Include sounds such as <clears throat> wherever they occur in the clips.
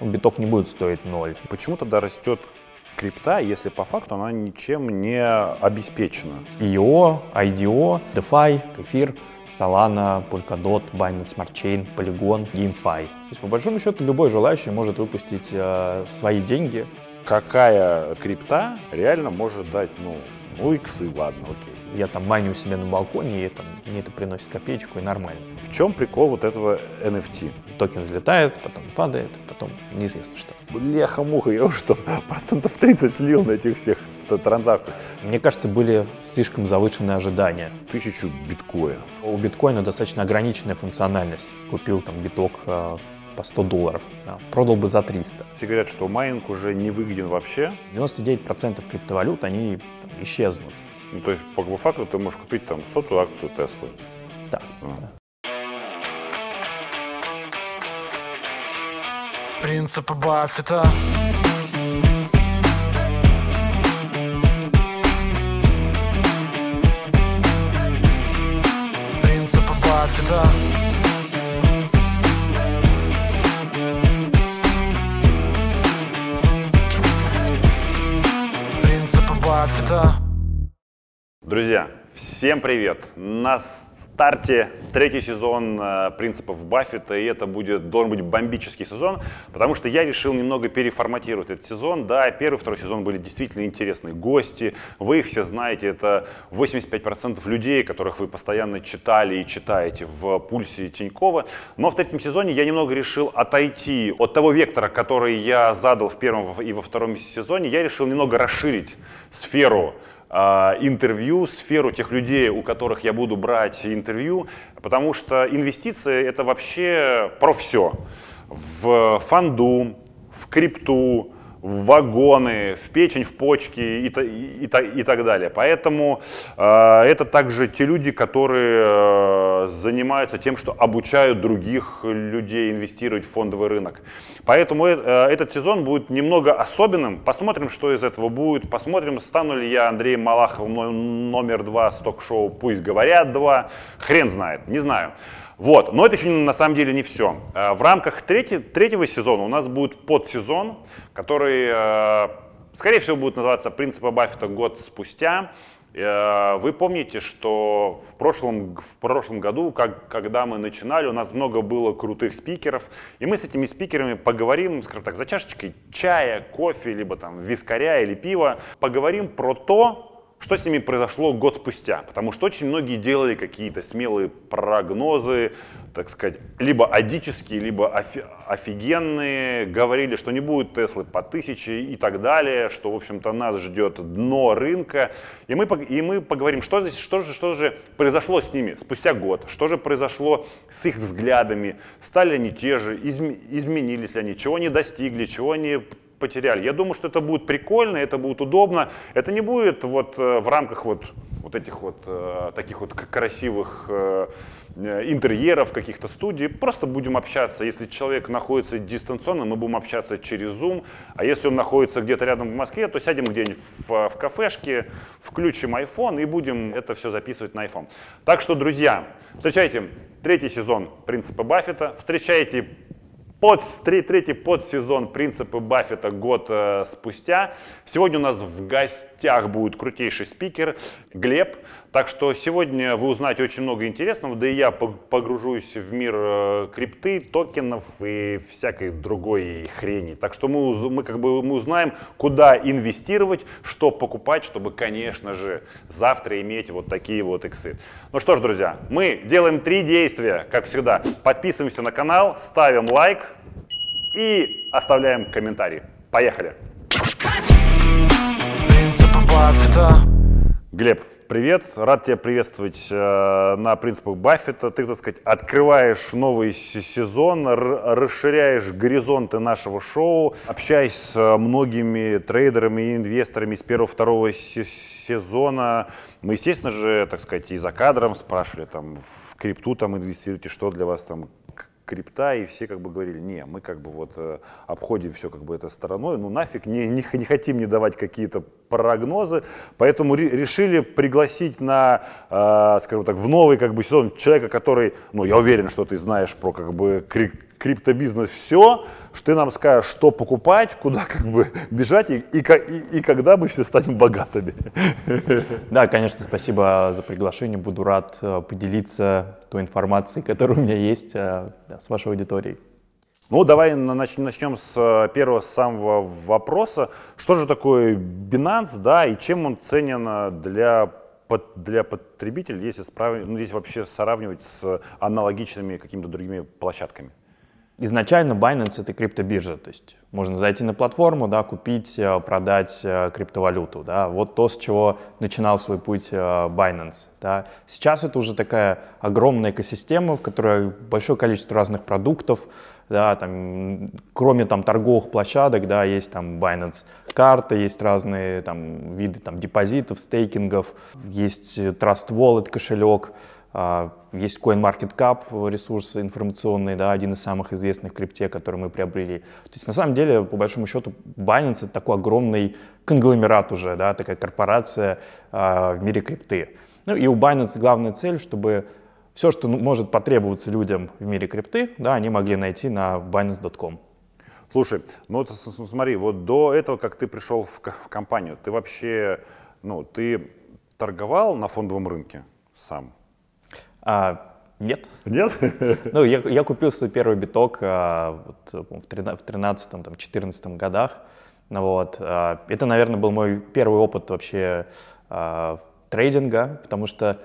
ну, биток не будет стоить ноль. Почему тогда растет крипта, если по факту она ничем не обеспечена? IO, IDO, DeFi, Кефир, Solana, Polkadot, Binance Smart Chain, Polygon, GameFi. То есть, по большому счету, любой желающий может выпустить э, свои деньги. Какая крипта реально может дать, ну, ну, иксы, ладно, окей. Я там майню у себя на балконе, и там, мне это приносит копеечку, и нормально. В чем прикол вот этого NFT? Токен взлетает, потом падает, потом неизвестно что. Бляха-муха, я уже там процентов 30 слил на этих всех транзакциях. Мне кажется, были слишком завышенные ожидания. Тысячу биткоина. У биткоина достаточно ограниченная функциональность. Купил там биток э, по 100 долларов, да, продал бы за 300. Все говорят, что майнинг уже не выгоден вообще. 99% криптовалют, они исчезнут. Ну, то есть, по факту, ты можешь купить там сотую акцию Теслы. Да. А. Принципы Баффета. Принципы Баффета. Друзья, всем привет! На старте третий сезон э, принципов Баффета, и это будет, должен быть бомбический сезон, потому что я решил немного переформатировать этот сезон. Да, первый, второй сезон были действительно интересные гости. Вы все знаете, это 85% людей, которых вы постоянно читали и читаете в «Пульсе» Тинькова. Но в третьем сезоне я немного решил отойти от того вектора, который я задал в первом и во втором сезоне. Я решил немного расширить сферу интервью, сферу тех людей, у которых я буду брать интервью, потому что инвестиции это вообще про все. В фонду, в крипту, в вагоны, в печень, в почки и, и, и, и так далее. Поэтому э, это также те люди, которые э, занимаются тем, что обучают других людей инвестировать в фондовый рынок. Поэтому э, этот сезон будет немного особенным. Посмотрим, что из этого будет. Посмотрим, стану ли я Андреем Малаховым номер два с ток-шоу «Пусть говорят два». Хрен знает, не знаю. Вот, но это еще на самом деле не все. Э, в рамках третьего, третьего сезона у нас будет подсезон, который, э, скорее всего, будет называться «Принципы Баффета год спустя». Э, вы помните, что в прошлом, в прошлом году, как, когда мы начинали, у нас много было крутых спикеров, и мы с этими спикерами поговорим, скажем так, за чашечкой чая, кофе, либо там вискаря или пива, поговорим про то, что с ними произошло год спустя? Потому что очень многие делали какие-то смелые прогнозы, так сказать, либо адические, либо офигенные, говорили, что не будет Теслы по тысяче и так далее, что, в общем-то, нас ждет дно рынка. И мы, и мы поговорим, что, здесь, что, же, что же произошло с ними спустя год, что же произошло с их взглядами, стали они те же, изменились ли они, чего они достигли, чего они потеряли. Я думаю, что это будет прикольно, это будет удобно. Это не будет вот э, в рамках вот, вот этих вот э, таких вот красивых э, интерьеров каких-то студий. Просто будем общаться. Если человек находится дистанционно, мы будем общаться через Zoom. А если он находится где-то рядом в Москве, то сядем где-нибудь в, в кафешке, включим iPhone и будем это все записывать на iPhone. Так что, друзья, встречайте третий сезон «Принципа Баффета». Встречайте под, третий подсезон «Принципы Баффета» год э, спустя. Сегодня у нас в гостях будет крутейший спикер Глеб. Так что сегодня вы узнаете очень много интересного, да и я погружусь в мир э, крипты, токенов и всякой другой хрени. Так что мы, мы как бы мы узнаем, куда инвестировать, что покупать, чтобы, конечно же, завтра иметь вот такие вот иксы. Ну что ж, друзья, мы делаем три действия, как всегда. Подписываемся на канал, ставим лайк и оставляем комментарий. Поехали! Глеб, привет, рад тебя приветствовать э, на принципах Баффета. Ты, так сказать, открываешь новый сезон, расширяешь горизонты нашего шоу, общаясь с многими трейдерами и инвесторами с первого-второго сезона. Мы, естественно же, так сказать, и за кадром спрашивали, там, в крипту там инвестируете, что для вас там крипта, и все как бы говорили, не, мы как бы вот э, обходим все как бы это стороной, ну нафиг, не, не, не хотим не давать какие-то прогнозы, поэтому решили пригласить на, э, скажем так, в новый как бы сезон человека, который, ну я уверен, что ты знаешь про как бы криптобизнес все, что ты нам скажешь, что покупать, куда как бы <laughs> бежать и, и, и, и когда мы все станем богатыми. <laughs> Да, конечно, спасибо за приглашение. Буду рад э, поделиться той информацией, которая у меня есть э, с вашей аудиторией. Ну, давай начнем с э, первого самого вопроса. Что же такое Binance, да, и чем он ценен для для потребителя, если, справ... ну, если вообще сравнивать с аналогичными какими-то другими площадками? Изначально Binance это криптобиржа, то есть можно зайти на платформу, да, купить, э, продать э, криптовалюту, да, вот то, с чего начинал свой путь э, Binance, да. Сейчас это уже такая огромная экосистема, в которой большое количество разных продуктов, да, там, кроме там торговых площадок, да, есть там Binance карты, есть разные там виды там депозитов, стейкингов, есть Trust Wallet кошелек, а, есть CoinMarketCap, ресурс информационный, да, один из самых известных крипте, который мы приобрели. То есть на самом деле, по большому счету, Binance это такой огромный конгломерат уже, да, такая корпорация э, в мире крипты. Ну и у Binance главная цель, чтобы все, что может потребоваться людям в мире крипты, да, они могли найти на Binance.com. Слушай, ну вот смотри, вот до этого, как ты пришел в, в компанию, ты вообще, ну, ты торговал на фондовом рынке сам? А, нет. Нет? <laughs> Ну, я, я купил свой первый биток а, вот, в 13-14 годах. Ну, вот. А, это, наверное, был мой первый опыт вообще а, трейдинга, потому что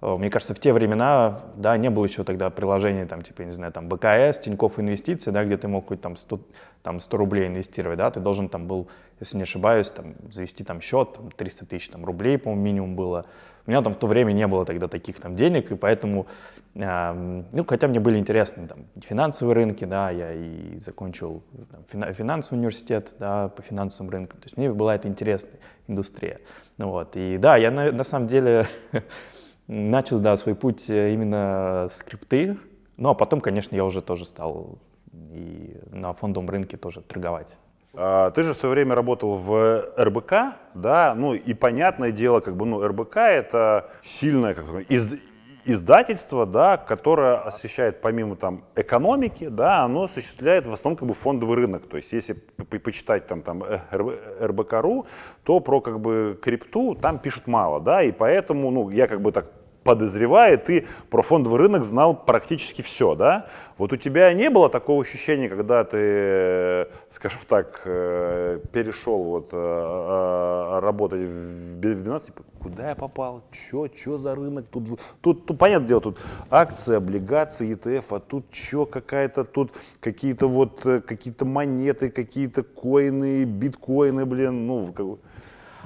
мне кажется, в те времена, да, не было еще тогда приложений, там, типа, не знаю, там, БКС, Тинькофф Инвестиции, да, где ты мог хоть там 100, там 100 рублей инвестировать, да, ты должен там был, если не ошибаюсь, там, завести там счет, там, 300 тысяч там, рублей, по-моему, минимум было. У меня там в то время не было тогда таких там денег, и поэтому, э, ну, хотя мне были интересны там финансовые рынки, да, я и закончил там, финансовый университет, да, по финансовым рынкам, то есть мне была это интересная индустрия. Ну, вот, и да, я на, на самом деле <laughs> начал, да, свой путь э, именно с крипты. Ну, а потом, конечно, я уже тоже стал и на фондовом рынке тоже торговать. А, ты же все время работал в РБК, да, ну и понятное дело, как бы, ну, РБК это сильное как бы, из, издательство, да, которое освещает помимо там экономики, да, оно осуществляет в основном как бы фондовый рынок. То есть если почитать там, там РБК.ру, то про как бы крипту там пишут мало, да, и поэтому, ну, я как бы так подозревая, ты про фондовый рынок знал практически все, да? Вот у тебя не было такого ощущения, когда ты, скажем так, э, перешел вот э, работать в Binance, типа, куда я попал, что, что за рынок, тут, тут, тут, понятное дело, тут акции, облигации, ETF, а тут что какая-то, тут какие-то вот, э, какие-то монеты, какие-то коины, биткоины, блин, ну, как,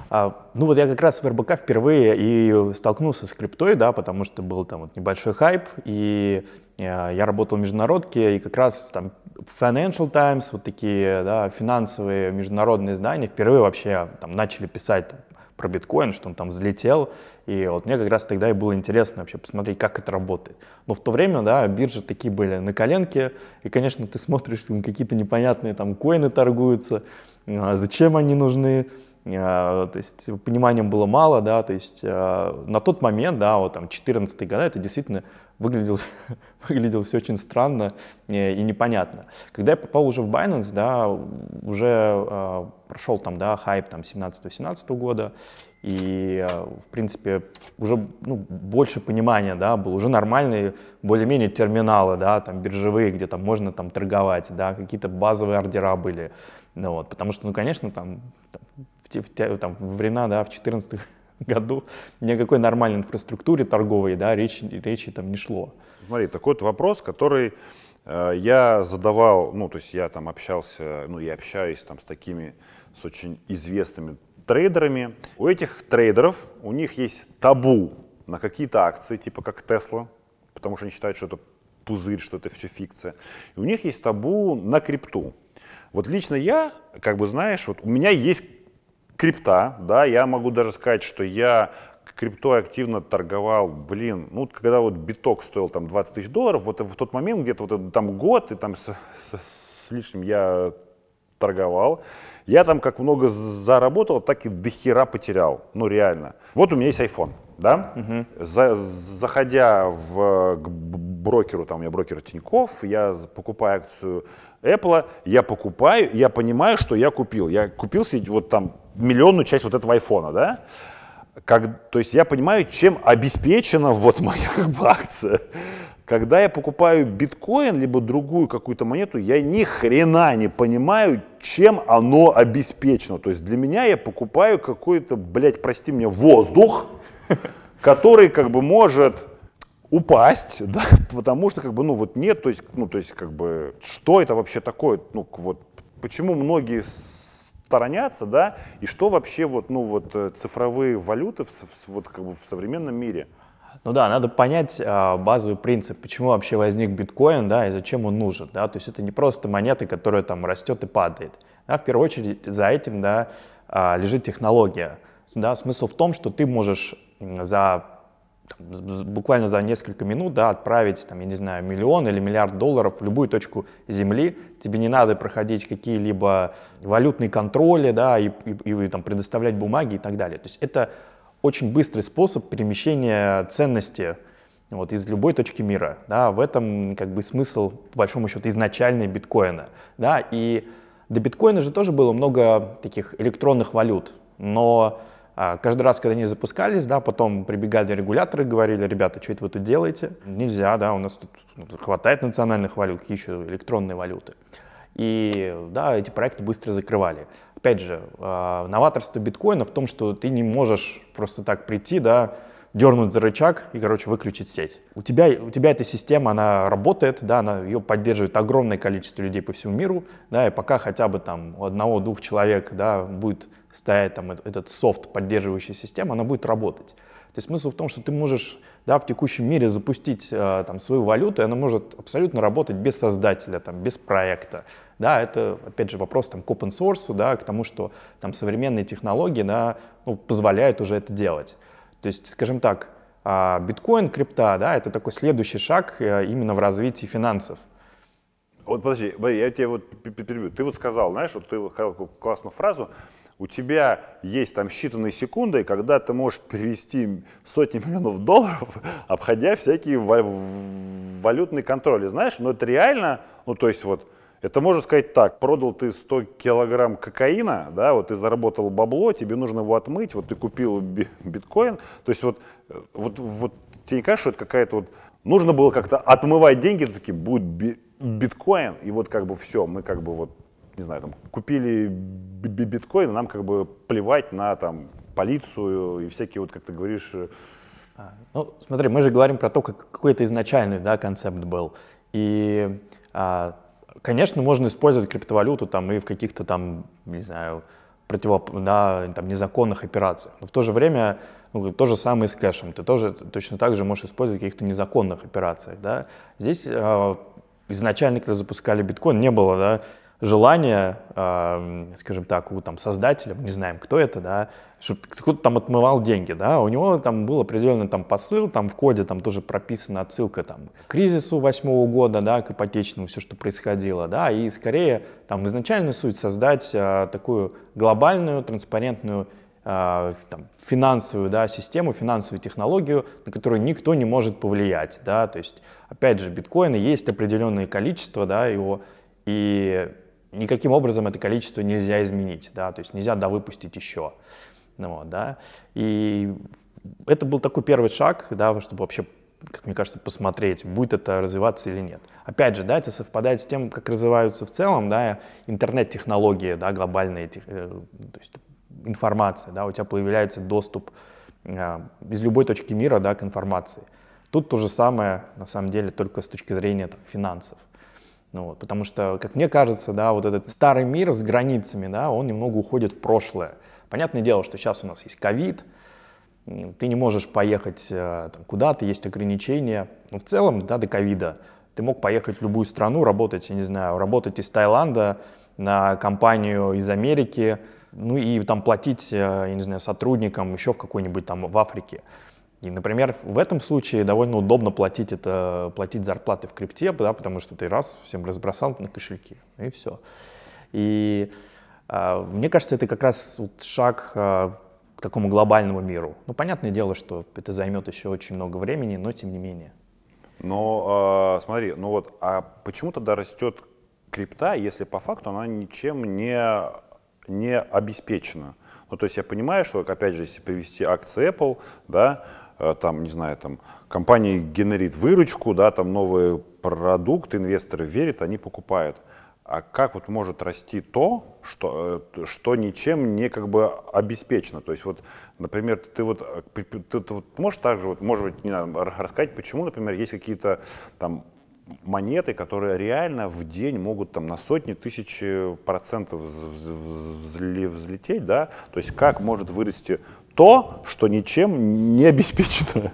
ну вот я как раз в РБК впервые и столкнулся с криптой, да, потому что был там вот небольшой хайп, и э, я работал в международке, и как раз там Financial Times, вот такие да, финансовые международные издания впервые вообще там начали писать там, про биткоин, что он там взлетел, и вот мне как раз тогда и было интересно вообще посмотреть, как это работает. Но в то время, да, биржи такие были на коленке, и, конечно, ты смотришь, какие-то непонятные там коины торгуются, а зачем они нужны, то есть пониманием было мало, да, то есть э, на тот момент, да, вот там 14 года, это действительно <laughs> выглядело, выглядело все очень странно и, непонятно. Когда я попал уже в Binance, да, уже э, прошел там, да, хайп там 17-18 года, и, в принципе, уже ну, больше понимания, да, было уже нормальные, более-менее терминалы, да, там биржевые, где там можно там торговать, да, какие-то базовые ордера были, ну, вот, потому что, ну, конечно, там, в, там, времена, да, в 2014 <laughs> году ни о какой нормальной инфраструктуре торговой, да, речи, речи там не шло. Смотри, такой вот вопрос, который э, я задавал, ну, то есть я там общался, ну, я общаюсь там с такими, с очень известными трейдерами. У этих трейдеров, у них есть табу на какие-то акции, типа как Tesla, потому что они считают, что это пузырь, что это все фикция. И у них есть табу на крипту. Вот лично я, как бы знаешь, вот у меня есть крипта, да, я могу даже сказать, что я криптой активно торговал, блин, ну, когда вот биток стоил там 20 тысяч долларов, вот в тот момент, где-то вот там год, и там с, с, с лишним я торговал, я там как много заработал, так и дохера потерял, ну, реально. Вот у меня есть iPhone, да, угу. За, заходя в, к брокеру, там меня брокер Тиньков, я покупаю акцию Apple, я покупаю, я понимаю, что я купил. Я купил себе вот там миллионную часть вот этого айфона, да? Как, то есть я понимаю, чем обеспечена вот моя как бы акция. Когда я покупаю биткоин, либо другую какую-то монету, я ни хрена не понимаю, чем оно обеспечено. То есть для меня я покупаю какой-то, блядь, прости меня, воздух, который как бы может упасть, <laughs> да, потому что как бы, ну вот нет, то есть, ну то есть как бы, что это вообще такое, ну вот, почему многие сторонятся, да, и что вообще вот, ну вот э, цифровые валюты в, в вот как бы в современном мире? Ну да, надо понять а, базовый принцип, почему вообще возник биткоин, да, и зачем он нужен, да, то есть это не просто монета, которая там растет и падает, да, в первую очередь за этим, да, а, лежит технология, да, смысл в том, что ты можешь за там, буквально за несколько минут, да, отправить, там, я не знаю, миллион или миллиард долларов в любую точку Земли, тебе не надо проходить какие-либо валютные контроли, да, и, и- и, там, предоставлять бумаги и так далее. То есть это очень быстрый способ перемещения ценности вот, из любой точки мира. Да, в этом как бы смысл, по большому счету, изначальный биткоина. Да, и до биткоина же тоже было много таких электронных валют, но каждый раз, когда они запускались, да, потом прибегали регуляторы говорили, ребята, что это вы тут делаете? Нельзя, да, у нас тут хватает национальных валют, какие еще электронные валюты. И да, эти проекты быстро закрывали. Опять же, э, новаторство биткоина в том, что ты не можешь просто так прийти, да, дернуть за рычаг и, короче, выключить сеть. У тебя, у тебя эта система, она работает, да, она, ее поддерживает огромное количество людей по всему миру, да, и пока хотя бы там у одного-двух человек, да, будет стоять там эт- этот софт, поддерживающий систему, она будет работать. То есть смысл в том, что ты можешь да, в текущем мире запустить э, там, свою валюту, и она может абсолютно работать без создателя, там, без проекта. Да, это, опять же, вопрос там, к open source, да, к тому, что там, современные технологии да, ну, позволяют уже это делать. То есть, скажем так, а, биткоин, крипта, да, это такой следующий шаг э, именно в развитии финансов. Вот подожди, я тебе вот перебью. Ты вот сказал, знаешь, вот ты сказал классную фразу, у тебя есть там считанные секунды, когда ты можешь перевести сотни миллионов долларов, <laughs> обходя всякие ва- валютные контроли, знаешь, но это реально, ну то есть вот, это можно сказать так, продал ты 100 килограмм кокаина, да, вот ты заработал бабло, тебе нужно его отмыть, вот ты купил би- биткоин, то есть вот, вот, вот тебе не кажется, что это какая-то вот, нужно было как-то отмывать деньги, такие, будет би- биткоин, и вот как бы все, мы как бы вот, не знаю, там, купили би- би- биткоин, нам как бы плевать на там полицию и всякие вот, как ты говоришь, э, А, Ну, смотри, мы же говорим про то, как какой-то изначальный да, концепт был. И, а, конечно, можно использовать криптовалюту там и в каких-то там, не знаю, противо, да, там, незаконных операциях. Но в то же время ну, то же самое с кэшем. Ты тоже точно так же можешь использовать в каких-то незаконных операциях. Да? Здесь а, изначально, когда запускали биткоин, не было да, желания, а, скажем так, у там, создателя, мы не знаем, кто это, да, чтобы кто-то там отмывал деньги, да, у него там был определенный там посыл, там в коде там тоже прописана отсылка там к кризису восьмого года, да, к ипотечному, все, что происходило, да, и скорее там изначальная суть создать а, такую глобальную, транспарентную а, там, финансовую да, систему, финансовую технологию, на которую никто не может повлиять. Да? То есть, опять же, биткоина есть определенное количество да, его, и никаким образом это количество нельзя изменить. Да? То есть нельзя довыпустить еще. Ну, вот, да? И это был такой первый шаг, да, чтобы вообще как мне кажется, посмотреть, будет это развиваться или нет. Опять же, да, это совпадает с тем, как развиваются в целом, да, интернет-технологии, да, глобальные, э, то есть информация, да, у тебя появляется доступ э, из любой точки мира, да, к информации. Тут то же самое, на самом деле, только с точки зрения там, финансов. Ну, вот, потому что, как мне кажется, да, вот этот старый мир с границами, да, он немного уходит в прошлое. Понятное дело, что сейчас у нас есть ковид, ты не можешь поехать э, куда-то, есть ограничения. Но в целом, да, до ковида ты мог поехать в любую страну, работать, я не знаю, работать из Таиланда на компанию из Америки, ну и там платить, э, я не знаю, сотрудникам еще в какой-нибудь там в Африке. И, например, в этом случае довольно удобно платить это, платить зарплаты в крипте, да, потому что ты раз всем разбросал на кошельки, и все. И а, мне кажется, это как раз вот шаг а, к такому глобальному миру. Ну, понятное дело, что это займет еще очень много времени, но тем не менее. Но э, смотри, ну вот, а почему тогда растет крипта, если по факту она ничем не, не обеспечена? Ну, то есть я понимаю, что, опять же, если привести акции Apple, да, э, там, не знаю, там, компания генерит выручку, да, там новый продукт, инвесторы верят, они покупают. А как вот может расти то, что, э, что ничем не как бы обеспечено? То есть вот, например, ты вот, э, ты, ты вот можешь также, вот, может быть, не знаю, рассказать, почему, например, есть какие-то там монеты, которые реально в день могут там на сотни тысяч процентов взлететь, да? То есть как может вырасти то, что ничем не обеспечено?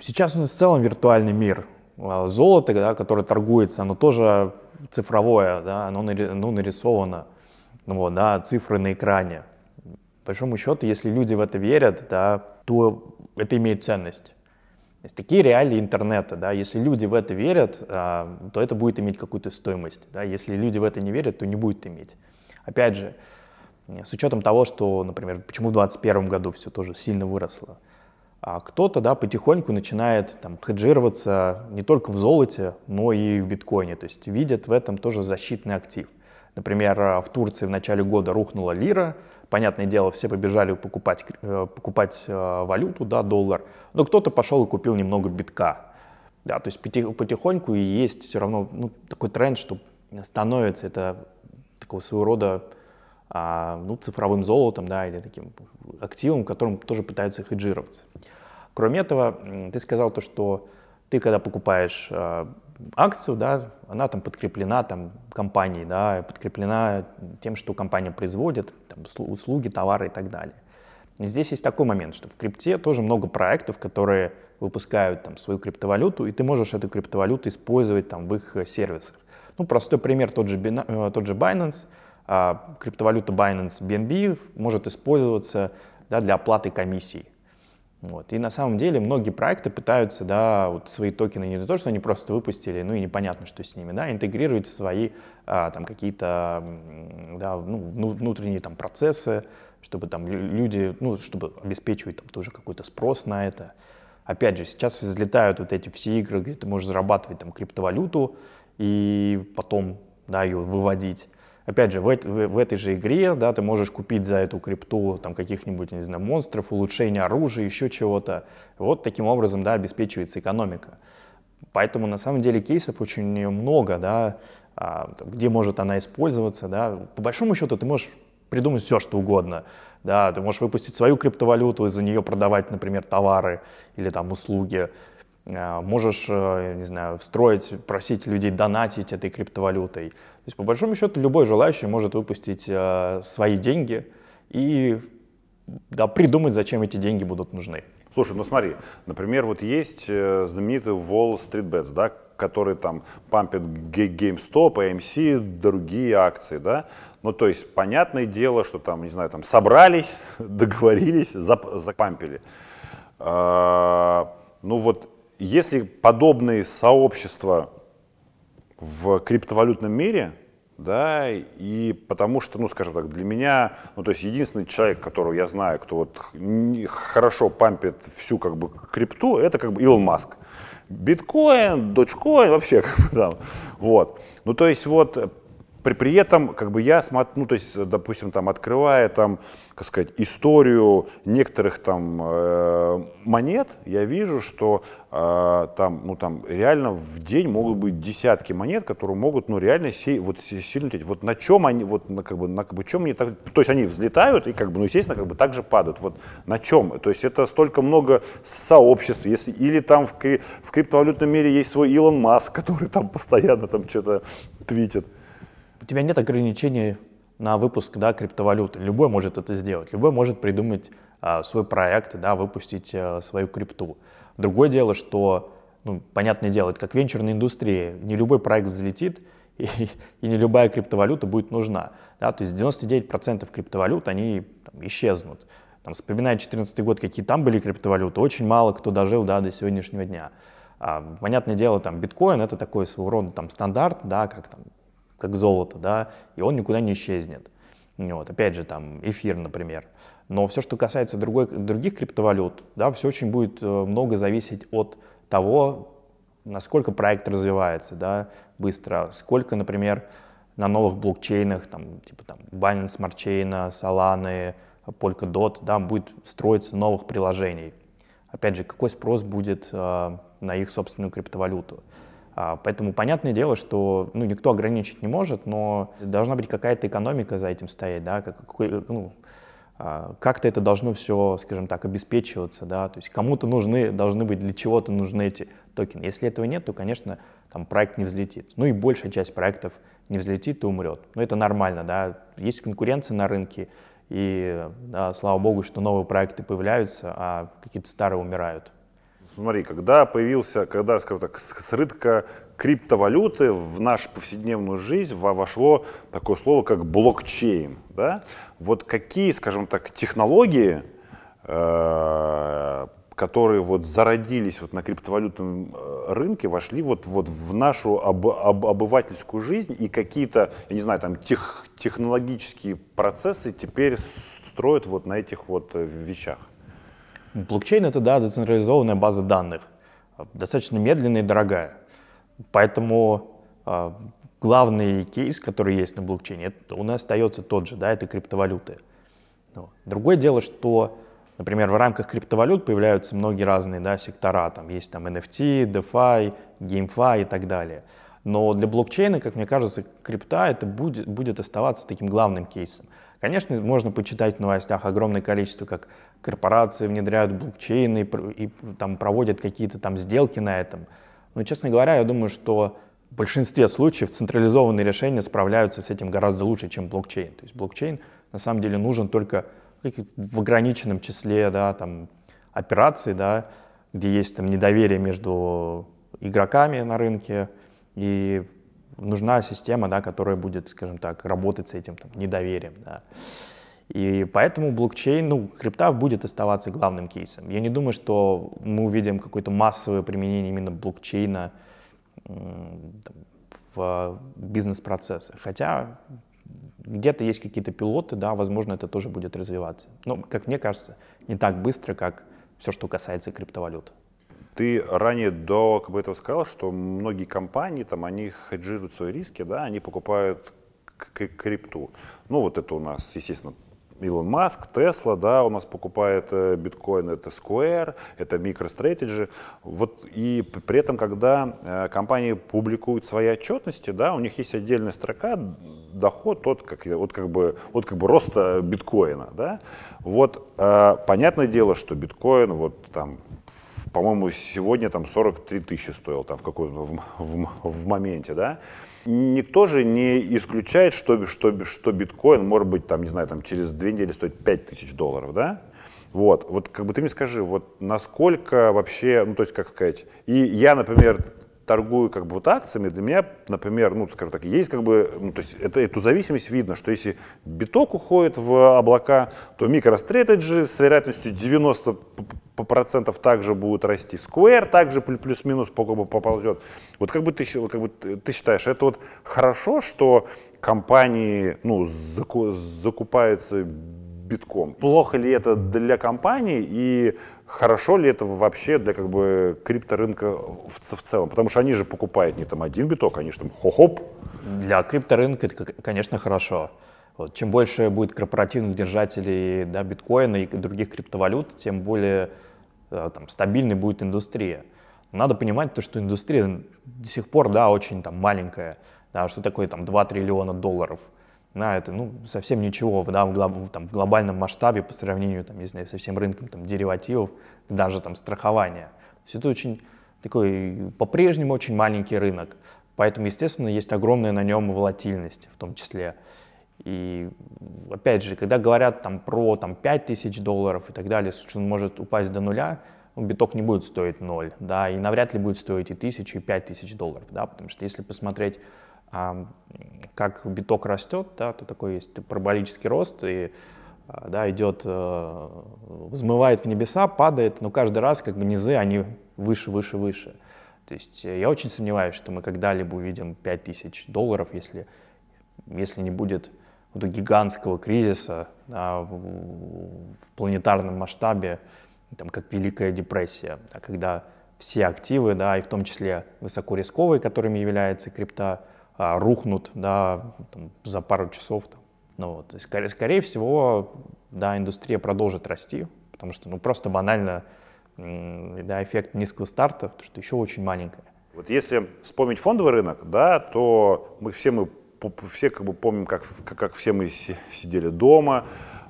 Сейчас у нас в целом виртуальный мир. А золото, да, которое торгуется, оно тоже цифровое, да, оно нарисовано, ну, вот, да, цифры на экране. По большому счету, если люди в это верят, да, то это имеет ценность. То есть такие реалии интернета, да, если люди в это верят, а, то это будет иметь какую-то стоимость, да, если люди в это не верят, то не будет иметь. Опять же, с учетом того, что, например, почему в 2021 году все тоже сильно выросло, а кто-то, да, потихоньку начинает там хеджироваться не только в золоте, но и в биткоине, то есть видят в этом тоже защитный актив. Например, в Турции в начале года рухнула лира, понятное дело, все побежали покупать, э, покупать э, валюту, да, доллар, но кто-то пошел и купил немного битка. Да, то есть потихоньку и есть все равно ну, такой тренд, что становится это такого своего рода а, ну, цифровым золотом, да, или таким активом, которым тоже пытаются хеджироваться. Кроме этого, ты сказал то, что ты, когда покупаешь э, акцию, да, она там подкреплена там, компанией, да, подкреплена тем, что компания производит, там, услуги, товары и так далее. И здесь есть такой момент, что в крипте тоже много проектов, которые выпускают там, свою криптовалюту, и ты можешь эту криптовалюту использовать там, в их сервисах. Ну, простой пример, тот же, э, тот же Binance, а, криптовалюта Binance BNB может использоваться да, для оплаты комиссий. Вот. И на самом деле многие проекты пытаются да, вот свои токены не то, что они просто выпустили, ну и непонятно, что с ними, да, интегрировать в свои а, там какие-то да, ну, внутренние там процессы, чтобы там люди, ну, чтобы обеспечивать там тоже какой-то спрос на это. Опять же, сейчас взлетают вот эти все игры, где ты можешь зарабатывать там криптовалюту и потом да, ее выводить. Опять же, в, в, в этой же игре, да, ты можешь купить за эту крипту там каких-нибудь, не знаю, монстров, улучшение оружия, еще чего-то. Вот таким образом, да, обеспечивается экономика. Поэтому на самом деле кейсов очень много, да, а, где может она использоваться, да. По большому счету ты можешь придумать все, что угодно. Да, ты можешь выпустить свою криптовалюту и за нее продавать, например, товары или там услуги. А, можешь, э, не знаю, встроить, просить людей донатить этой криптовалютой. То есть, по большому счету, любой желающий может выпустить э, свои деньги и да, придумать, зачем эти деньги будут нужны. Слушай, ну смотри, например, вот есть э, знаменитый Wall Street Bets, да, который там пампит GameStop, AMC, другие акции, да. Ну, то есть, понятное дело, что там, не знаю, там собрались, <laughs> договорились, зап запампили. А, ну вот если подобные сообщества в криптовалютном мире, да, и потому что, ну, скажем так, для меня, ну, то есть единственный человек, которого я знаю, кто вот хорошо пампит всю, как бы, крипту, это, как бы, Илон Маск. Биткоин, дочкоин, вообще, <laughs> как бы, там, вот. Ну, то есть, вот, при, при этом, как бы я смотрю, ну, то есть, допустим, там, открывая там, как сказать, историю некоторых там э, монет, я вижу, что э, там, ну, там реально в день могут быть десятки монет, которые могут, ну, реально сей, вот, сильно лететь. Вот на чем они, вот, на, как бы, на, как бы, чем они, так, то есть они взлетают и, как бы, ну, естественно, как бы так же падают. Вот на чем? То есть это столько много сообществ, если, или там в, в криптовалютном мире есть свой Илон Маск, <laughs> который там постоянно там что-то твитит у тебя нет ограничений на выпуск да, криптовалюты. Любой может это сделать. Любой может придумать а, свой проект, да, выпустить а, свою крипту. Другое дело, что, ну, понятное дело, это как венчурная индустрия. Не любой проект взлетит, <laughs> и, и не любая криптовалюта будет нужна. Да? То есть 99% криптовалют, они там, исчезнут. Там, вспоминая 2014 год, какие там были криптовалюты, очень мало кто дожил да, до сегодняшнего дня. А, понятное дело, там биткоин это такой своего рода там, стандарт, да, как там как золото, да, и он никуда не исчезнет. Вот, опять же, там, эфир, например. Но все, что касается другой, других криптовалют, да, все очень будет э, много зависеть от того, насколько проект развивается, да, быстро, сколько, например, на новых блокчейнах, там, типа там Binance Smart Chain, Solana, Polkadot, да, будет строиться новых приложений. Опять же, какой спрос будет э, на их собственную криптовалюту. А, поэтому понятное дело, что ну, никто ограничить не может, но должна быть какая-то экономика за этим стоять, да, как, ну, а, как-то это должно все, скажем так, обеспечиваться, да, то есть кому-то нужны, должны быть для чего-то нужны эти токены. Если этого нет, то, конечно, там проект не взлетит. Ну и большая часть проектов не взлетит и умрет. Но это нормально, да, есть конкуренция на рынке, и да, слава богу, что новые проекты появляются, а какие-то старые умирают. Смотри, когда появился, когда, скажем так, с рынка криптовалюты в нашу повседневную жизнь вошло такое слово, как блокчейн. Да? Вот какие, скажем так, технологии, э, которые вот зародились вот на криптовалютном э, рынке, вошли вот, вот в нашу об, об, обывательскую жизнь и какие-то, я не знаю, там тех, технологические процессы теперь строят вот на этих вот э, вещах? Блокчейн — это, да, децентрализованная база данных, достаточно медленная и дорогая. Поэтому э, главный кейс, который есть на блокчейне, это у нас остается тот же, да, это криптовалюты. Но. Другое дело, что, например, в рамках криптовалют появляются многие разные да, сектора, там есть там NFT, DeFi, GameFi и так далее. Но для блокчейна, как мне кажется, крипта это будет, будет оставаться таким главным кейсом. Конечно, можно почитать в новостях огромное количество, как корпорации внедряют блокчейны и, и там проводят какие-то там сделки на этом. Но, честно говоря, я думаю, что в большинстве случаев централизованные решения справляются с этим гораздо лучше, чем блокчейн. То есть блокчейн на самом деле нужен только в ограниченном числе да, там, операций, да, где есть там, недоверие между игроками на рынке, и нужна система, да, которая будет, скажем так, работать с этим там, недоверием. Да. И поэтому блокчейн, ну, крипта будет оставаться главным кейсом. Я не думаю, что мы увидим какое-то массовое применение именно блокчейна там, в бизнес-процессах. Хотя где-то есть какие-то пилоты, да, возможно, это тоже будет развиваться. Но, как мне кажется, не так быстро, как все, что касается криптовалют. Ты ранее до как бы, этого сказал, что многие компании, там, они хеджируют свои риски, да, они покупают крипту. Ну, вот это у нас, естественно, Илон Маск, Тесла, да, у нас покупает э, биткоин, это Square, это MicroStrategy. Вот и при этом, когда э, компании публикуют свои отчетности, да, у них есть отдельная строка доход от как, вот как бы, вот как бы роста биткоина, да. Вот э, понятное дело, что биткоин вот там по-моему, сегодня там 43 тысячи стоил там в какой-то в, в, в моменте, да. Никто же не исключает, что, что, что биткоин может быть там, не знаю, там через две недели стоит 5 тысяч долларов, да. Вот, вот как бы ты мне скажи, вот насколько вообще, ну то есть как сказать, и я, например, торгую как бы вот акциями, для меня, например, ну, скажем так, есть как бы, ну, то есть это, эту зависимость видно, что если биток уходит в облака, то MicroStrategy с вероятностью 90% также будет расти. Square также плюс-минус поползет. Вот как бы ты, как бы ты считаешь, это вот хорошо, что компании ну, закупаются битком? Плохо ли это для компании и хорошо ли это вообще для как бы крипторынка в, в целом? Потому что они же покупают не там один биток, они же там хо-хоп. Для крипторынка это, конечно, хорошо. Вот. Чем больше будет корпоративных держателей да, биткоина и других криптовалют, тем более э, там, стабильной будет индустрия. Надо понимать то, что индустрия до сих пор да, очень там, маленькая. Да, что такое там, 2 триллиона долларов – да, это ну, совсем ничего да, в, глоб, там, в глобальном масштабе по сравнению там, не знаю, со всем рынком там, деривативов, даже там, страхования. То есть это очень такой по-прежнему очень маленький рынок. Поэтому, естественно, есть огромная на нем волатильность в том числе. И опять же, когда говорят там, про там, 5 тысяч долларов и так далее, что он может упасть до нуля, ну, биток не будет стоить ноль, да, и навряд ли будет стоить и тысячу, и пять тысяч долларов, да, потому что если посмотреть а, как биток растет, да, то такой есть параболический рост, и а, да, идет, э, взмывает в небеса, падает, но каждый раз как бы низы, они выше, выше, выше. То есть э, я очень сомневаюсь, что мы когда-либо увидим 5000 долларов, если, если не будет вот гигантского кризиса да, в, планетарном масштабе, там, как Великая депрессия, да, когда все активы, да, и в том числе высокорисковые, которыми является крипта, а, рухнут, да, там, за пару часов. Там. Ну, вот, то есть, скорее, скорее всего, да, индустрия продолжит расти, потому что, ну, просто банально, да, эффект низкого старта, потому что еще очень маленькая. Вот если вспомнить фондовый рынок, да, то мы все мы все как бы помним, как, как все мы сидели дома,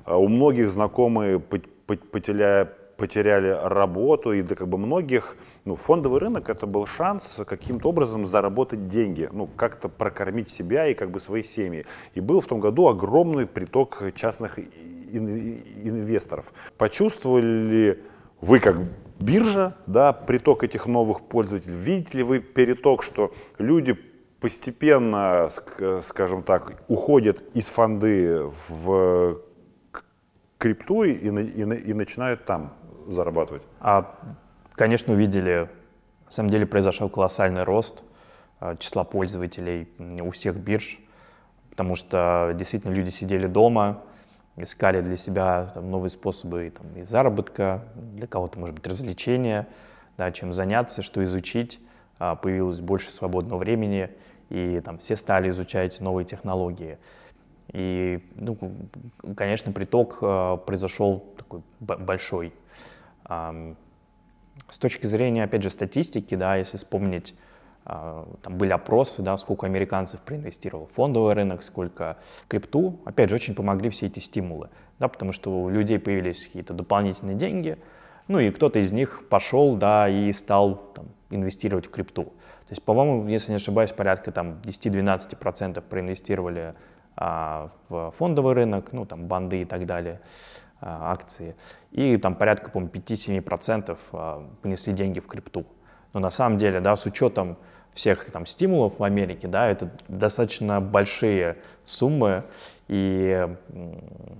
а у многих знакомые потеряли, потеряли работу, и для как бы многих ну, фондовый рынок это был шанс каким-то образом заработать деньги, ну, как-то прокормить себя и как бы свои семьи. И был в том году огромный приток частных инвесторов. Почувствовали ли вы как биржа, да, приток этих новых пользователей? Видите ли вы переток, что люди постепенно, скажем так, уходят из фонды в крипту и, и, и начинают там зарабатывать? А, конечно, увидели. На самом деле произошел колоссальный рост а, числа пользователей у всех бирж, потому что действительно люди сидели дома, искали для себя там, новые способы там, и заработка, для кого-то, может быть, развлечения, да, чем заняться, что изучить. А, появилось больше свободного времени — и там все стали изучать новые технологии. И, ну, конечно, приток э, произошел такой большой. С точки зрения, опять же, статистики, да, если вспомнить, э, там были опросы, да, сколько американцев проинвестировал в фондовый рынок, сколько крипту, опять же, очень помогли все эти стимулы, да, потому что у людей появились какие-то дополнительные деньги, ну и кто-то из них пошел, да, и стал там, инвестировать в крипту. То есть, по-моему, если не ошибаюсь, порядка там 10-12% проинвестировали а, в фондовый рынок, ну там банды и так далее, а, акции. И там порядка, по-моему, 5-7% а, понесли деньги в крипту. Но на самом деле, да, с учетом всех там стимулов в Америке, да, это достаточно большие суммы, и,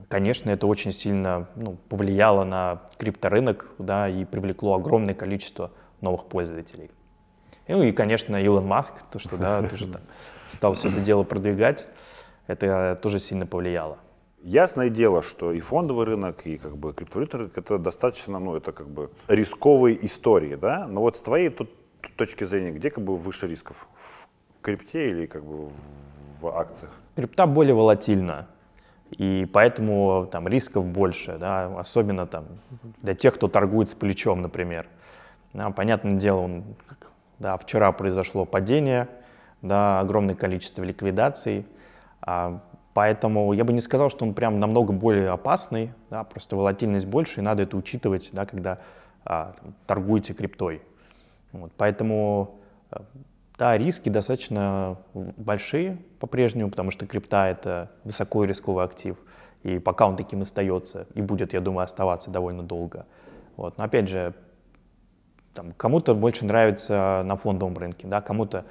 конечно, это очень сильно ну, повлияло на крипторынок, да, и привлекло огромное количество новых пользователей. Ну и, конечно, Илон Маск, то, что, да, тоже там <laughs> стал все это дело продвигать, это тоже сильно повлияло. Ясное дело, что и фондовый рынок, и как бы криптовалютный рынок это достаточно, ну, это как бы рисковые истории, да? Но вот с твоей тут, точки зрения, где как бы выше рисков? В крипте или как бы в акциях? Крипта более волатильна, и поэтому там рисков больше, да, особенно там для тех, кто торгует с плечом, например. Да, понятное дело, он да, вчера произошло падение, да, огромное количество ликвидаций, а, поэтому я бы не сказал, что он прям намного более опасный, да, просто волатильность больше, и надо это учитывать, да, когда а, торгуете криптой. Вот, поэтому э, да, риски достаточно большие по-прежнему, потому что крипта — это высоко рисковый актив, и пока он таким остается, и будет, я думаю, оставаться довольно долго. Вот. Но опять же, там, кому-то больше нравится на фондовом рынке, да, кому-то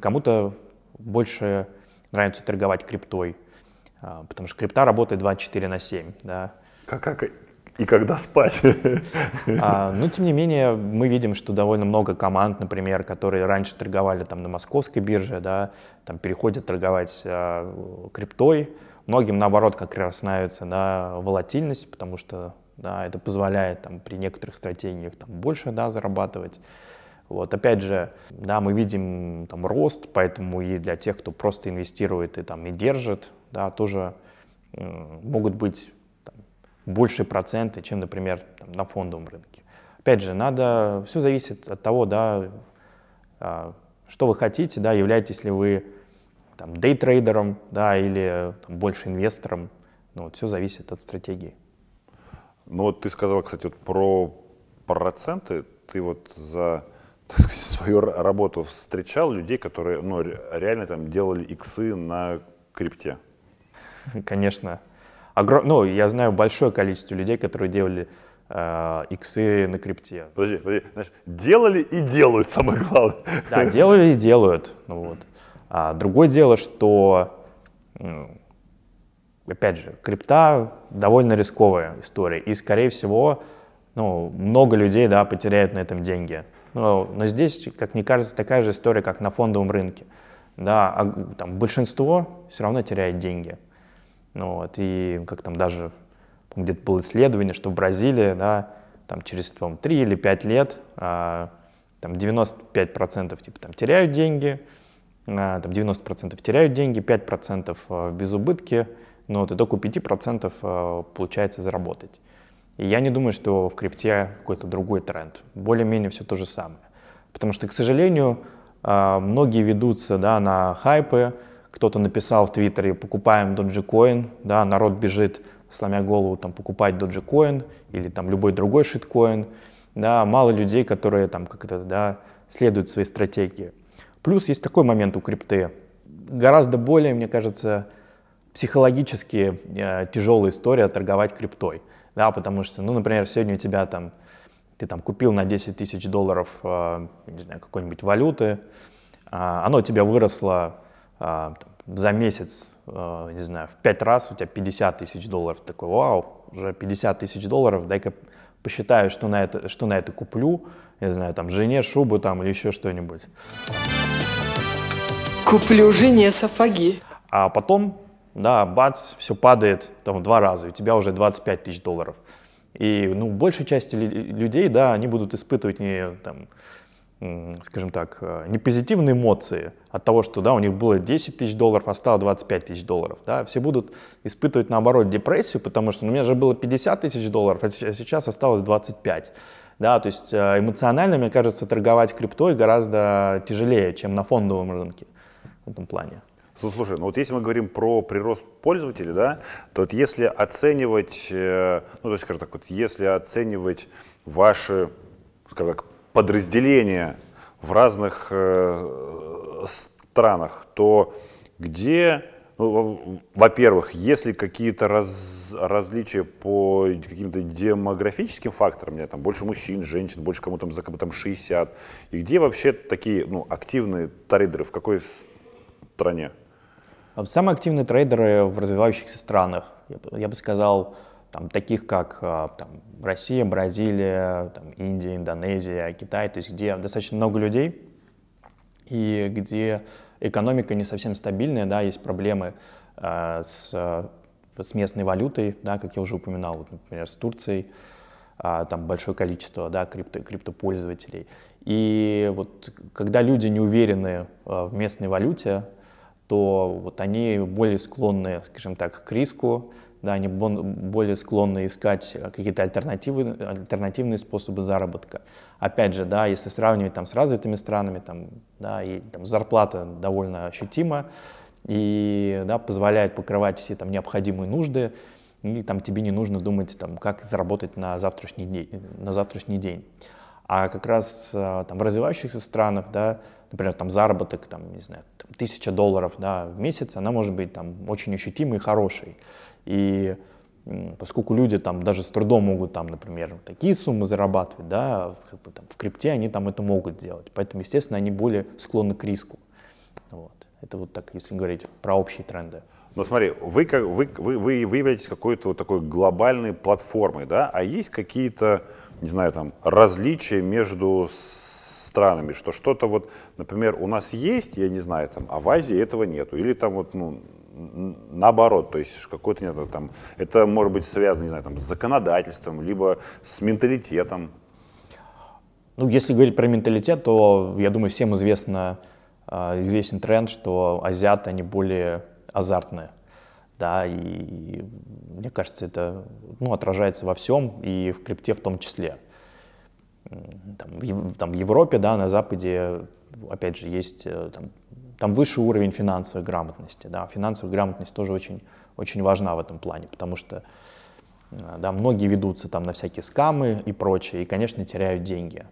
кому больше нравится торговать криптой, потому что крипта работает 24 на 7. Да. Как, как, и когда спать? <laughs> А, но, тем не менее, мы видим, что довольно много команд, например, которые раньше торговали там, на московской бирже, да, там, переходят торговать а, криптой. Многим, наоборот, как раз нравится да, волатильность, потому что да, это позволяет там, при некоторых стратегиях там, больше да, зарабатывать. Вот, опять же, да, мы видим там рост, поэтому и для тех, кто просто инвестирует и там и держит, да, тоже э, могут быть там, большие проценты, чем, например, там, на фондовом рынке. Опять же, надо, все зависит от того, да, э, что вы хотите, да, являетесь ли вы там дейтрейдером, да, или там, больше инвестором, ну, вот, все зависит от стратегии. Ну вот ты сказал, кстати, вот про проценты. Ты вот за <laughs> сказать, свою работу встречал людей, которые ну, реально там делали иксы на крипте? <laughs> Конечно. Огр... Ну, я знаю большое количество людей, которые делали э, иксы на крипте. Подожди, подожди. Знаешь, делали и делают, самое главное. Да, делали и делают. Ну, вот. а, другое дело, что опять же, крипта довольно рисковая история, и, скорее всего, ну, много людей, да, потеряют на этом деньги. Но, но здесь, как мне кажется, такая же история, как на фондовом рынке. Да, а, там, большинство все равно теряет деньги. Ну, вот, и как там даже где-то было исследование, что в Бразилии, да, там через там, 3 или 5 лет а, там 95% типа там теряют деньги, а, там 90% теряют деньги, 5% а, без убытки, но вот и только 5% а, получается заработать. И я не думаю, что в крипте какой-то другой тренд. Более-менее все то же самое. Потому что, к сожалению, многие ведутся да, на хайпы. Кто-то написал в Твиттере «покупаем Dogecoin», да, народ бежит, сломя голову, там, покупать Dogecoin или там любой другой шиткоин. Да, мало людей, которые там как-то да, следуют своей стратегии. Плюс есть такой момент у крипты. Гораздо более, мне кажется, психологически э, тяжелая история торговать криптой. Да, потому что, ну, например, сегодня у тебя там, ты там купил на 10 тысяч долларов, э, не знаю, какой-нибудь валюты, э, оно у тебя выросло там, за месяц, э, не знаю, в 5 раз, у тебя 50 тысяч долларов. Такой, вау, уже 50 тысяч долларов, дай-ка посчитаю, что на это, что на это куплю, не знаю, там, жене шубу там или еще что-нибудь. Куплю жене сапоги. А потом, да, бац, все падает там в два раза, у тебя уже 25 тысяч долларов. И, ну, большей части людей, да, они будут испытывать не, там, скажем так, э, не позитивные эмоции от того, что, да, у них было 10 тысяч долларов, а стало 25 тысяч долларов, да, все будут испытывать, наоборот, депрессию, потому что ну, у меня же было 50 тысяч долларов, а сейчас осталось 25. Да, то есть э, эмоционально, мне кажется, торговать криптой гораздо тяжелее, чем на фондовом рынке в этом плане. Слушай, ну вот если мы говорим про прирост пользователей, да, то вот если оценивать, э, ну то есть, скажем так, вот если оценивать ваши, скажем так, подразделения в разных э, странах, то где, ну, во-первых, есть ли какие-то раз, различия по каким-то демографическим факторам, мне там больше мужчин, женщин, больше кому там за там 60, и где вообще такие ну, активные трейдеры, в какой стране? Самые активные трейдеры в развивающихся странах, я бы, я бы сказал, там, таких как а, там, Россия, Бразилия, там, Индия, Индонезия, Китай, то есть где достаточно много людей и где экономика не совсем стабильная, да, есть проблемы э, с, с местной валютой, да, как я уже упоминал, вот, например, с Турцией, э, там большое количество да, крипто, криптопользователей. И вот когда люди не уверены э, в местной валюте, то вот они более склонны, скажем так, к риску, да, они более склонны искать какие-то альтернативы, альтернативные способы заработка. Опять же, да, если сравнивать там, с развитыми странами, там, да, и там, зарплата довольно ощутима и да, позволяет покрывать все там, необходимые нужды, и там, тебе не нужно думать, там, как заработать на завтрашний день. На завтрашний день. А как раз э, там, в развивающихся странах, да, например, там заработок, там, не знаю, там, тысяча долларов да, в месяц, она может быть там, очень ощутимой и хорошей. И поскольку люди там даже с трудом могут там, например, такие суммы зарабатывать, да, как бы, там, в крипте они там это могут делать. Поэтому, естественно, они более склонны к риску. Вот. Это вот так, если говорить про общие тренды. Но смотри, вы, как, вы, вы, вы, вы являетесь какой-то вот такой глобальной платформой, да, а есть какие-то, не знаю, там, различия между странами, что что-то вот, например, у нас есть, я не знаю, там, а в Азии этого нету, или там вот, ну, наоборот, то есть какой-то нет там, это может быть связано, не знаю, там, с законодательством, либо с менталитетом. Ну, если говорить про менталитет, то, я думаю, всем известно, а, известен тренд, что азиаты, они более азартные. Да, и мне кажется, это ну, отражается во всем, и в крипте в том числе. Там, в, там, в Европе, да, на Западе, опять же, есть э, там, там высший уровень финансовой грамотности. Да. Финансовая грамотность тоже очень, очень важна в этом плане, потому что э, да, многие ведутся там на всякие скамы и прочее, и, конечно, теряют деньги.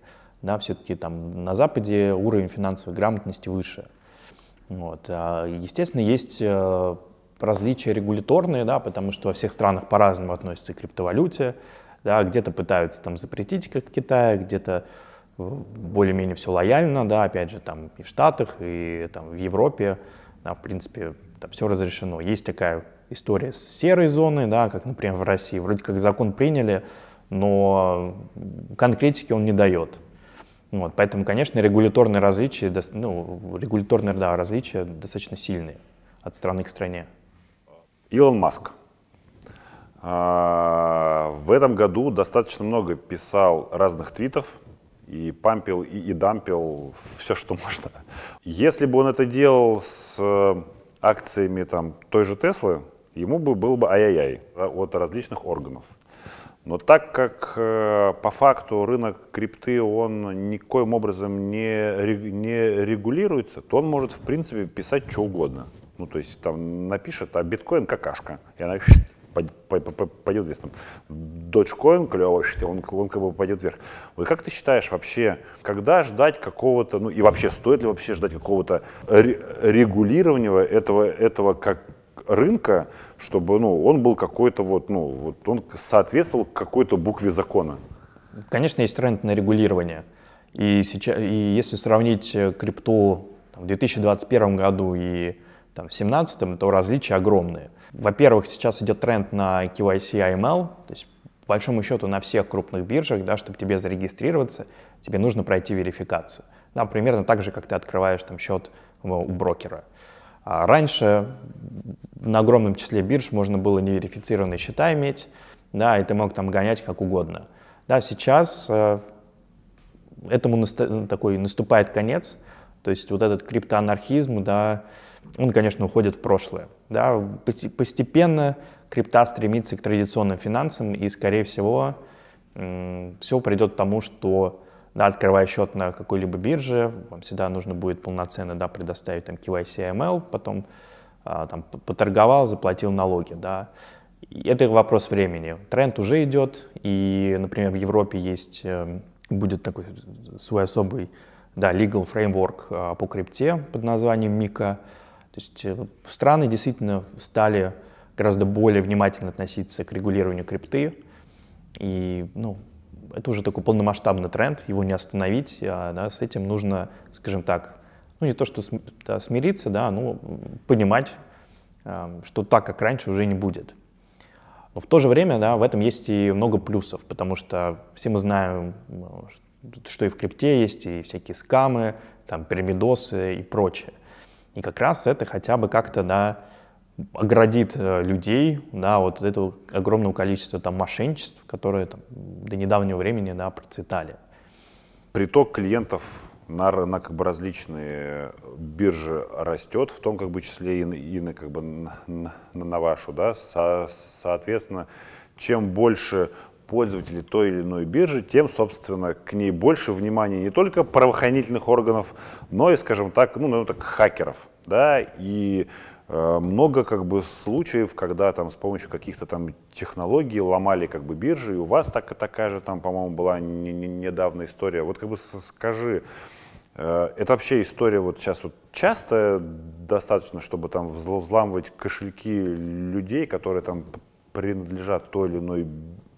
Да, все-таки там на Западе уровень финансовой грамотности выше. Вот. А, естественно, есть э, различия регуляторные, да, потому что во всех странах по-разному относятся к криптовалюте. Да, где-то пытаются там запретить, как в Китае, где-то более-менее все лояльно, да, опять же, там и в Штатах, и там в Европе, да, в принципе, там все разрешено. Есть такая история с серой зоной, да, как, например, в России. Вроде как закон приняли, но конкретики он не дает. Вот, поэтому, конечно, регуляторные различия, ну, регуляторные да, различия достаточно сильные от страны к стране. Илон Маск. А, в этом году достаточно много писал разных твитов и пампил, и, и дампил все, что <laughs> можно. Если бы он это делал с э, акциями там, той же Теслы, ему бы был бы ай-яй-яй от различных органов. Но так как э, по факту рынок крипты, он никоим образом не, не регулируется, то он может, в принципе, писать что угодно. Ну, то есть там напишет, а биткоин какашка. И она <laughs> пойдет вверх. Там, Dogecoin клевый, он, он как бы пойдет вверх. Вот как ты считаешь вообще, когда ждать какого-то, ну и вообще стоит ли вообще ждать какого-то регулирования этого, этого как рынка, чтобы ну, он был какой-то вот, ну, вот он соответствовал какой-то букве закона? Конечно, есть тренд на регулирование. И, сейчас, и если сравнить э, крипту там, в 2021 году и там, в 2017, то различия огромные. Во-первых, сейчас идет тренд на KYC AML, то есть по большому счету на всех крупных биржах, да, чтобы тебе зарегистрироваться, тебе нужно пройти верификацию. Да, примерно так же, как ты открываешь там счет у брокера. А раньше на огромном числе бирж можно было неверифицированные счета иметь, да, и ты мог там гонять как угодно. Да, сейчас э, этому наста- такой наступает конец, то есть вот этот криптоанархизм, да, он, конечно, уходит в прошлое. Да, постепенно крипта стремится к традиционным финансам, и, скорее всего, все придет к тому, что да, открывая счет на какой-либо бирже, вам всегда нужно будет полноценно да, предоставить там, KYC AML, потом а, там, поторговал, заплатил налоги. Да. И это вопрос времени. Тренд уже идет, и, например, в Европе есть, э, будет такой свой особый да, legal framework а, по крипте под названием МИКА. То есть э, страны действительно стали гораздо более внимательно относиться к регулированию крипты. И ну, это уже такой полномасштабный тренд, его не остановить. А, да, с этим нужно, скажем так, ну не то что смириться, да, но понимать, а, что так, как раньше, уже не будет. Но в то же время, да, в этом есть и много плюсов, потому что все мы знаем, что и в крипте есть, и всякие скамы, там, пирамидосы и прочее. И как раз это хотя бы как-то, да, оградит э, людей, да, вот от этого огромного количества там мошенничеств, которые там, до недавнего времени, да, процветали. Приток клиентов на, на как бы различные биржи растет, в том как бы числе и, и на, как бы на, на, на вашу, да, Со, соответственно, чем больше пользователей той или иной биржи, тем, собственно, к ней больше внимания не только правоохранительных органов, но и, скажем так, ну, наверное, так, хакеров, да, и э, много как бы случаев, когда там с помощью каких-то там технологий ломали как бы биржи, и у вас так, такая же там, по-моему, была не, не, недавно история. Вот как бы скажи, э, это вообще история вот сейчас вот часто достаточно, чтобы там взламывать кошельки людей, которые там принадлежат той или иной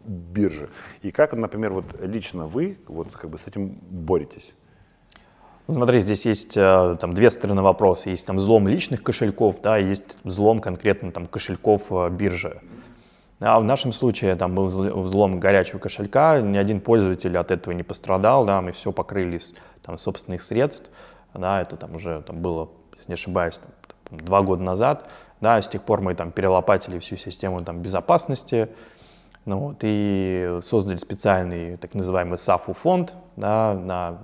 биржи. И как, например, вот лично вы вот как бы с этим боретесь? Смотри, здесь есть э, там две стороны вопроса. Есть там взлом личных кошельков, да, есть взлом конкретно там кошельков э, биржи. А в нашем случае там был взлом горячего кошелька, ни один пользователь от этого не пострадал, да, мы все покрыли там, собственных средств, да, это там уже там было, если не ошибаюсь, там, два года назад, да, с тех пор мы там перелопатили всю систему там безопасности, ну, вот, и создали специальный так называемый САФУ фонд да, на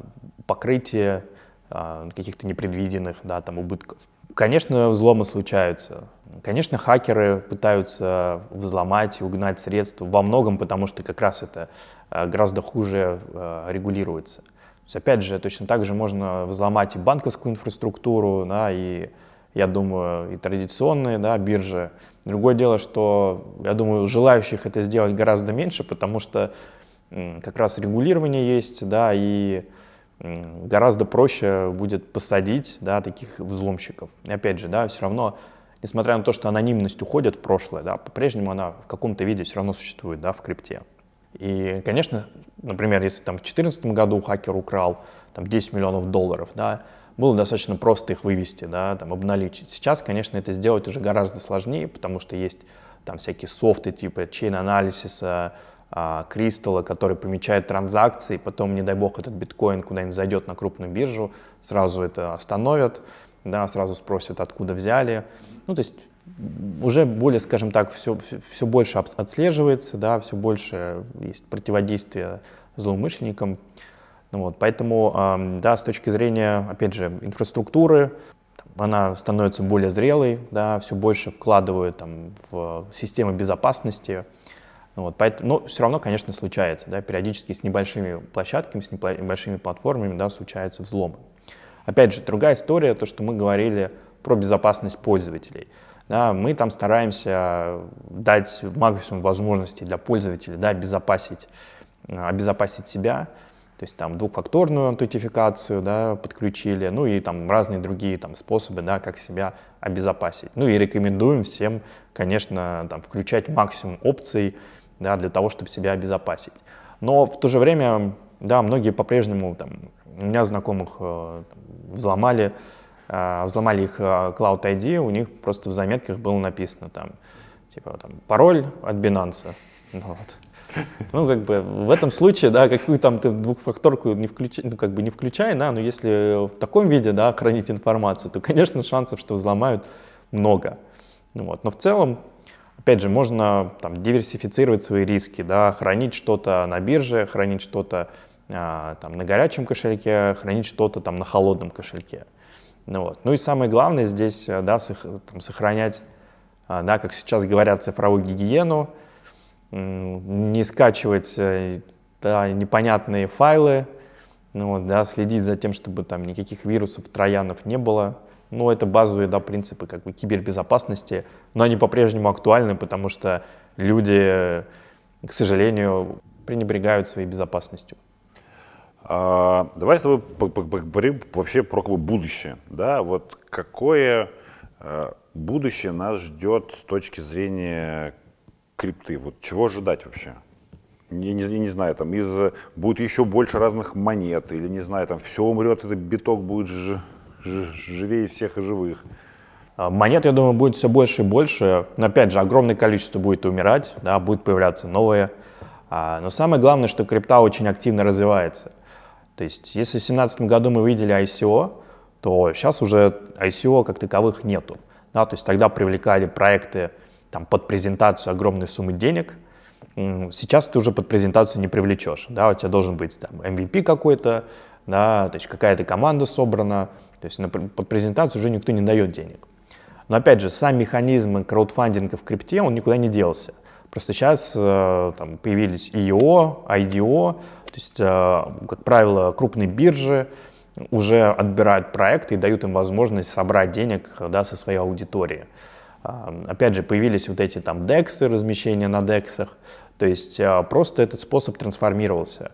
покрытие а, каких-то непредвиденных да, там, убытков. Конечно, взломы случаются. Конечно, хакеры пытаются взломать и угнать средства во многом, потому что как раз это а, гораздо хуже а, регулируется. То есть, опять же, точно так же можно взломать и банковскую инфраструктуру, да, и, я думаю, и традиционные да, биржи. Другое дело, что, я думаю, желающих это сделать гораздо меньше, потому что как раз регулирование есть, да, и гораздо проще будет посадить, да, таких взломщиков. И опять же, да, все равно, несмотря на то, что анонимность уходит в прошлое, да, по-прежнему она в каком-то виде все равно существует, да, в крипте. И, конечно, например, если там в 2014 году хакер украл там 10 миллионов долларов, да, было достаточно просто их вывести, да, там, обналичить. Сейчас, конечно, это сделать уже гораздо сложнее, потому что есть там всякие софты типа chain анализиса, Кристалла, который помечает транзакции, потом, не дай бог, этот биткоин куда-нибудь зайдет на крупную биржу, сразу это остановят, да, сразу спросят, откуда взяли. Ну, то есть уже более, скажем так, все, все больше отслеживается, да, все больше есть противодействие злоумышленникам. Вот, поэтому, да, с точки зрения, опять же, инфраструктуры, она становится более зрелой, да, все больше вкладывают там, в системы безопасности. Вот, поэтому, но все равно, конечно, случается, да, периодически с небольшими площадками, с небольшими платформами, да, случаются взломы. Опять же, другая история, то, что мы говорили про безопасность пользователей. Да, мы там стараемся дать максимум возможностей для пользователей, да, обезопасить, обезопасить себя, то есть там двухфакторную аутентификацию да, подключили, ну и там разные другие там, способы, да, как себя обезопасить. Ну и рекомендуем всем, конечно, там, включать максимум опций да, для того, чтобы себя обезопасить. Но в то же время, да, многие по-прежнему, там, у меня знакомых э, взломали, э, взломали их э, Cloud ID, у них просто в заметках было написано там, типа, там, пароль от Binance. Вот. Ну, как бы в этом случае, да, какую там ты двухфакторку не включай, ну, как бы не включай, да, но если в таком виде, да, хранить информацию, то, конечно, шансов, что взломают, много. Ну, вот. Но в целом, опять же, можно там диверсифицировать свои риски, да, хранить что-то на бирже, хранить что-то а, там на горячем кошельке, хранить что-то там на холодном кошельке. Ну, вот. ну и самое главное здесь, да, сох, там, сохранять, а, да, как сейчас говорят, цифровую гигиену, не скачивать э, да, непонятные файлы, ну, да, следить за тем, чтобы там никаких вирусов, троянов не было. Ну, это базовые да, принципы как бы, кибербезопасности, но они по-прежнему актуальны, потому что люди, к сожалению, пренебрегают своей безопасностью. А, давай с тобой поговорим вообще про как бы, будущее. Да? Вот какое э, будущее нас ждет с точки зрения крипты? Вот чего ожидать вообще? Я не, я не знаю, там из будет еще больше разных монет, или не знаю, там все умрет, этот биток будет ж, ж, живее всех и живых. А, монет, я думаю, будет все больше и больше. Но опять же, огромное количество будет умирать, да, будет появляться новые. А, но самое главное, что крипта очень активно развивается. То есть, если в 2017 году мы видели ICO, то сейчас уже ICO как таковых нету. Да, то есть тогда привлекали проекты там, под презентацию огромной суммы денег. Сейчас ты уже под презентацию не привлечешь. Да? У тебя должен быть там, MVP какой-то, да, то есть какая-то команда собрана. То есть на, под презентацию уже никто не дает денег. Но опять же, сам механизм краудфандинга в крипте, он никуда не делся. Просто сейчас э, там, появились IEO, IDO, то есть, э, как правило, крупные биржи уже отбирают проекты и дают им возможность собрать денег да, со своей аудитории. Опять же, появились вот эти там DEX, размещения на DEX. То есть а, просто этот способ трансформировался.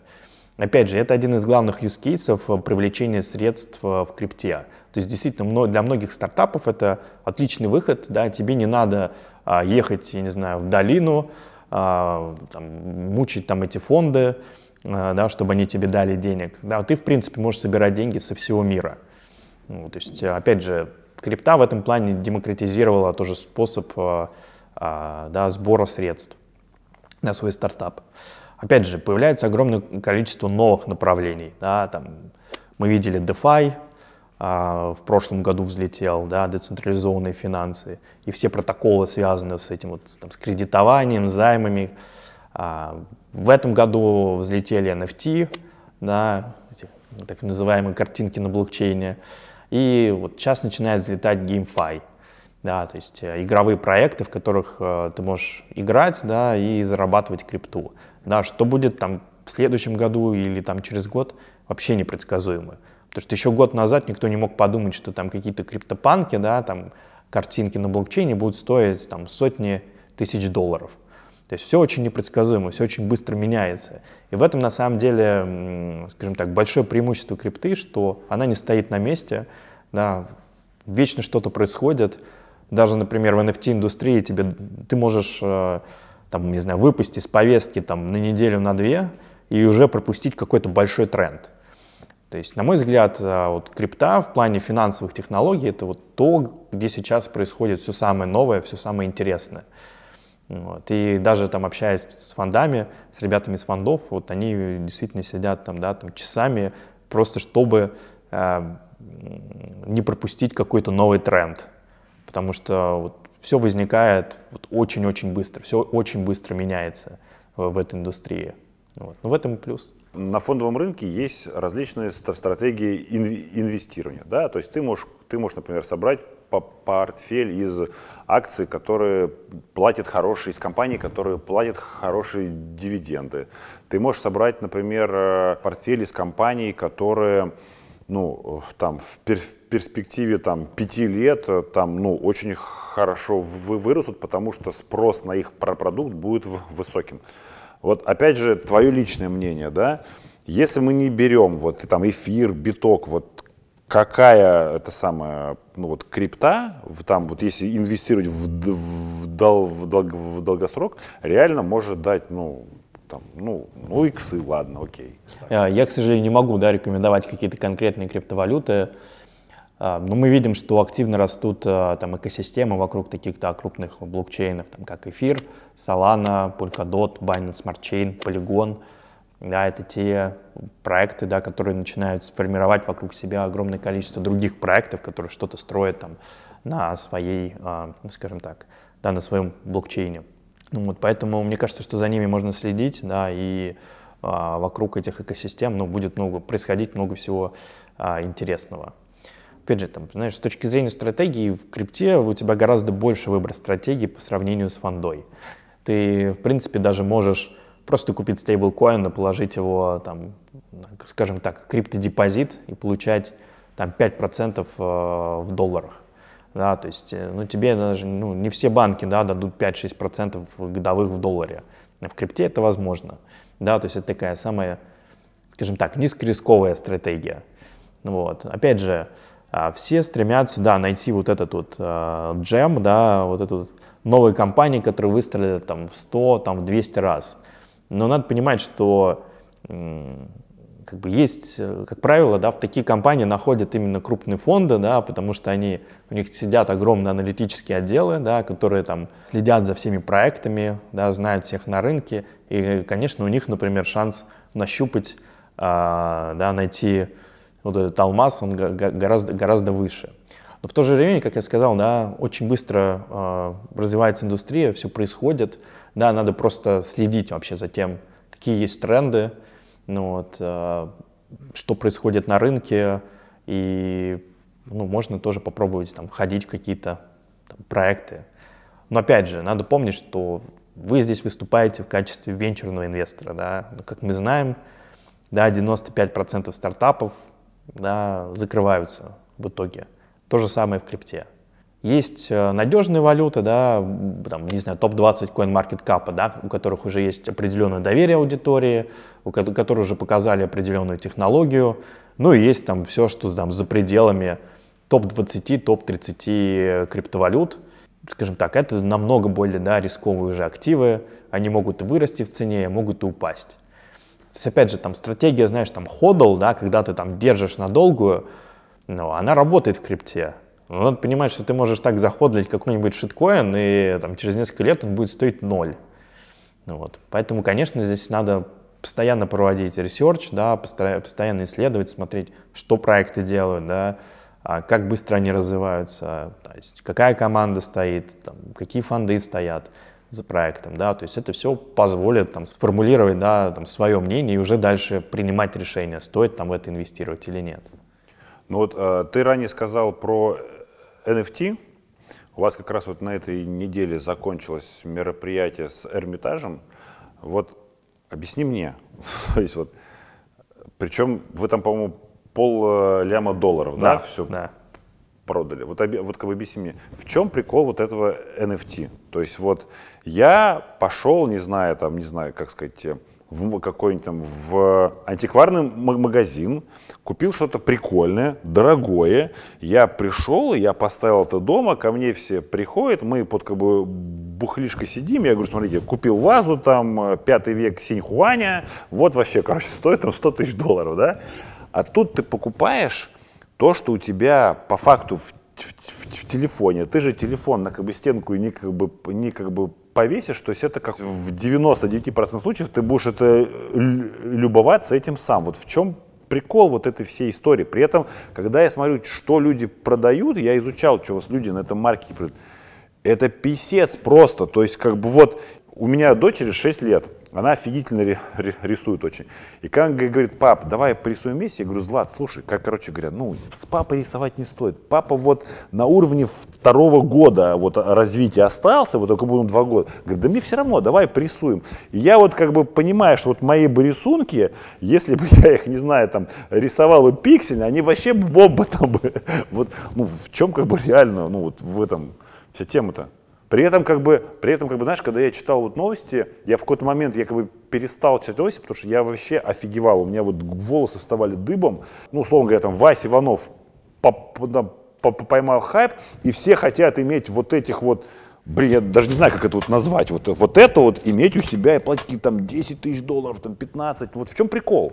Опять же, это один из главных use cases э, привлечения средств э, в крипте. То есть действительно для многих стартапов это отличный выход. Да? Тебе не надо а, ехать, я не знаю, в долину, а, там, мучить там эти фонды, да, чтобы они тебе дали денег. Да? Ты, в принципе, можешь собирать деньги со всего мира. Ну, то есть, опять же, крипта в этом плане демократизировала тоже способ э, э, да, сбора средств на свой стартап. Опять же, появляется огромное количество новых направлений. Да, там, мы видели DeFi, а, в прошлом году взлетел, да, децентрализованные финансы, и все протоколы связаны с этим, вот, там, с кредитованием, займами. А, в этом году взлетели NFT, да, так называемые картинки на блокчейне. И вот сейчас начинает взлетать GameFi. Да, то есть э, игровые проекты, в которых э, ты можешь играть да, и зарабатывать крипту. Да, что будет там в следующем году или там через год, вообще непредсказуемо. Потому что еще год назад никто не мог подумать, что там какие-то криптопанки, да, там картинки на блокчейне будут стоить там сотни тысяч долларов. То есть все очень непредсказуемо, все очень быстро меняется. И в этом на самом деле, скажем так, большое преимущество крипты, что она не стоит на месте, да, вечно что-то происходит. Даже, например, в NFT-индустрии тебе, ты можешь, э, там, не знаю, выпустить из повестки там, на неделю, на две и уже пропустить какой-то большой тренд. То есть, на мой взгляд, э, вот крипта в плане финансовых технологий это вот то, где сейчас происходит все самое новое, все самое интересное. Вот. И даже там общаясь с фондами, с ребятами из фондов, вот они действительно сидят там, да, там часами, просто чтобы э, не пропустить какой-то новый тренд. Потому что вот, все возникает вот, очень-очень быстро, все очень быстро меняется в, в этой индустрии. Вот. Но в этом и плюс. На фондовом рынке есть различные ст- стратегии инв- инвестирования. Да? То есть ты можешь, ты можешь, например, собрать портфель из акций, которые платят хорошие, из компаний, которые платят хорошие дивиденды. Ты можешь собрать, например, э, портфель из компаний, которые ну, э, там, в пер- в перспективе там, пяти лет э, там, ну, очень хорошо вы- вырастут, потому что спрос на их про- продукт будет высоким. Вот опять же, твое личное мнение, да, если мы не берем вот там эфир, биток, вот какая это самая, ну вот крипта, в- там вот если инвестировать в, в, дол- в долг- в долгосрок, реально может дать, ну, там, ну, ну, иксы, ладно, окей. А, Я, к сожалению, не могу да, рекомендовать какие-то конкретные криптовалюты, А, но мы видим, что активно растут а, там, экосистемы вокруг таких да, крупных блокчейнов, там, как Эфир, Solana, Polkadot, Binance Smart Chain, Polygon. Да, это те проекты, да, которые начинают сформировать вокруг себя огромное количество других проектов, которые что-то строят там, на своей, а, ну, скажем так, да, на своем блокчейне. Ну, вот, поэтому мне кажется, что за ними можно следить, да, и а, вокруг этих экосистем ну, будет много, происходить много всего а, интересного. Опять же, там, знаешь, с точки зрения стратегии в крипте у тебя гораздо больше выбор стратегий по сравнению с фондой. Ты, в принципе, даже можешь просто купить стейблкоин и положить его, там, скажем так, криптодепозит и получать там 5% э, в долларах. Да, то есть, э, ну, тебе даже, ну, не все банки, да, дадут 5-6% годовых в долларе. В крипте это возможно. Да, то есть это такая самая, скажем так, низкорисковая стратегия. Вот. Опять же, а, все стремятся, да, найти вот этот вот а, джем, да, вот эту вот новые компании, которые выстрелят там в 100, там в 200 раз. Но надо понимать, что как бы есть, э, как правило, да, в такие компании находят именно крупные фонды, да, потому что они, у них сидят огромные аналитические отделы, да, которые там следят за всеми проектами, да, знают всех на рынке, и, конечно, у них, например, шанс нащупать, а, да, найти вот этот алмаз, он гораздо, гораздо выше. Но в то же время, как я сказал, да, очень быстро э, развивается индустрия, все происходит, да, надо просто следить вообще за тем, какие есть тренды, ну, вот, э, что происходит на рынке, и ну, можно тоже попробовать там, входить в какие-то проекты. Но опять же, надо помнить, что вы здесь выступаете в качестве венчурного инвестора. Да? Ну, Как мы знаем, да, 95% стартапов да, закрываются в итоге. То же самое в крипте. Есть э, надежные валюты, да, там, не знаю, топ-20 CoinMarketCap, да, у которых уже есть определенное доверие аудитории, у ко- которые уже показали определенную технологию. Ну и есть там все, что там за пределами топ-20, топ-30 криптовалют. Скажем так, это намного более да, рисковые уже активы. Они могут вырасти в цене, могут и упасть. То есть, опять же, там стратегия, знаешь, там hodl, да, когда ты там держишь на долгую, ну, она работает в крипте. Но надо понимать, что ты можешь так заходлить какой-нибудь шиткоин, и там, через несколько лет он будет стоить ноль. Вот. Поэтому, конечно, здесь надо постоянно проводить research, да, постоя- постоянно исследовать, смотреть, что проекты делают, да, а как быстро они развиваются, то есть какая команда стоит, там, какие фонды стоят за проектом, да, то есть это все позволит там, сформулировать, да, там, свое мнение и уже дальше принимать решение, стоит там в это инвестировать или нет. Ну вот э, ты ранее сказал про NFT. У вас как раз вот на этой неделе закончилось мероприятие с Эрмитажем. Вот объясни мне, <laughs> то есть вот, причем вы там, по-моему, пол э, ляма долларов, да, все Да. продали. Вот, вот как бы объясни мне, в чем прикол вот этого NFT? То есть вот я пошел, не знаю, там, не знаю, как сказать, э, в какой-нибудь там в антикварный магазин, купил что-то прикольное, дорогое. Я пришел, я поставил это дома, ко мне все приходят, мы под как бы бухлишкой сидим, я говорю, смотрите, купил вазу там, э, пятый век Синьхуаня, вот вообще, короче, стоит там 100 тысяч долларов, да? А тут ты покупаешь то, что у тебя по факту в, в- в- в телефоне, ты же телефон на как бы стенку и не как бы, не как бы повесишь, то есть это как в 99% случаев ты будешь это лю- любоваться этим сам. Вот в чем прикол вот этой всей истории. При этом, когда я смотрю, что люди продают, я изучал, что у вас люди на этом маркете продают. Это писец просто. То есть, как бы вот у меня дочери 6 лет. Она офигительно ри- ри- рисует очень. И когда говорит, пап, давай порисуем вместе, я говорю, Злат, слушай, как, короче говоря, ну, с папой рисовать не стоит. Папа вот на уровне второго года вот развития остался, вот только было два года. Говорит, да мне все равно, давай порисуем. И я вот как бы понимаю, что вот мои бы рисунки, если бы я их, не знаю, там, рисовал бы пиксельно, они вообще бомба там бы. <laughs> Вот, ну, в чем как бы реально, ну, вот в этом вся тема-то. При этом, как бы, при этом, как бы, знаешь, когда я читал вот новости, я в какой-то момент я как бы перестал читать новости, потому что я вообще офигевал. У меня вот волосы вставали дыбом. Ну, условно говоря, там Вася Иванов поймал хайп, и все хотят иметь вот этих вот Блин, я даже не знаю, как это вот назвать. Вот, вот это вот иметь у себя и платить там 10 тысяч долларов, там 15. Вот в чем прикол?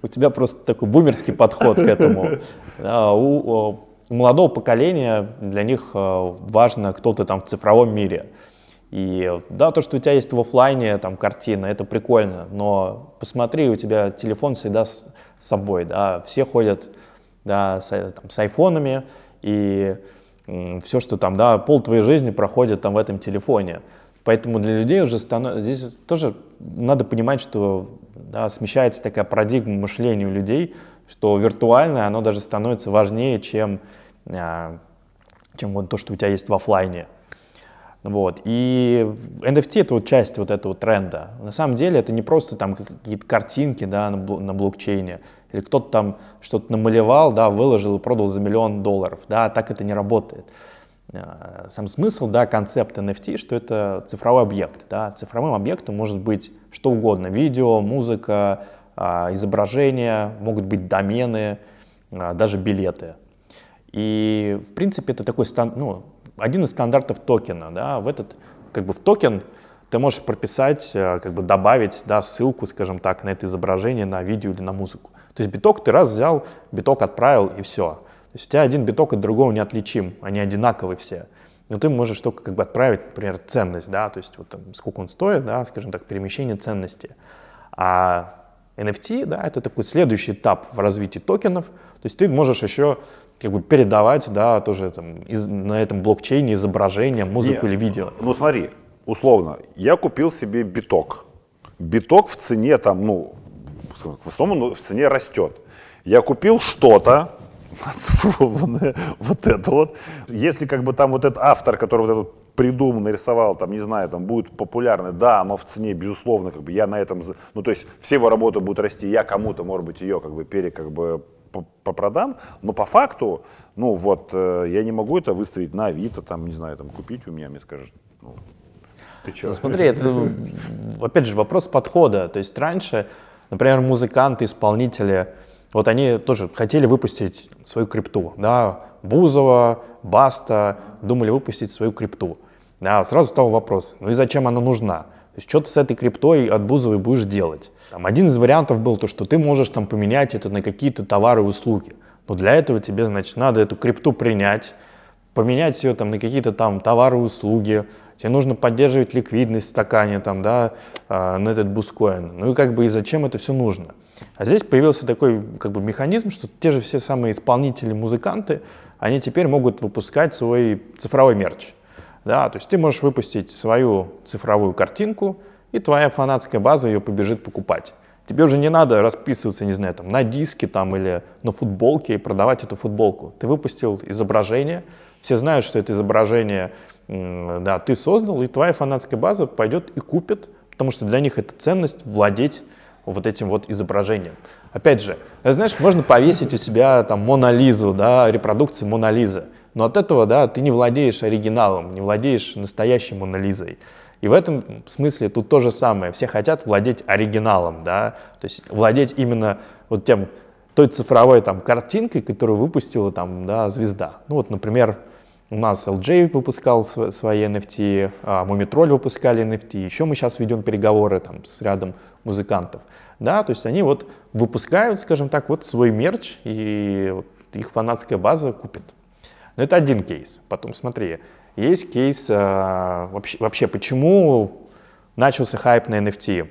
У тебя просто такой бумерский подход к этому. <laughs> У молодого поколения для них э, важно, кто ты там в цифровом мире. И да, то, что у тебя есть в оффлайне там картина, это прикольно, но посмотри, у тебя телефон всегда с собой, да, все ходят да, с, там, с айфонами, и все, что там, да, пол твоей жизни проходит там в этом телефоне. Поэтому для людей уже становится, здесь тоже надо понимать, что да, смещается такая парадигма мышления у людей, что виртуальное, оно даже становится важнее, чем, а, чем вот то, что у тебя есть в офлайне. Вот. И NFT это вот часть вот этого тренда. На самом деле это не просто там какие-то картинки да, на, на блокчейне, или кто-то там что-то намалевал, да, выложил и продал за миллион долларов. Да, так это не работает. А, Сам смысл, да, концепт NFT, что это цифровой объект. Да. Цифровым объектом может быть что угодно. Видео, музыка, изображения, могут быть домены, а, даже билеты. И, в принципе, это такой ну, один из стандартов токена. Да, в этот, как бы в токен ты можешь прописать, э, как бы добавить да, ссылку, скажем так, на это изображение, на видео или на музыку. То есть биток ты раз взял, биток отправил и все. То есть у тебя один биток от другого неотличим, они одинаковые все. Но ты можешь только как бы отправить, например, ценность, да, то есть вот там, сколько он стоит, да, скажем так, перемещение ценности. А NFT, да, это такой следующий этап в развитии токенов. То есть ты можешь еще как бы передавать, да, тоже там, из, на этом блокчейне изображение, музыку Не, или видео. Ну смотри, условно, я купил себе биток. Биток в цене там, ну, в основном ну, в цене растет. Я купил что-то, <laughs> оцифрованное, вот это вот. Если как бы там вот этот автор, который вот этот придумал, нарисовал, там, не знаю, там будет популярный, да, но в цене, безусловно, как бы я на этом, ну, то есть все его работы будут расти, я кому-то, может быть, ее как бы пере, как бы по- попродам, но по факту, ну, вот, э, я не могу это выставить на Авито, там, не знаю, там, купить у меня, мне скажут, ну, ты что? Ну, смотри, это, опять же, вопрос подхода. То есть раньше, например, музыканты, исполнители, вот они тоже хотели выпустить свою крипту, да, Бузова, Баста думали выпустить свою крипту. Да, сразу стал вопрос, ну и зачем она нужна? То есть что ты с этой криптой от Бузовой будешь делать? Там, один из вариантов был то, что ты можешь там поменять это на какие-то товары и услуги. Но для этого тебе, значит, надо эту крипту принять, поменять ее там на какие-то там товары и услуги, тебе нужно поддерживать ликвидность в стакане там, да, а, на этот бускоин. Ну и как бы и зачем это все нужно? А здесь появился такой как бы механизм, что те же все самые исполнители, музыканты, они теперь могут выпускать свой цифровой мерч. Да, то есть ты можешь выпустить свою цифровую картинку, и твоя фанатская база ее побежит покупать. Тебе уже не надо расписываться, не знаю, там, на диске там, или на футболке и продавать эту футболку. Ты выпустил изображение, все знают, что это изображение да, ты создал, и твоя фанатская база пойдет и купит, потому что для них это ценность владеть вот этим вот изображением. Опять же, знаешь, можно повесить у себя там Монолизу, да, репродукции Монолизы, но от этого, да, ты не владеешь оригиналом, не владеешь настоящей Монолизой. И в этом смысле тут то же самое. Все хотят владеть оригиналом, да, то есть владеть именно вот тем, той цифровой там картинкой, которую выпустила там, да, звезда. Ну вот, например, у нас LJ выпускал св- свои NFT, а Мумитроль выпускали NFT, еще мы сейчас ведем переговоры там с рядом музыкантов. Да, то есть они вот выпускают, скажем так, вот свой мерч, и вот их фанатская база купит. Но это один кейс. Потом смотри, есть кейс а, вообще, вообще, почему начался хайп на NFT.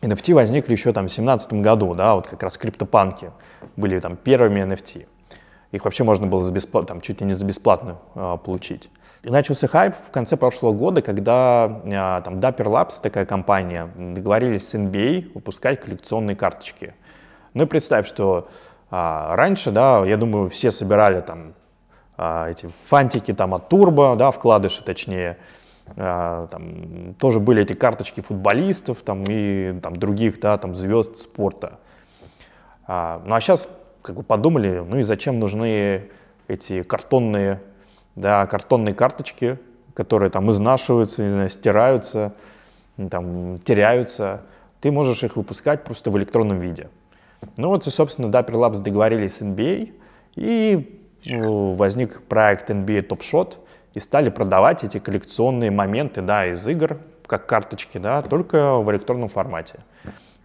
NFT возникли еще там в 2017 году, да, вот как раз криптопанки были там первыми NFT. Их вообще можно было за бесплатно, там, чуть ли не за бесплатно а, получить. И начался хайп в конце прошлого года, когда а, там Dapper Labs, такая компания, договорились с NBA выпускать коллекционные карточки. Ну и представь, что а, раньше, да, я думаю, все собирали там эти фантики там от Turbo, да, вкладыши точнее, а, там, тоже были эти карточки футболистов там, и там, других да, там, звезд спорта. А, ну а сейчас как бы подумали, ну и зачем нужны эти картонные да, картонные карточки, которые там изнашиваются, не знаю, стираются, там, теряются, ты можешь их выпускать просто в электронном виде. Ну вот, и, собственно, Dapper Labs договорились с NBA, и ну, возник проект NBA Top Shot, и стали продавать эти коллекционные моменты, да, из игр, как карточки, да, только в электронном формате.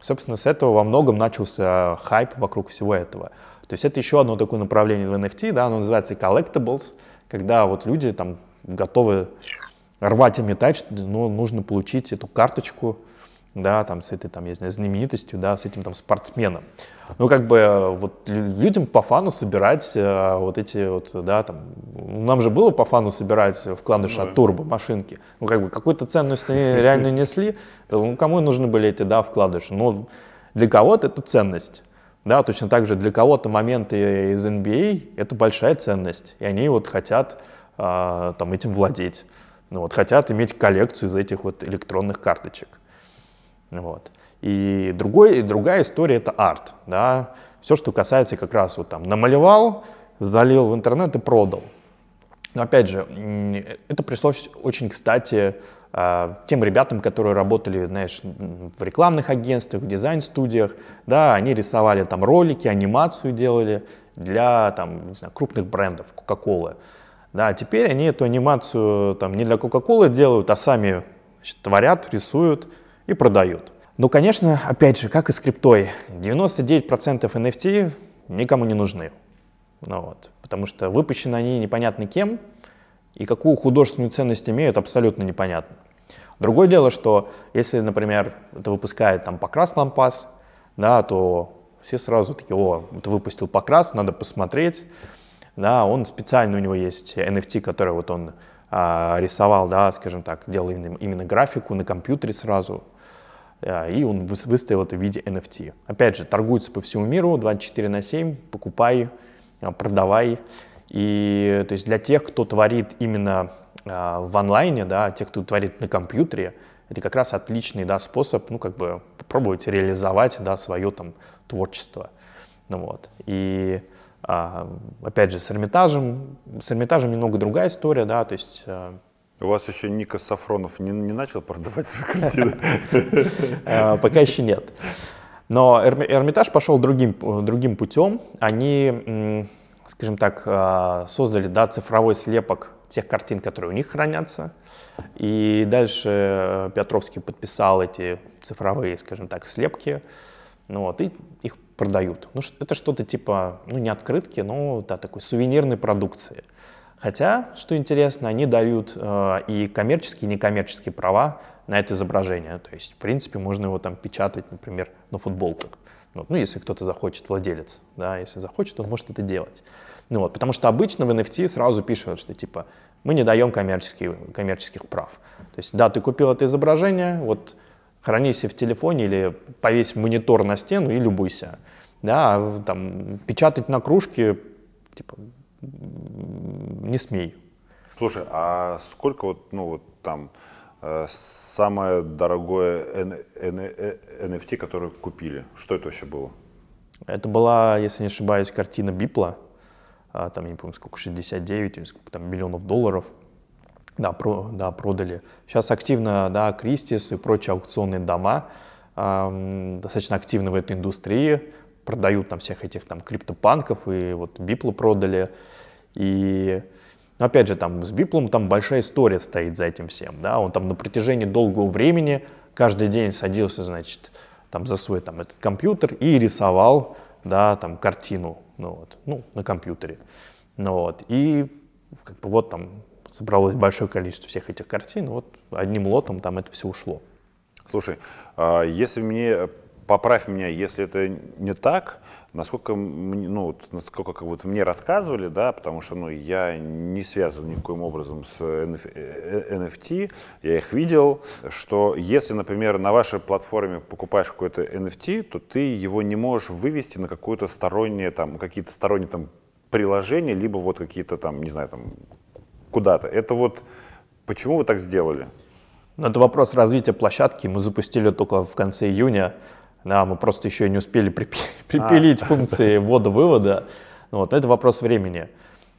Собственно, с этого во многом начался хайп вокруг всего этого. То есть это еще одно такое направление в NFT, да, оно называется collectibles — когда вот люди там готовы рвать и метать, но ну, нужно получить эту карточку, да, там с этой там, я знаю, знаменитостью, да, с этим там спортсменом. Ну, как бы вот людям по фану собирать э, вот эти вот, да, там, нам же было по фану собирать вкладыши от турбо машинки. Ну, как бы какую-то ценность они <laughs> реально несли, ну, кому нужны были эти, да, вкладыши? Ну, для кого-то это ценность. Да, точно так же для кого-то моменты из NBA — это большая ценность, и они вот хотят а, там этим владеть. Ну, вот, хотят иметь коллекцию из этих вот электронных карточек. Вот. И, другой, и другая история — это арт. Да? Все, что касается как раз вот там намалевал, залил в интернет и продал. Но опять же, это пришлось очень кстати а, тем ребятам, которые работали, знаешь, в рекламных агентствах, в дизайн-студиях, да, они рисовали там ролики, анимацию делали для там, не знаю, крупных брендов, Coca-Cola. Да, теперь они эту анимацию там не для Coca-Cola делают, а сами значит, творят, рисуют и продают. Ну, конечно, опять же, как и с криптой, 99% NFT никому не нужны. Ну, вот, потому что выпущены они непонятно кем, и какую художественную ценность имеют, абсолютно непонятно. Другое дело, что если, например, это выпускает там Покрас Лампас, да, то все сразу такие, о, ты выпустил Покрас, надо посмотреть. Да, он специально, у него есть NFT, который вот он а, рисовал, да, скажем так, делал именно, именно графику на компьютере сразу, и он выставил это в виде NFT. Опять же, торгуется по всему миру 24 на 7, покупай, а, продавай. И то есть для тех, кто творит именно э, в онлайне, да, тех, кто творит на компьютере, это как раз отличный да, способ, ну, как бы попробовать реализовать да, свое там творчество. Ну, вот. И опять же, с Эрмитажем, с Эрмитажем немного другая история, да, то есть... А, У вас еще Ника Сафронов не, не начал продавать свои картины? <laughs> Пока еще нет. Но Эрмитаж пошел другим, другим путем. Они скажем так, а, создали да, цифровой слепок тех картин, которые у них хранятся. И дальше э, Петровский подписал эти цифровые, скажем так, слепки, ну вот, и их продают. Ну, это что-то типа, ну, не открытки, но да, такой сувенирной продукции. Хотя, что интересно, они дают э, и коммерческие, и некоммерческие права на это изображение. То есть, в принципе, можно его там печатать, например, на футболках. Вот. Ну, если кто-то захочет, владелец, да, если захочет, он может это делать. Ну, вот, потому что обычно в NFT сразу пишут, что типа мы не даем коммерческих, коммерческих прав. То есть, да, ты купил это изображение, вот храни себе в телефоне или повесь монитор на стену и любуйся. Да, а там, печатать на кружке, типа, не смей. Слушай, а сколько вот, ну вот там, э, самое дорогое NFT, э, которое купили? Что это вообще было? Это была, если не ошибаюсь, картина Бипла. А, там, я не помню, сколько, 69 или сколько там миллионов долларов. Да, про, да, продали. Сейчас активно, да, Кристис и прочие аукционные дома э, достаточно активны в этой индустрии, продают там всех этих там криптопанков, и вот Биплу продали. И но опять же, там с Биплом там большая история стоит за этим всем, да, он там на протяжении долгого времени каждый день садился, значит, там за свой там этот компьютер и рисовал, да, там картину, ну вот, ну на компьютере, ну вот, и как бы вот там собралось большое количество всех этих картин, вот одним лотом там это все ушло. Слушай, а если мне поправь меня, если это не так, насколько, ну, вот, насколько как вот мне рассказывали, да, потому что ну, я не связан никоим образом с NFT, я их видел, что если, например, на вашей платформе покупаешь какой-то NFT, то ты его не можешь вывести на какое-то стороннее, там, какие-то сторонние там приложения, либо вот какие-то там, не знаю, там, куда-то. Это вот почему вы так сделали? Ну, это вопрос развития площадки. Мы запустили только в конце июня. Да, мы просто еще не успели припи- <laughs> припилить а. функции <laughs> ввода-вывода. Ну, вот, это вопрос времени.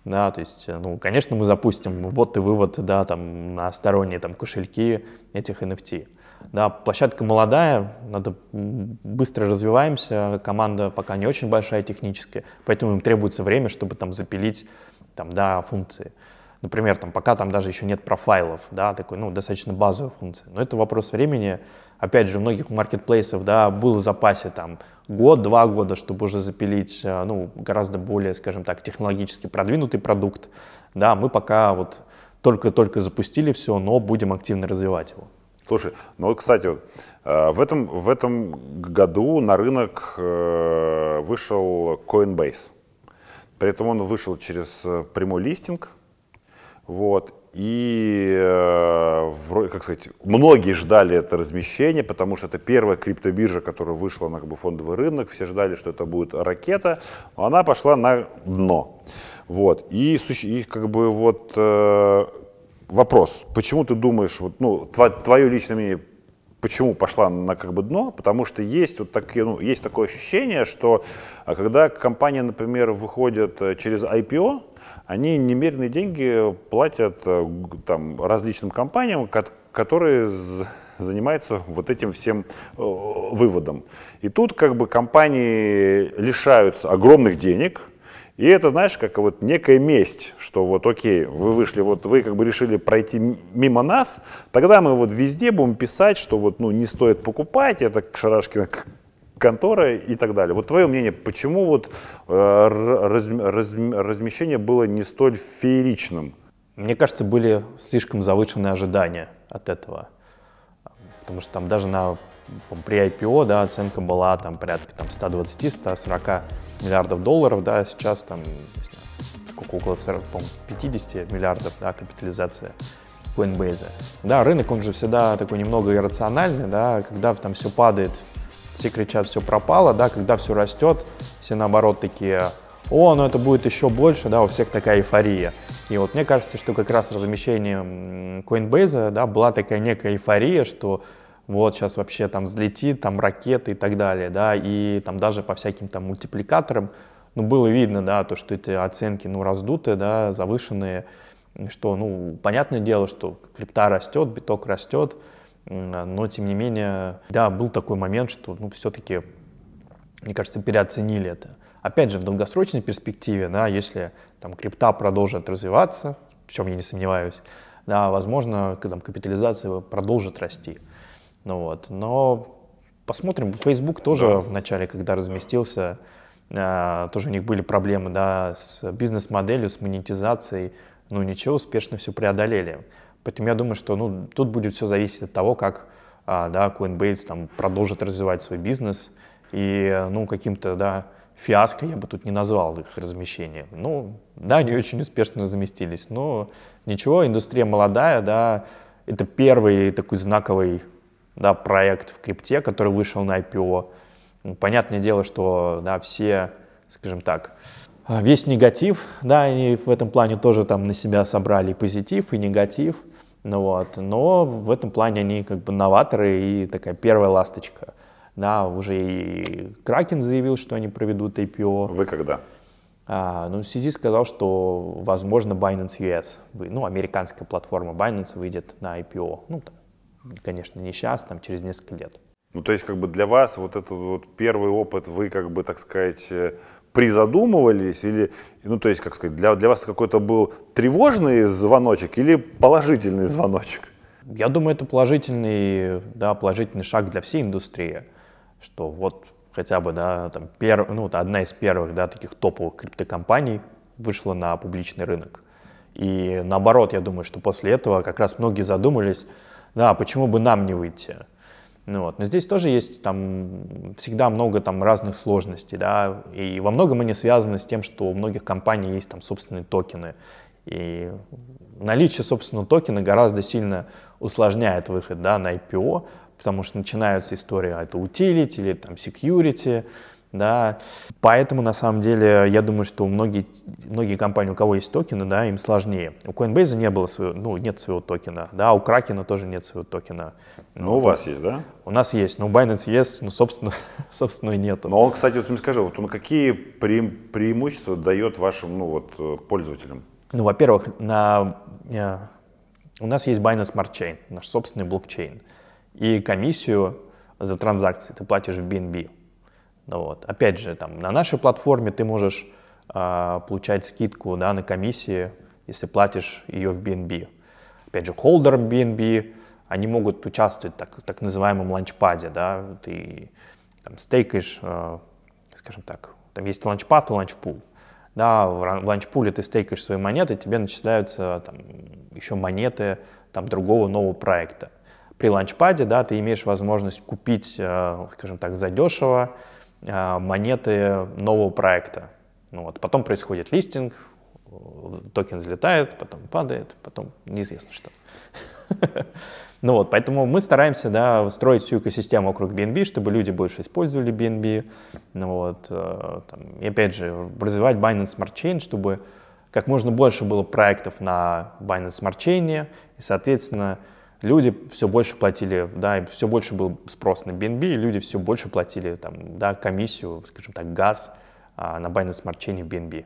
Да, то есть, ну, конечно, мы запустим ввод и вывод, да, там, на сторонние там, кошельки этих NFT. Да, площадка молодая, надо быстро развиваемся, команда пока не очень большая техническая, поэтому им требуется время, чтобы там запилить там, да, функции. Например, там, пока там даже еще нет профайлов, да, такой, ну, достаточно базовая функция. Но это вопрос времени. Опять же, многих маркетплейсов, да, был в запасе там год-два года, чтобы уже запилить, э, ну, гораздо более, скажем так, технологически продвинутый продукт. Да, мы пока вот только-только запустили все, но будем активно развивать его. Слушай, ну кстати, э, в, этом, в этом году на рынок э, вышел Coinbase. При этом он вышел через прямой листинг, вот. И, э, как сказать, многие ждали это размещение, потому что это первая криптобиржа, которая вышла на как бы, фондовый рынок. Все ждали, что это будет ракета. Но она пошла на дно. Вот. И, и как бы вот э, вопрос, почему ты думаешь, вот, ну, твое личное мнение, почему пошла на как бы дно? Потому что есть вот такие, ну, есть такое ощущение, что а когда компания, например, выходит э, через IPO, они немеренные деньги платят э, там, различным компаниям, которые занимаются вот этим всем э, выводом. И тут как бы компании лишаются огромных денег, и это, знаешь, как вот некая месть, что вот окей, вы вышли, вот вы как бы решили пройти мимо нас, тогда мы вот везде будем писать, что вот ну не стоит покупать, это Шарашкина контора и так далее. Вот твое мнение, почему вот э, раз, раз, размещение было не столь фееричным? Мне кажется, были слишком завышенные ожидания от этого. Потому что там даже на, при IPO да, оценка была там, порядка там, 120-140 миллиардов долларов, да, сейчас там сколько, около 40, 50 миллиардов да, капитализация Coinbase. Да, рынок, он же всегда такой немного иррациональный, да, когда там все падает все кричат, все пропало, да, когда все растет, все наоборот такие, о, ну это будет еще больше, да, у всех такая эйфория. И вот мне кажется, что как раз размещение Coinbase, да, была такая некая эйфория, что вот сейчас вообще там взлетит, там ракеты и так далее, да, и там даже по всяким там мультипликаторам, ну, было видно, да, то, что эти оценки, ну, раздутые, да, завышенные, что, ну, понятное дело, что крипта растет, биток растет, но тем не менее, да, был такой момент, что ну, все-таки, мне кажется, переоценили это. Опять же, в долгосрочной перспективе, да, если там крипта продолжит развиваться, в чем я не сомневаюсь, да, возможно, там, капитализация продолжит расти. Ну, вот. Но посмотрим. Facebook тоже да. в начале, когда разместился, э, тоже у них были проблемы да, с бизнес-моделью, с монетизацией. Ну ничего, успешно все преодолели. Поэтому я думаю, что ну, тут будет все зависеть от того, как а, да, Coinbase там, продолжит развивать свой бизнес. И ну, каким-то да, фиаско я бы тут не назвал их размещение. Ну, да, они очень успешно заместились, но ничего, индустрия молодая, да, это первый такой знаковый да, проект в крипте, который вышел на IPO. Ну, понятное дело, что да, все, скажем так, весь негатив, да, они в этом плане тоже там на себя собрали и позитив, и негатив. Ну вот. Но в этом плане они как бы новаторы и такая первая ласточка. Да, уже и Кракен заявил, что они проведут IPO. Вы когда? А, ну, CZ сказал, что, возможно, Binance US, ну, американская платформа Binance выйдет на IPO. Ну, конечно, не сейчас, там, через несколько лет. Ну, то есть, как бы для вас вот этот вот первый опыт, вы, как бы, так сказать, э, призадумывались или, ну, то есть, как сказать, для, для вас какой-то был тревожный звоночек или положительный звоночек? Я думаю, это положительный, да, положительный шаг для всей индустрии, что вот хотя бы, да, там, пер, ну, одна из первых, да, таких топовых криптокомпаний вышла на публичный рынок. И наоборот, я думаю, что после этого как раз многие задумались, да, почему бы нам не выйти? Ну, вот. Но здесь тоже есть там всегда много там разных сложностей, да, и во многом они связаны с тем, что у многих компаний есть там собственные токены, и наличие собственного токена гораздо сильно усложняет выход да, на IPO, потому что начинаются истории, а это utility или там security, да, поэтому на самом деле я думаю, что многие, многие компании, у кого есть токены, да, им сложнее. У Coinbase не было своего, ну, нет своего токена, да, у Kraken тоже нет своего токена. Ну, у вас есть, да? У нас есть, но у Binance есть, но, собственно, <laughs> собственно, нет. Но он, кстати, вот мне скажи, вот он какие пре преимущества дает вашим, ну, вот, э, пользователям? Ну, во-первых, на, э, у нас есть Binance Smart Chain, наш собственный блокчейн, и комиссию за транзакции ты платишь в BNB. Вот. Опять же, там, на нашей платформе ты можешь а, получать скидку да, на комиссии, если платишь ее в BNB. Опять же, холдерам BNB, они могут участвовать так, в так называемом ланчпаде. Да? Ты там, стейкаешь, э, скажем так, там есть ланчпад и ланчпул. Да, в ланчпуле ты стейкаешь свои монеты, тебе начисляются там, еще монеты там, другого нового проекта. При ланчпаде да, ты имеешь возможность купить, э, скажем так, задешево а, монеты нового проекта. Ну вот, потом происходит листинг, токен взлетает, потом падает, потом неизвестно что. <laughs> Ну вот, поэтому мы стараемся, да, строить всю экосистему вокруг BNB, чтобы люди больше использовали BNB, ну вот, э, там, и опять же, развивать Binance Smart Chain, чтобы как можно больше было проектов на Binance Smart Chain, и, соответственно, люди все больше платили, да, и все больше был спрос на BNB, и люди все больше платили там, да, комиссию, скажем так, газ а, на Binance Smart Chain BNB.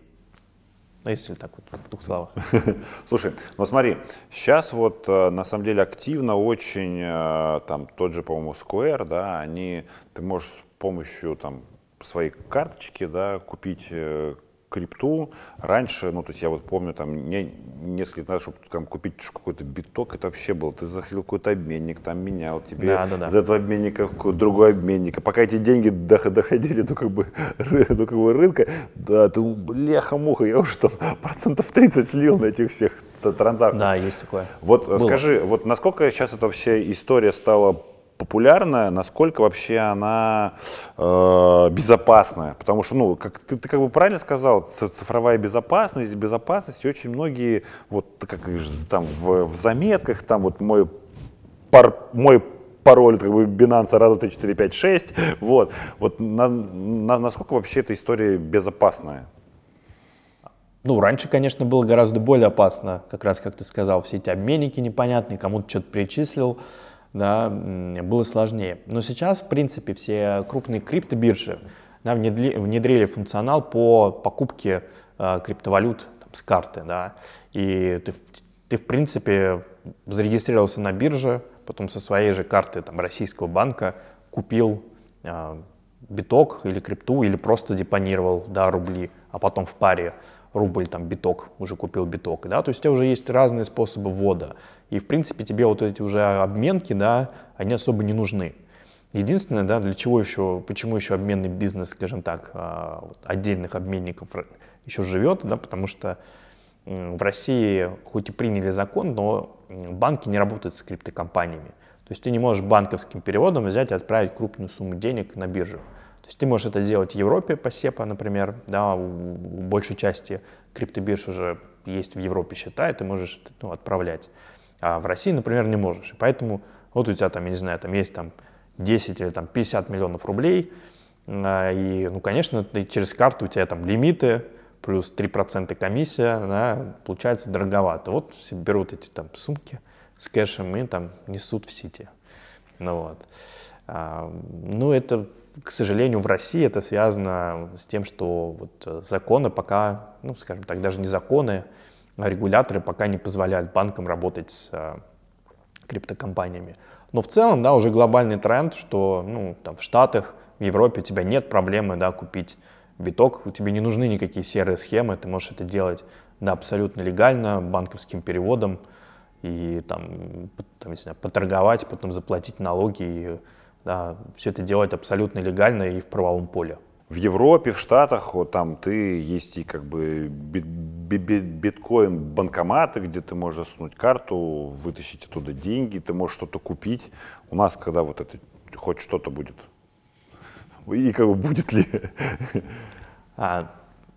Ну, если так вот, в двух словах. <laughs> Слушай, ну смотри, сейчас вот э, на самом деле активно очень, э, там, тот же, по-моему, Square, да, они, ты можешь с помощью, там, своей карточки, да, купить э, крипту. Раньше, ну, то есть я вот помню, там, не, несколько назад, чтобы там купить какой-то биток, это вообще было. Ты заходил какой-то обменник, там менял тебе да, да, да. за этого обменника другой обменник. А пока эти деньги доходили до как бы, до как бы рынка, да, ты, бляха-муха, я уже там процентов 30 слил на этих всех транзакциях. Да, есть такое. Вот Было. скажи, вот насколько сейчас эта вообще история стала популярная, насколько вообще она э, безопасная. Потому что, ну, как ты, ты как бы правильно сказал, цифровая безопасность, безопасность, и очень многие, вот как там в, в заметках, там вот мой, пар, мой пароль как бы Binance раз, 3, 4, 5, 6, вот, вот на, на, насколько вообще эта история безопасная? Ну, раньше, конечно, было гораздо более опасно, как раз, как ты сказал, все эти обменники непонятные, кому-то что-то перечислил, да, было сложнее. Но сейчас, в принципе, все крупные криптобиржи да, внедрили, внедрили функционал по покупке э, криптовалют там, с карты. Да, и ты, ты, в принципе, зарегистрировался на бирже, потом со своей же карты там, российского банка купил э, биток или крипту, или просто депонировал да, рубли, а потом в паре рубль, там, биток, уже купил биток, да, то есть у тебя уже есть разные способы ввода, и, в принципе, тебе вот эти уже обменки, да, они особо не нужны. Единственное, да, для чего еще, почему еще обменный бизнес, скажем так, а, отдельных обменников еще живет, да, потому что в России хоть и приняли закон, но банки не работают с криптокомпаниями. То есть ты не можешь банковским переводом взять и отправить крупную сумму денег на биржу. То есть ты можешь это делать в Европе по SEPA, например, да, у большей части криптобирж уже есть в Европе счета, и ты можешь ну, отправлять. А в России, например, не можешь. И поэтому вот у тебя там, я не знаю, там есть там 10 или там 50 миллионов рублей, а, и, ну, конечно, ты через карту у тебя там лимиты, плюс 3% комиссия, да, получается дороговато. Вот все берут эти там сумки с кэшем и там несут в сити. Ну вот. А, ну, это к сожалению, в России это связано с тем, что вот э, законы пока, ну, скажем так, даже не законы, регуляторы пока не позволяют банкам работать с э, криптокомпаниями. Но в целом, да, уже глобальный тренд, что, ну, там, в Штатах, в Европе у тебя нет проблемы, да, купить биток, у тебя не нужны никакие серые схемы, ты можешь это делать, да, абсолютно легально, банковским переводом, и там, там не знаю, поторговать, потом заплатить налоги и да, все это делать абсолютно легально и в правовом поле. В Европе, в Штатах, вот там ты есть и как бы бит, бит, биткоин банкоматы, где ты можешь засунуть карту, вытащить оттуда деньги, ты можешь что-то купить. У нас, когда вот это хоть что-то будет? И как бы будет ли? А,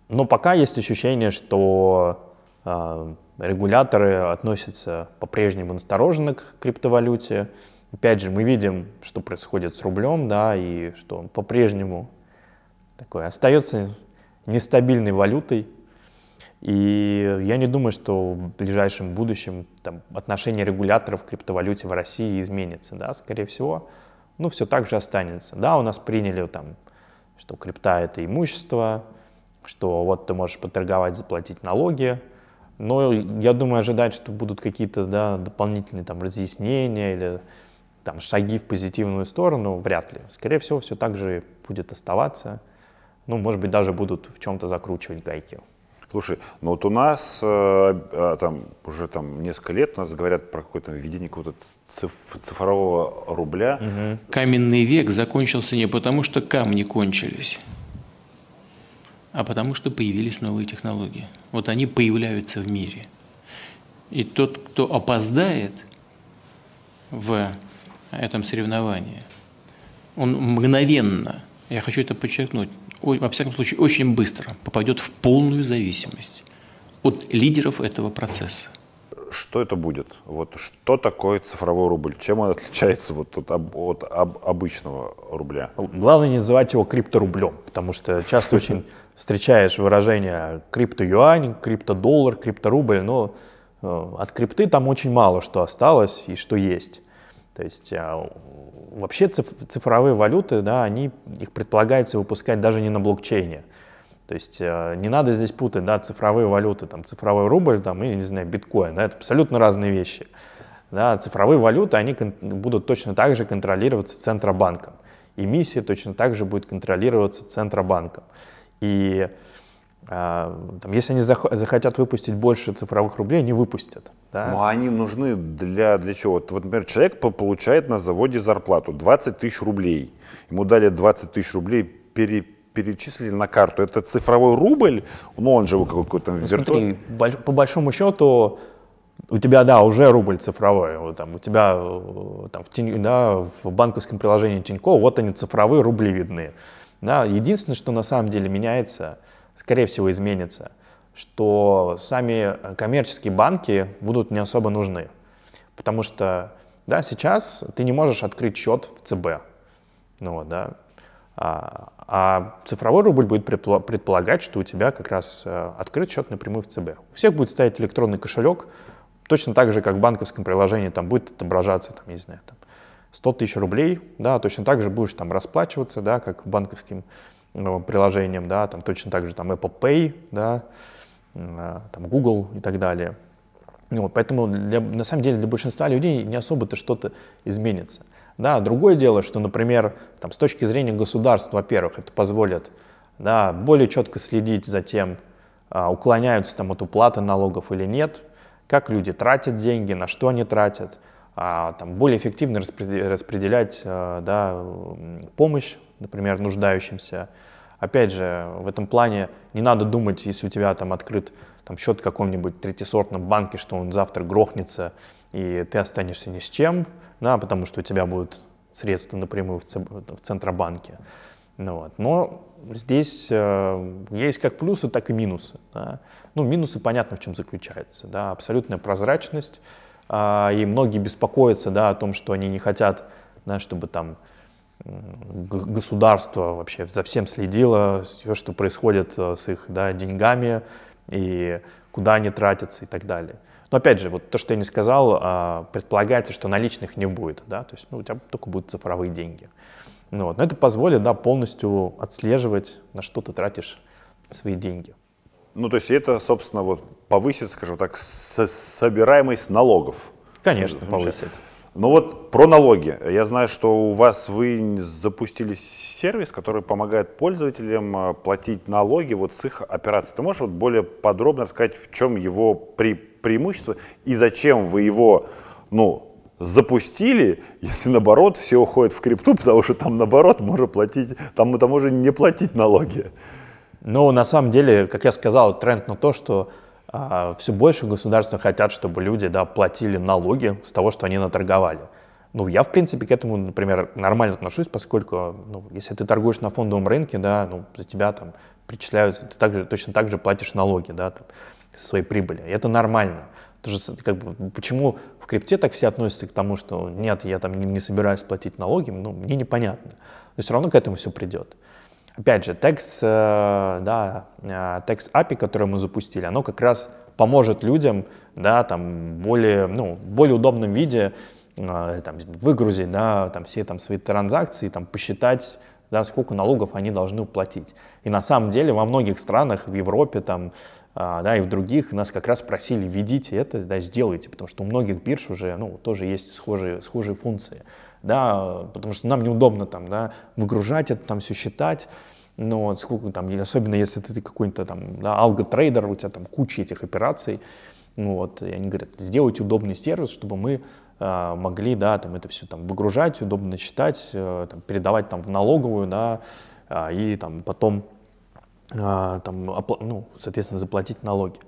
но пока есть ощущение, что а, регуляторы относятся по-прежнему настороженно к криптовалюте. Опять же, мы видим, что происходит с рублем, да, и что он по-прежнему такой остается нестабильной валютой. И я не думаю, что в ближайшем будущем там, отношение регуляторов к криптовалюте в России изменится. Да? Скорее всего, ну, все так же останется. Да, у нас приняли, там, что крипта — это имущество, что вот ты можешь поторговать, заплатить налоги, но я думаю, ожидать, что будут какие-то да, дополнительные там, разъяснения или там, шаги в позитивную сторону, вряд ли. Скорее всего, все так же будет оставаться. Ну, может быть, даже будут в чем-то закручивать гайки. Слушай, ну вот у нас э, э, там уже там несколько лет у нас говорят про какое-то введение какого-то циф- цифрового рубля. Угу. Каменный век закончился не потому, что камни кончились, а потому что появились новые технологии. Вот они появляются в мире. И тот, кто опоздает в этом соревновании, он мгновенно, я хочу это подчеркнуть, во всяком случае, очень быстро попадет в полную зависимость от лидеров этого процесса. Что это будет? Вот что такое цифровой рубль? Чем он отличается вот от, от, от обычного рубля? Главное не называть его крипторублем, потому что часто <laughs> очень встречаешь выражение криптоюань, криптодоллар, крипторубль, но э, от крипты там очень мало что осталось и что есть. То есть а, вообще цифровые валюты, да, они, их предполагается выпускать даже не на блокчейне. То есть э, не надо здесь путать, да, цифровые валюты, там, цифровой рубль, там, и, не знаю, биткоин, да, это абсолютно разные вещи. Да, цифровые валюты, они будут точно так же контролироваться Центробанком. Эмиссия точно так же будет контролироваться Центробанком. И там, если они захотят выпустить больше цифровых рублей, они выпустят. Да? Ну, а они нужны для, для чего? Вот, например, человек получает на заводе зарплату 20 тысяч рублей. Ему дали 20 тысяч рублей, пере, перечислили на карту. Это цифровой рубль? Ну, он же какой-то ну, смотри, по большому счету, у тебя, да, уже рубль цифровой. Вот, там, у тебя э, там, в, тень, да, в банковском приложении Тинькофф, вот они цифровые рубли видны. Да, единственное, что на самом деле меняется – скорее всего, изменится, что сами коммерческие банки будут не особо нужны. Потому что да, сейчас ты не можешь открыть счет в ЦБ. Ну, вот, да. а, а цифровой рубль будет предполагать, что у тебя как раз э, открыт счет напрямую в ЦБ. У всех будет стоять электронный кошелек, точно так же, как в банковском приложении там будет отображаться, там, не знаю, там, 100 тысяч рублей, да, точно так же будешь там расплачиваться, да, как банковским ну, приложением, да, там точно так же там Apple Pay, да, а, там Google и так далее. Ну, вот, поэтому для, на самом деле для большинства людей не особо-то что-то изменится. Да, другое дело, что, например, там, с точки зрения государства, во-первых, это позволит да, более четко следить за тем, а, уклоняются там от уплаты налогов или нет, как люди тратят деньги, на что они тратят, а, там, более эффективно распределять а, да, помощь например, нуждающимся. Опять же, в этом плане не надо думать, если у тебя там открыт там, счет в каком-нибудь третьесортном банке, что он завтра грохнется, и ты останешься ни с чем, да, потому что у тебя будут средства напрямую в, в Центробанке. Ну, вот. Но здесь э, есть как плюсы, так и минусы. Да. Ну, минусы понятно, в чем заключаются. Да. Абсолютная прозрачность, э, и многие беспокоятся да, о том, что они не хотят, да, чтобы там государство вообще за всем следило, все, что происходит э, с их да, деньгами и куда они тратятся и так далее. Но опять же, вот то, что я не сказал, а, предполагается, что наличных не будет, да, то есть ну, у тебя только будут цифровые деньги. Ну, вот. Но это позволит да, полностью отслеживать, на что ты тратишь свои деньги. Ну, то есть это, собственно, вот повысит, скажем так, собираемость налогов. Конечно, повысит. Ну вот про налоги. Я знаю, что у вас вы запустили сервис, который помогает пользователям э, платить налоги вот с их операций. Ты можешь вот более подробно рассказать, в чем его пре преимущество и зачем вы его ну, запустили, если наоборот все уходит в крипту, потому что там наоборот можно платить, там, там можно не платить налоги. Ну, на самом деле, как я сказал, тренд на то, что а, все больше государства хотят, чтобы люди да, платили налоги с того, что они наторговали. Ну, я, в принципе, к этому, например, нормально отношусь, поскольку, ну, если ты торгуешь на фондовом рынке, да, ну, за тебя там причисляются, ты также, точно так же платишь налоги, да, там, со своей прибыли. И это нормально. Тоже, как бы, почему в крипте так все относятся к тому, что нет, я там не, не собираюсь платить налоги, ну, мне непонятно. Но все равно к этому все придет. Опять же, текст, э, да, э, текст API, который мы запустили, оно как раз поможет людям, да, там, более, ну, в более удобном виде э, там, выгрузить, да, там, все там свои транзакции, там, посчитать, да, сколько налогов они должны уплатить. И на самом деле во многих странах, в Европе, там, да, и в других нас как раз просили, введите это, да, сделайте, потому что у многих бирж уже, ну, тоже есть схожие, схожие функции, да, потому что нам неудобно там, да, выгружать это, там все считать, но вот сколько там, особенно если ты какой-то там, да, алго-трейдер, у тебя там куча этих операций, ну вот, и они говорят, сделайте удобный сервис, чтобы мы э, могли, да, там это все там выгружать, удобно считать, э, там, передавать там в налоговую, да, э, и там потом а, там, ну, соответственно, заплатить налоги.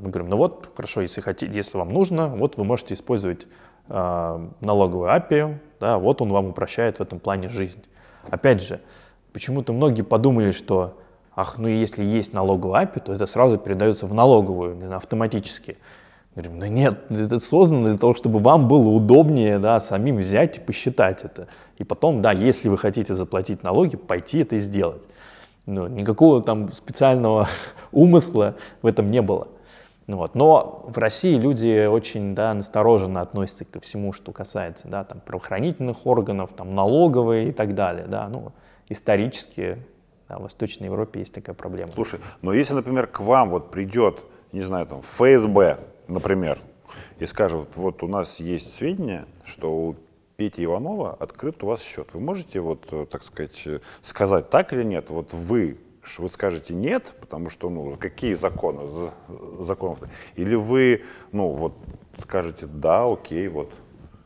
Мы говорим, ну вот, хорошо, если, хотите, если вам нужно, вот вы можете использовать э, налоговую API, да, вот он вам упрощает в этом плане жизнь. Опять же, почему-то многие подумали, что, ах, ну если есть налоговая API, то это сразу передается в налоговую автоматически. Говорим, да нет, это создано для того, чтобы вам было удобнее, да, самим взять и посчитать это. И потом, да, если вы хотите заплатить налоги, пойти это и сделать. Ну, никакого там специального <laughs> умысла в этом не было. Ну, вот. Но в России люди очень да, настороженно относятся ко всему, что касается да, там, правоохранительных органов, там, налоговой и так далее. Да. Ну, исторически да, в Восточной Европе есть такая проблема. Слушай, но если, например, к вам вот придет, не знаю, там, ФСБ, например, и скажет, вот у нас есть сведения, что у Пети Иванова открыт у вас счет. Вы можете, вот, э, так сказать, э, сказать так или нет? Вот вы, вы скажете нет, потому что, ну, какие законы, законов Или вы, ну, вот, скажете да, окей, вот.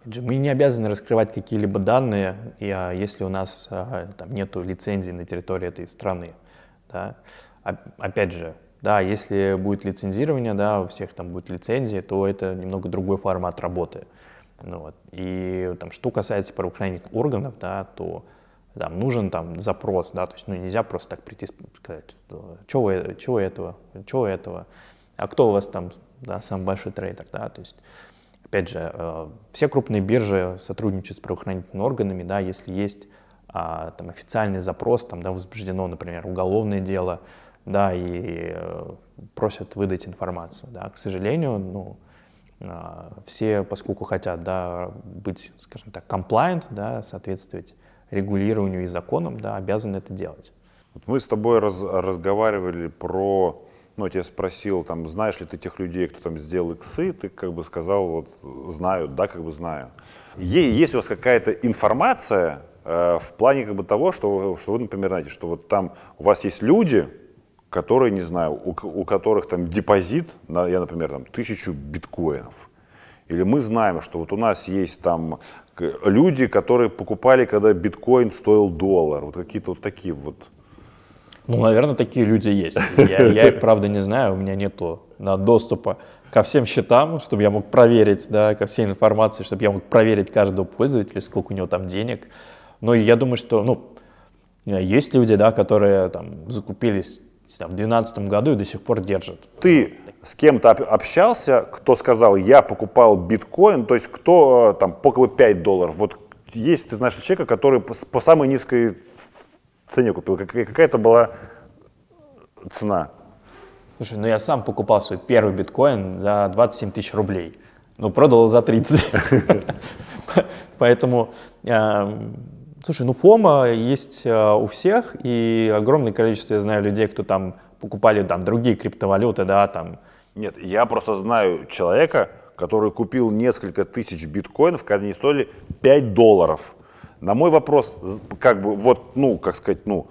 Мы не обязаны раскрывать какие-либо данные, если у нас а, там нету лицензии на территории этой страны. Да. Опять же, да, если будет лицензирование, да, у всех там будет лицензия, то это немного другой формат работы. Ну, вот. И там, что касается правоохранительных органов, да, то там нужен там запрос, да, то есть ну, нельзя просто так прийти и сказать, чего, чего этого, чего этого, а кто у вас там, да, самый большой трейдер, да, то есть опять же, э, все крупные биржи сотрудничают с правоохранительными органами, да, если есть а, там официальный запрос, там, да, возбуждено, например, уголовное дело, да, и э, просят выдать информацию, да, к сожалению, ну, а, все, поскольку хотят да, быть, скажем так, compliant, да, соответствовать регулированию и законам, да, обязаны это делать. Вот мы с тобой раз, разговаривали про, ну, я тебя спросил, там, знаешь ли ты тех людей, кто там сделал иксы, ты как бы сказал, вот, знаю, да, как бы знаю. Есть у вас какая-то информация э, в плане как бы того, что, что вы, например, знаете, что вот там у вас есть люди, которые, не знаю, у, у которых там депозит, на, я, например, там тысячу биткоинов. Или мы знаем, что вот у нас есть там люди, которые покупали, когда биткоин стоил доллар. Вот какие-то вот такие вот. Ну, наверное, такие люди есть. Я, я их, правда, не знаю, у меня нет да, доступа ко всем счетам, чтобы я мог проверить, да, ко всей информации, чтобы я мог проверить каждого пользователя, сколько у него там денег. Но я думаю, что, ну, есть люди, да, которые там закупились в 2012 году и до сих пор держит. Ты с кем-то общался, кто сказал, я покупал биткоин, то есть кто э, там по 5 долларов, вот есть, ты знаешь человека, который по, по самой низкой цене купил, какая-то была цена? Слушай, ну я сам покупал свой первый биткоин за 27 тысяч рублей, но продал за 30. <laughs> Поэтому эм, Слушай, ну ФОМа есть э, у всех, и огромное количество, я знаю, людей, кто там покупали там другие криптовалюты, да, там. Нет, я просто знаю человека, который купил несколько тысяч биткоинов, когда они стоили 5 долларов. На мой вопрос, как бы, вот, ну, как сказать, ну,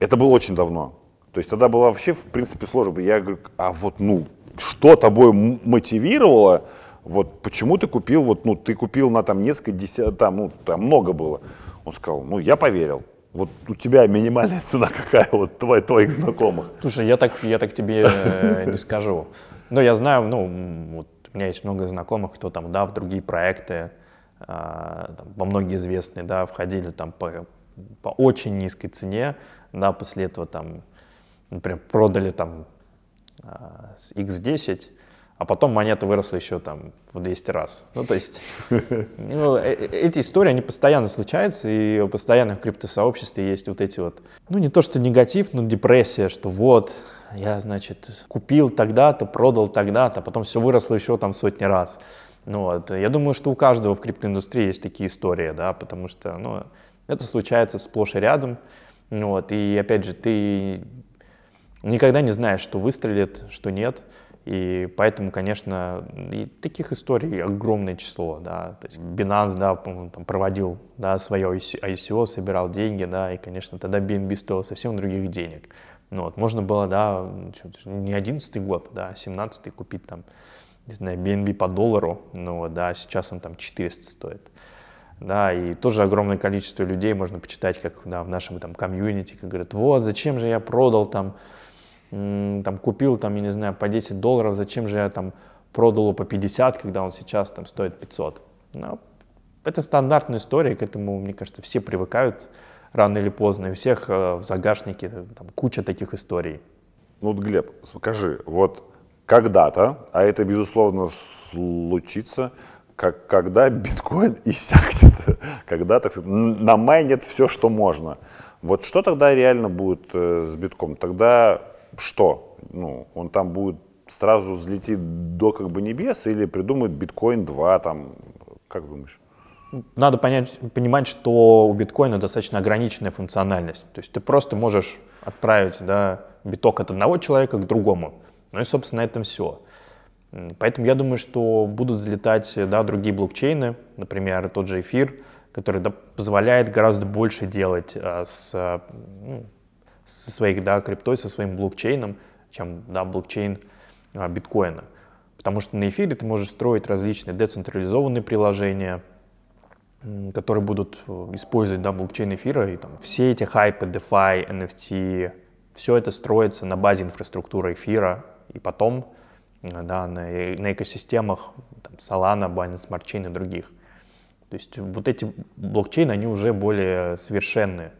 это было очень давно. То есть тогда было вообще, в принципе, сложно. Я говорю, а вот, ну, что тобой мотивировало, вот почему ты купил, вот, ну, ты купил на там несколько десят, там, ну, там много было. Он сказал, ну, я поверил. Вот у тебя минимальная цена какая, вот твой, твоих знакомых? Слушай, я так, я так тебе э, не скажу. Но я знаю, ну, вот у меня есть много знакомых, кто там, да, в другие проекты а, во многие известные, да, входили там по, по очень низкой цене, да, после этого там, например, продали там а, с X10, а потом монета выросла еще там в 200 раз. Ну, то есть, <laughs> ну, э- э- эти истории, они постоянно случаются, и постоянно в криптосообществе есть вот эти вот, ну, не то что негатив, но депрессия, что вот, я, значит, купил тогда-то, продал тогда-то, а потом все выросло еще там сотни раз. Ну, вот. Я думаю, что у каждого в криптоиндустрии есть такие истории, да, потому что, ну, это случается сплошь и рядом. Ну, вот. И, опять же, ты никогда не знаешь, что выстрелит, что нет. И поэтому, конечно, и таких историй огромное число, да. То есть Binance, да, там проводил, да, свое ICO, собирал деньги, да, и, конечно, тогда BNB стоил совсем других денег. Ну, вот, можно было, да, не 11 год, да, а 17 купить там, не знаю, BNB по доллару, ну, да, сейчас он там 400 стоит. Да, и тоже огромное количество людей можно почитать, как да, в нашем там комьюнити, как говорят, вот, зачем же я продал там, там купил там, я не знаю, по 10 долларов, зачем же я там продал по 50, когда он сейчас там стоит 500. Ну, это стандартная история, к этому, мне кажется, все привыкают рано или поздно, и у всех э, в загашнике э, там, куча таких историй. Ну вот, Глеб, скажи, вот когда-то, а это, безусловно, случится, как, когда биткоин <laughs> иссякнет, когда, так сказать, намайнет все, что можно. Вот что тогда реально будет э, с битком? Тогда что? Ну, он там будет сразу взлетит до как бы небес или придумают биткоин 2 там, как думаешь? Надо понять, понимать, что у биткоина достаточно ограниченная функциональность. То есть ты просто можешь отправить да, биток от одного человека к другому. Ну и, собственно, на этом все. Поэтому я думаю, что будут взлетать да, другие блокчейны, например, тот же эфир, который да, позволяет гораздо больше делать а, с, а, ну, со своей да, криптой, со своим блокчейном, чем да, блокчейн а, биткоина. Потому что на эфире ты можешь строить различные децентрализованные приложения, которые будут э, использовать да, блокчейн эфира. И, там, все эти хайпы, DeFi, NFT, все это строится на базе инфраструктуры эфира. И потом э, да, на, э- на экосистемах там, Solana, Binance Smart Chain и других. То есть вот эти блокчейны, они уже более совершенные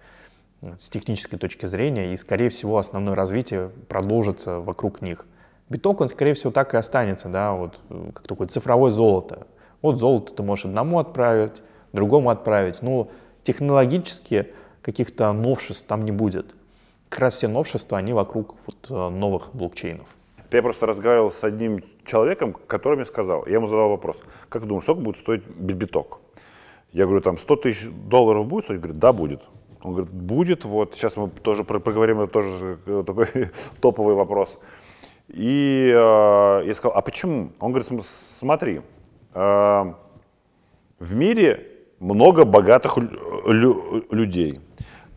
с технической точки зрения, и, скорее всего, основное развитие продолжится вокруг них. Биток, он, скорее всего, так и останется, да, вот, э, как такое цифровое золото. Вот золото ты можешь одному отправить, другому отправить, но технологически каких-то новшеств там не будет. Как раз все новшества, они вокруг вот, э, новых блокчейнов. Я просто разговаривал с одним человеком, который мне сказал, я ему задал вопрос, как думаешь, сколько будет стоить би- биток? Я говорю, там 100 тысяч долларов будет стоить? Говорит, да, будет. Он говорит, будет, вот, сейчас мы тоже про- поговорим, это тоже э, такой <laughs> топовый вопрос. И э, я сказал, а почему? Он говорит, «См- смотри, э, в мире много богатых лю- лю- людей.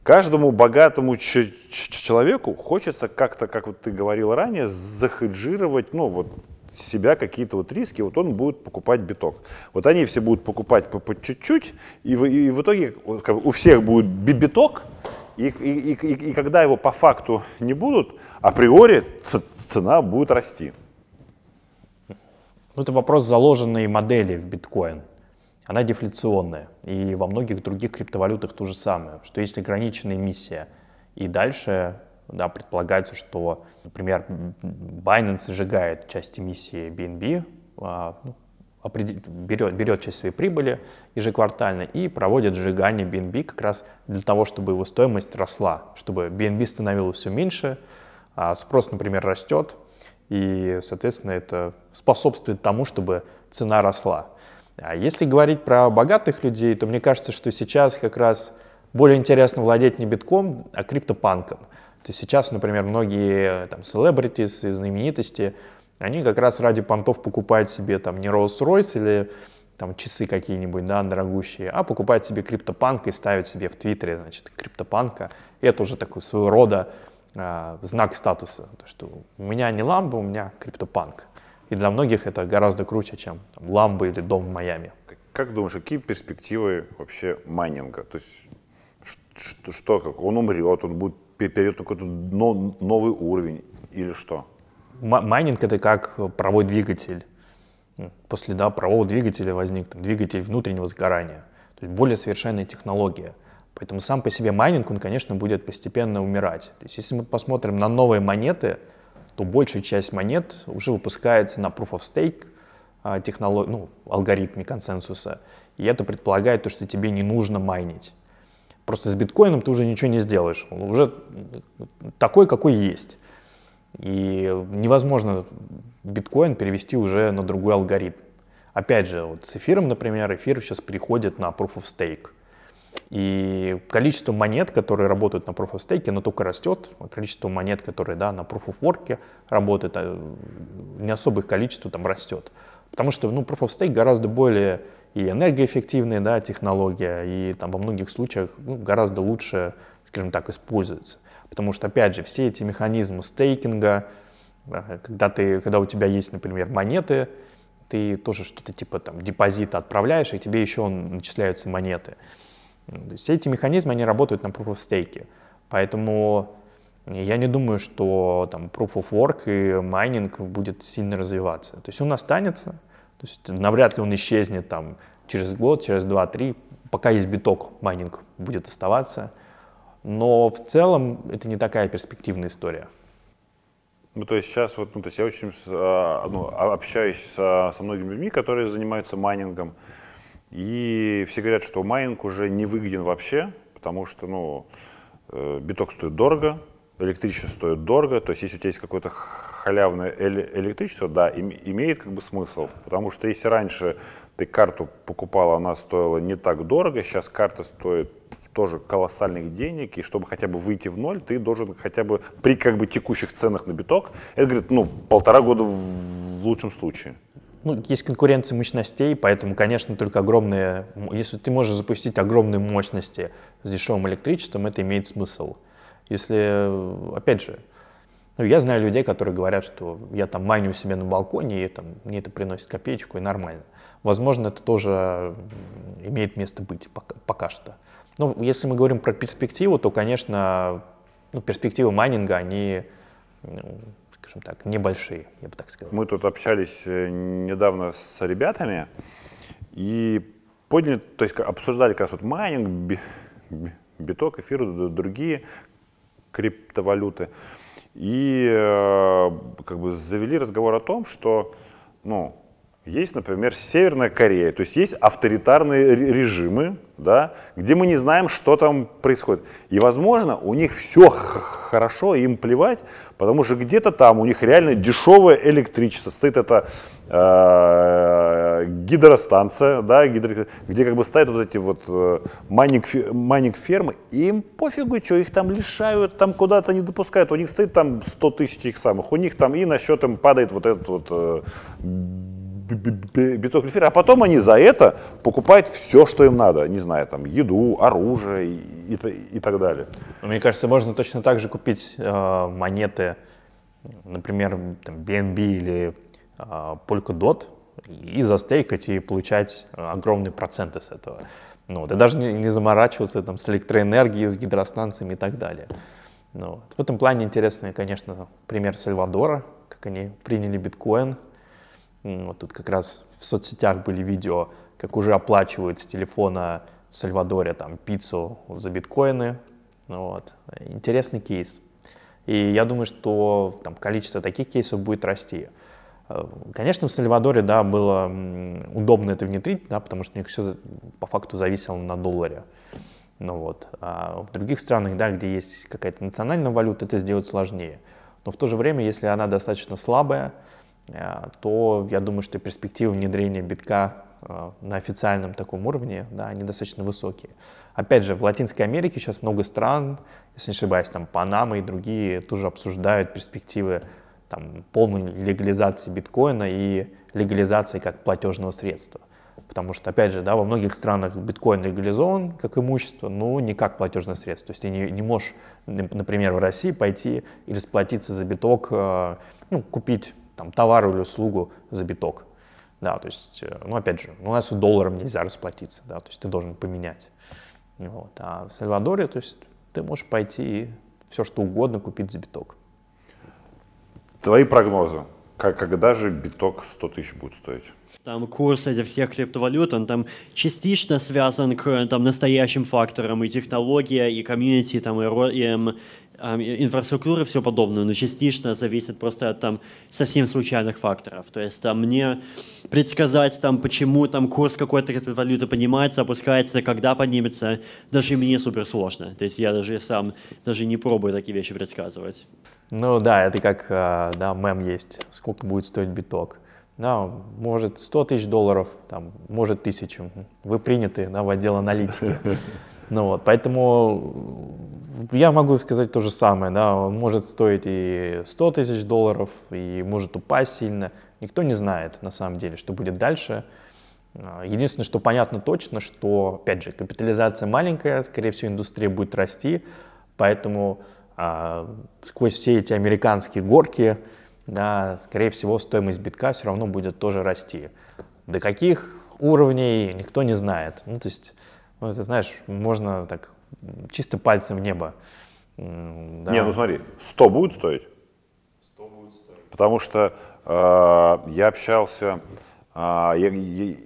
Каждому богатому человеку хочется как-то, как вот ты говорил ранее, захеджировать, ну вот себя какие-то вот риски, вот он будет покупать биток. Вот они все будут покупать по, по чуть-чуть, и в, и в итоге у всех будет би- биток, и, и, и, и- когда его по факту не будут, априори цена будет расти. Ну, это вопрос заложенной модели в биткоин. Она дефляционная. И во многих других криптовалютах то же самое, что есть ограниченная эмиссия. И дальше да, предполагается, что, например, Binance сжигает часть эмиссии BNB, а, ну, берет, берет часть своей прибыли ежеквартально и проводит сжигание BNB как раз для того, чтобы его стоимость росла, чтобы BNB становилось все меньше, а спрос, например, растет, и, соответственно, это способствует тому, чтобы цена росла. А если говорить про богатых людей, то мне кажется, что сейчас как раз более интересно владеть не битком, а криптопанком. То есть сейчас, например, многие там селебритис и знаменитости, они как раз ради понтов покупают себе там не Rolls-Royce или там часы какие-нибудь, да, дорогущие, а покупают себе криптопанк и ставят себе в Твиттере, значит, криптопанка. И это уже такой своего рода а, знак статуса, то, что у меня не ламба, у меня криптопанк. И для многих это гораздо круче, чем там, ламба или дом в Майами. Как думаешь, какие перспективы вообще майнинга? То есть что, что как? Он умрет, он будет перейдет какой-то но- новый уровень или что? Майнинг это как паровой двигатель. ну, после да, парового двигателя возник там, двигатель внутреннего сгорания. То есть более совершенная технология. Поэтому сам по себе майнинг, он, конечно, будет постепенно умирать. То есть если мы посмотрим на новые монеты, то большая часть монет уже выпускается на Proof of Stake а, технолог... ну, алгоритме консенсуса. И это предполагает то, что тебе не нужно майнить. Просто с биткоином ты уже ничего не сделаешь. Он уже такой, какой есть. И невозможно биткоин перевести уже на другой алгоритм. Опять же, вот с эфиром, например, эфир сейчас переходит на Proof of Stake. И количество монет, которые работают на Proof of Stake, оно только растет. Количество монет, которые да, на Proof of Work работают, а, не особое количество там растет. Потому что ну, Proof of Stake гораздо более и энергоэффективная да, технология, и там во многих случаях ну, гораздо лучше, скажем так, используется. Потому что, опять же, все эти механизмы стейкинга, когда, ты, когда у тебя есть, например, монеты, ты тоже что-то типа там депозита отправляешь, и тебе еще начисляются монеты. Все эти механизмы, они работают на Proof of Stake. Поэтому я не думаю, что там Proof of Work и майнинг будет сильно развиваться. То есть он останется, то есть навряд ли он исчезнет там через год, через два-три, пока есть биток, майнинг будет оставаться. Но в целом это не такая перспективная история. Ну, то есть сейчас вот, ну, то есть я очень а, ну, общаюсь со, со многими людьми, которые занимаются майнингом, и все говорят, что майнинг уже не выгоден вообще, потому что, ну, э, биток стоит дорого, электричество стоит дорого, то есть если у тебя есть какое-то халявное электричество, да, имеет как бы смысл, потому что если раньше ты карту покупал, она стоила не так дорого, сейчас карта стоит тоже колоссальных денег, и чтобы хотя бы выйти в ноль, ты должен хотя бы при как бы текущих ценах на биток, это, говорит, ну, полтора года в лучшем случае. Ну, есть конкуренция мощностей, поэтому, конечно, только огромные, если ты можешь запустить огромные мощности с дешевым электричеством, это имеет смысл. Если, опять же, ну, я знаю людей, которые говорят, что я там майню у себя на балконе, и там, мне это приносит копеечку, и нормально. Возможно, это тоже имеет место быть пока, пока что. Ну, если мы говорим про перспективу, то, конечно, ну, перспективы майнинга, они, ну, скажем так, небольшие, я бы так сказал. Мы тут общались э, недавно с ребятами и подняли, то есть обсуждали как раз вот майнинг, биток, эфир, другие криптовалюты. И э, как бы завели разговор о том, что ну, есть, например, Северная Корея, то есть есть авторитарные режимы, да, где мы не знаем, что там происходит. И, возможно, у них все хорошо, им плевать, потому что где-то там у них реально дешевое электричество. Стоит это э, гидростанция, да, гидро, где как бы стоят вот эти вот э, майнинг, майнинг фермы, и им пофигу, что их там лишают, там куда-то не допускают. У них стоит там 100 тысяч их самых, у них там и на счет им падает вот этот вот э, биток эфира, а потом они за это покупают все, что им надо, не знаю, там, еду, оружие и, и, так далее. Мне кажется, можно точно так же купить э, монеты, например, там, BNB или э, Polkadot, и застейкать и получать огромные проценты с этого. Ну, и даже не, не заморачиваться там, с электроэнергией, с гидростанциями и так далее. Ну. В этом плане интересный, конечно, пример Сальвадора, как они приняли биткоин, вот тут как раз в соцсетях были видео, как уже оплачивают с телефона в Сальвадоре там пиццу за биткоины. Вот. Интересный кейс. И я думаю, что там количество таких кейсов будет расти. Э, конечно, в Сальвадоре, да, было удобно это внедрить, да, потому что у них все по факту зависело на долларе. Ну вот. А в других странах, да, где есть какая-то национальная валюта, это сделать сложнее. Но в то же время, если она достаточно слабая, то я думаю, что перспективы внедрения битка э, на официальном таком уровне, да, они достаточно высокие. Опять же, в Латинской Америке сейчас много стран, если не ошибаюсь, там Панама и другие тоже обсуждают перспективы там, полной легализации биткоина и легализации как платежного средства. Потому что, опять же, да, во многих странах биткоин легализован как имущество, но не как платежное средство. То есть ты не, не можешь, например, в России пойти и расплатиться за биток, э, ну, купить там, товар или услугу за биток. Да, то есть, э, ну, опять же, у нас долларом нельзя расплатиться, да, то есть ты должен поменять. Вот. А в Сальвадоре, то есть ты можешь пойти и все, что угодно купить за биток. Твои прогнозы. Как, когда же биток 100 тысяч будет стоить? Там курс этих всех криптовалют, он там частично связан к там, настоящим факторам, и технология, и комьюнити, там, и, и, эм, эм, инфраструктура, и все подобное, но частично зависит просто от там совсем случайных факторов. То есть там мне предсказать, там, почему там курс какой-то криптовалюты поднимается, опускается, когда поднимется, даже мне супер сложно. То есть я даже сам даже не пробую такие вещи предсказывать. Ну да, это как, э, да, мем есть, сколько будет стоить биток. Да, может 100 тысяч долларов, там, может тысячу. Вы приняты да, в отдел аналитики. <laughs> Ну вот, поэтому я могу сказать то же самое, да, он может стоить и 100 тысяч долларов, и может упасть сильно. Никто не знает на самом деле, что будет дальше. А, Единственное, что понятно точно, что, опять же, капитализация маленькая, скорее всего, индустрия будет расти, поэтому а, сквозь все эти американские горки, да, скорее всего, стоимость битка все равно будет тоже расти. До каких уровней никто не знает. Ну, то есть, ну, это, знаешь, можно так чисто пальцем в небо. да. Не, ну смотри, 100 будет стоить? 100 будет стоить. Потому что э, я общался, э, я, я,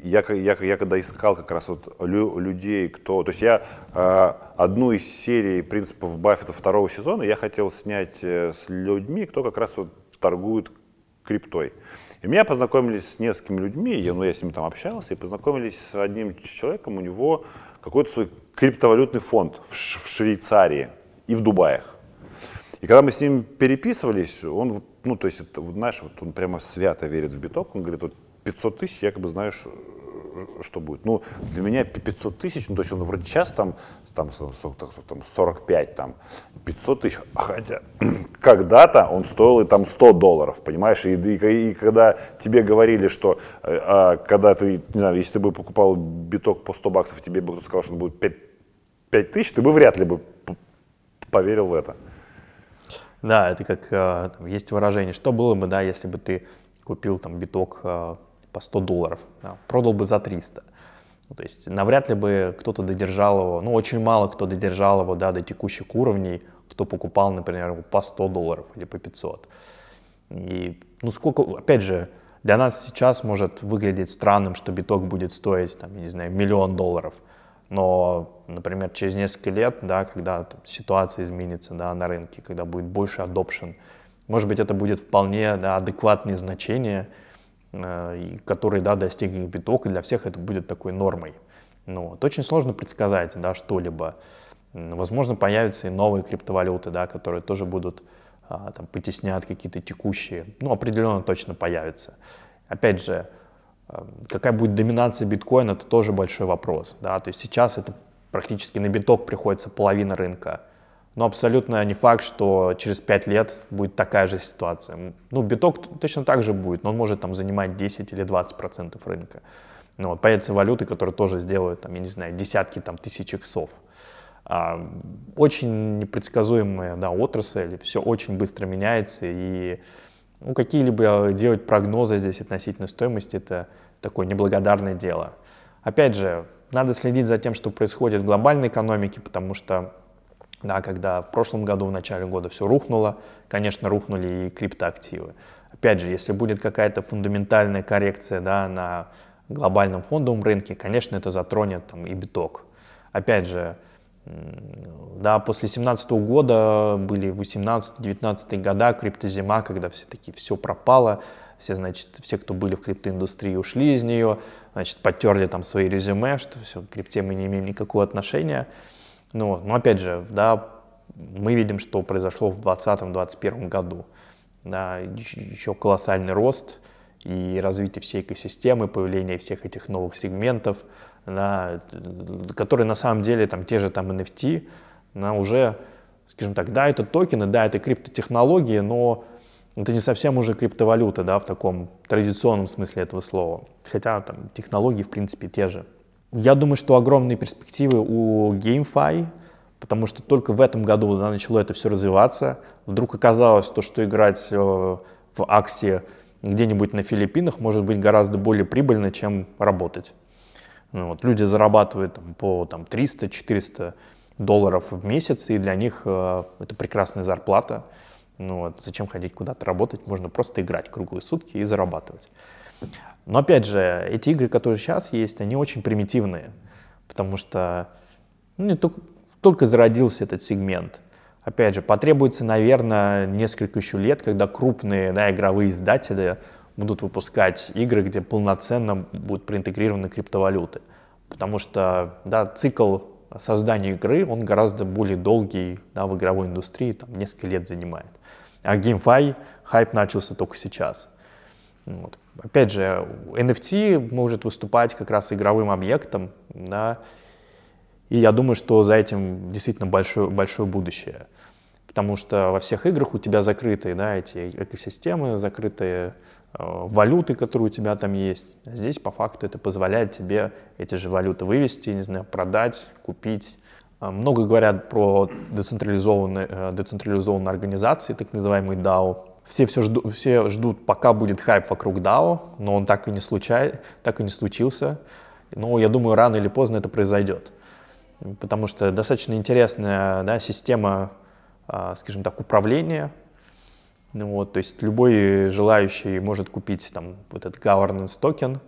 я, я, я когда искал как раз вот лю- людей, кто... То есть я э, одну из серий принципов Баффета второго сезона я хотел снять э, с людьми, кто как раз вот торгует криптой. И меня познакомились с несколькими людьми, я, ну, я с ними там общался, и познакомились с одним человеком, у него какой-то свой криптовалютный фонд в, Ш- в Швейцарии и в Дубаях. И когда мы с ним переписывались, он, ну, то есть, это, знаешь, вот он прямо свято верит в биток, он говорит, вот 500 тысяч, якобы знаешь, что будет. Ну, для меня пи- 500 тысяч, ну, то есть он вроде сейчас там, там, там 45, там, 500 тысяч, хотя <clears throat> когда-то он стоил и там 100 долларов, понимаешь, и, и- и когда тебе говорили, что, э, а, когда ты, не знаю, если ты бы покупал биток по 100 баксов, тебе бы кто-то сказал, что он будет 5, 5 тысяч, ты бы вряд ли бы поверил в это. Да, это как э, там есть выражение, что было бы, да, если бы ты купил там биток э, по 100 долларов, да, продал бы за 300. Ну, то есть навряд ли бы кто-то додержал его, ну очень мало кто додержал его да, до текущих уровней, кто покупал, например, по 100 долларов или по 500. И, ну сколько, опять же, для нас сейчас может выглядеть странным, что биток будет стоить, там, я не знаю, миллион долларов. Но, например, через несколько лет, да, когда там, ситуация изменится да, на рынке, когда будет больше adoption, может быть, это будет вполне да, адекватные значения, которые да, достигнет биток, и для всех это будет такой нормой. Ну, вот. Очень сложно предсказать да, что-либо. Возможно, появятся и новые криптовалюты, да, которые тоже будут а, там, потеснят какие-то текущие. Ну, определенно точно появятся. Опять же, э, какая будет доминация биткоина, это тоже большой вопрос. Да? То есть сейчас это практически на биток приходится половина рынка. Но абсолютно не факт, что через 5 лет будет такая же ситуация. Ну, биток точно так же будет, но он может там занимать 10 или 20 процентов рынка. Ну, вот, появятся валюты, которые тоже сделают, там, я не знаю, десятки там, тысяч иксов. А, очень непредсказуемая да, отрасль, все очень быстро меняется, и ну, какие-либо делать прогнозы здесь относительно стоимости – это такое неблагодарное дело. Опять же, надо следить за тем, что происходит в глобальной экономике, потому что да, когда в прошлом году, в начале года все рухнуло, конечно, рухнули и криптоактивы. Опять же, если будет какая-то фундаментальная коррекция да, на глобальном фондовом рынке, конечно, это затронет там, и биток. Опять же, да, после 2017 года были 18-19 года, криптозима, когда все-таки все пропало, все, значит, все, кто были в криптоиндустрии, ушли из нее, значит, потерли там свои резюме, что все, к крипте мы не имеем никакого отношения. Ну, но опять же, да, мы видим, что произошло в 2020-2021 году. Да, еще колоссальный рост и развитие всей экосистемы, появление всех этих новых сегментов, да, которые на самом деле там те же там NFT, да, уже, скажем так, да, это токены, да, это криптотехнологии, но это не совсем уже криптовалюта, да, в таком традиционном смысле этого слова. Хотя там технологии, в принципе, те же. Я думаю, что огромные перспективы у GameFi, потому что только в этом году да, начало это все развиваться. Вдруг оказалось, то, что играть э, в Аксе где-нибудь на Филиппинах может быть гораздо более прибыльно, чем работать. Ну, вот, люди зарабатывают там, по там, 300-400 долларов в месяц, и для них э, это прекрасная зарплата. Ну вот, зачем ходить куда-то работать, можно просто играть круглые сутки и зарабатывать. Но опять же, эти игры, которые сейчас есть, они очень примитивные, потому что ну, только, только зародился этот сегмент. Опять же, потребуется, наверное, несколько еще лет, когда крупные да, игровые издатели будут выпускать игры, где полноценно будут проинтегрированы криптовалюты. Потому что да, цикл создания игры, он гораздо более долгий да, в игровой индустрии, там несколько лет занимает. А GameFi хайп начался только сейчас. Вот. Опять же, NFT может выступать как раз игровым объектом, да, и я думаю, что за этим действительно большое, большое будущее. Потому что во всех играх у тебя закрытые да, эти экосистемы, закрытые э, валюты, которые у тебя там есть. Здесь по факту это позволяет тебе эти же валюты вывести, не знаю, продать, купить. Э, много говорят про децентрализованные, э, децентрализованные организации, так называемые DAO. Все, все, ждут, все ждут, пока будет хайп вокруг DAO, но он так и не, случай, так и не случился. Но я думаю, рано или поздно это произойдет. Потому что достаточно интересная да, система, а, скажем так, управления. Ну, вот, то есть любой желающий может купить там, вот этот governance токен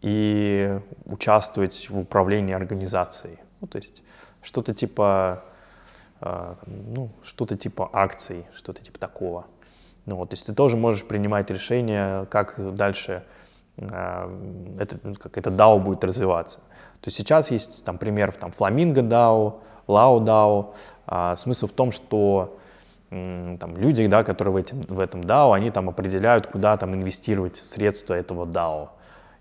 и участвовать в управлении организацией. Ну, то есть что-то типа, а, ну, что-то типа акций, что-то типа такого. Ну, вот, то есть ты тоже можешь принимать решение, как дальше э, это, ну, как это DAO будет развиваться. То есть сейчас есть там пример там Flamingo DAO, Lao DAO. А, смысл в том, что там люди, да, которые в, эти, в этом DAO, они там определяют, куда там инвестировать средства этого DAO.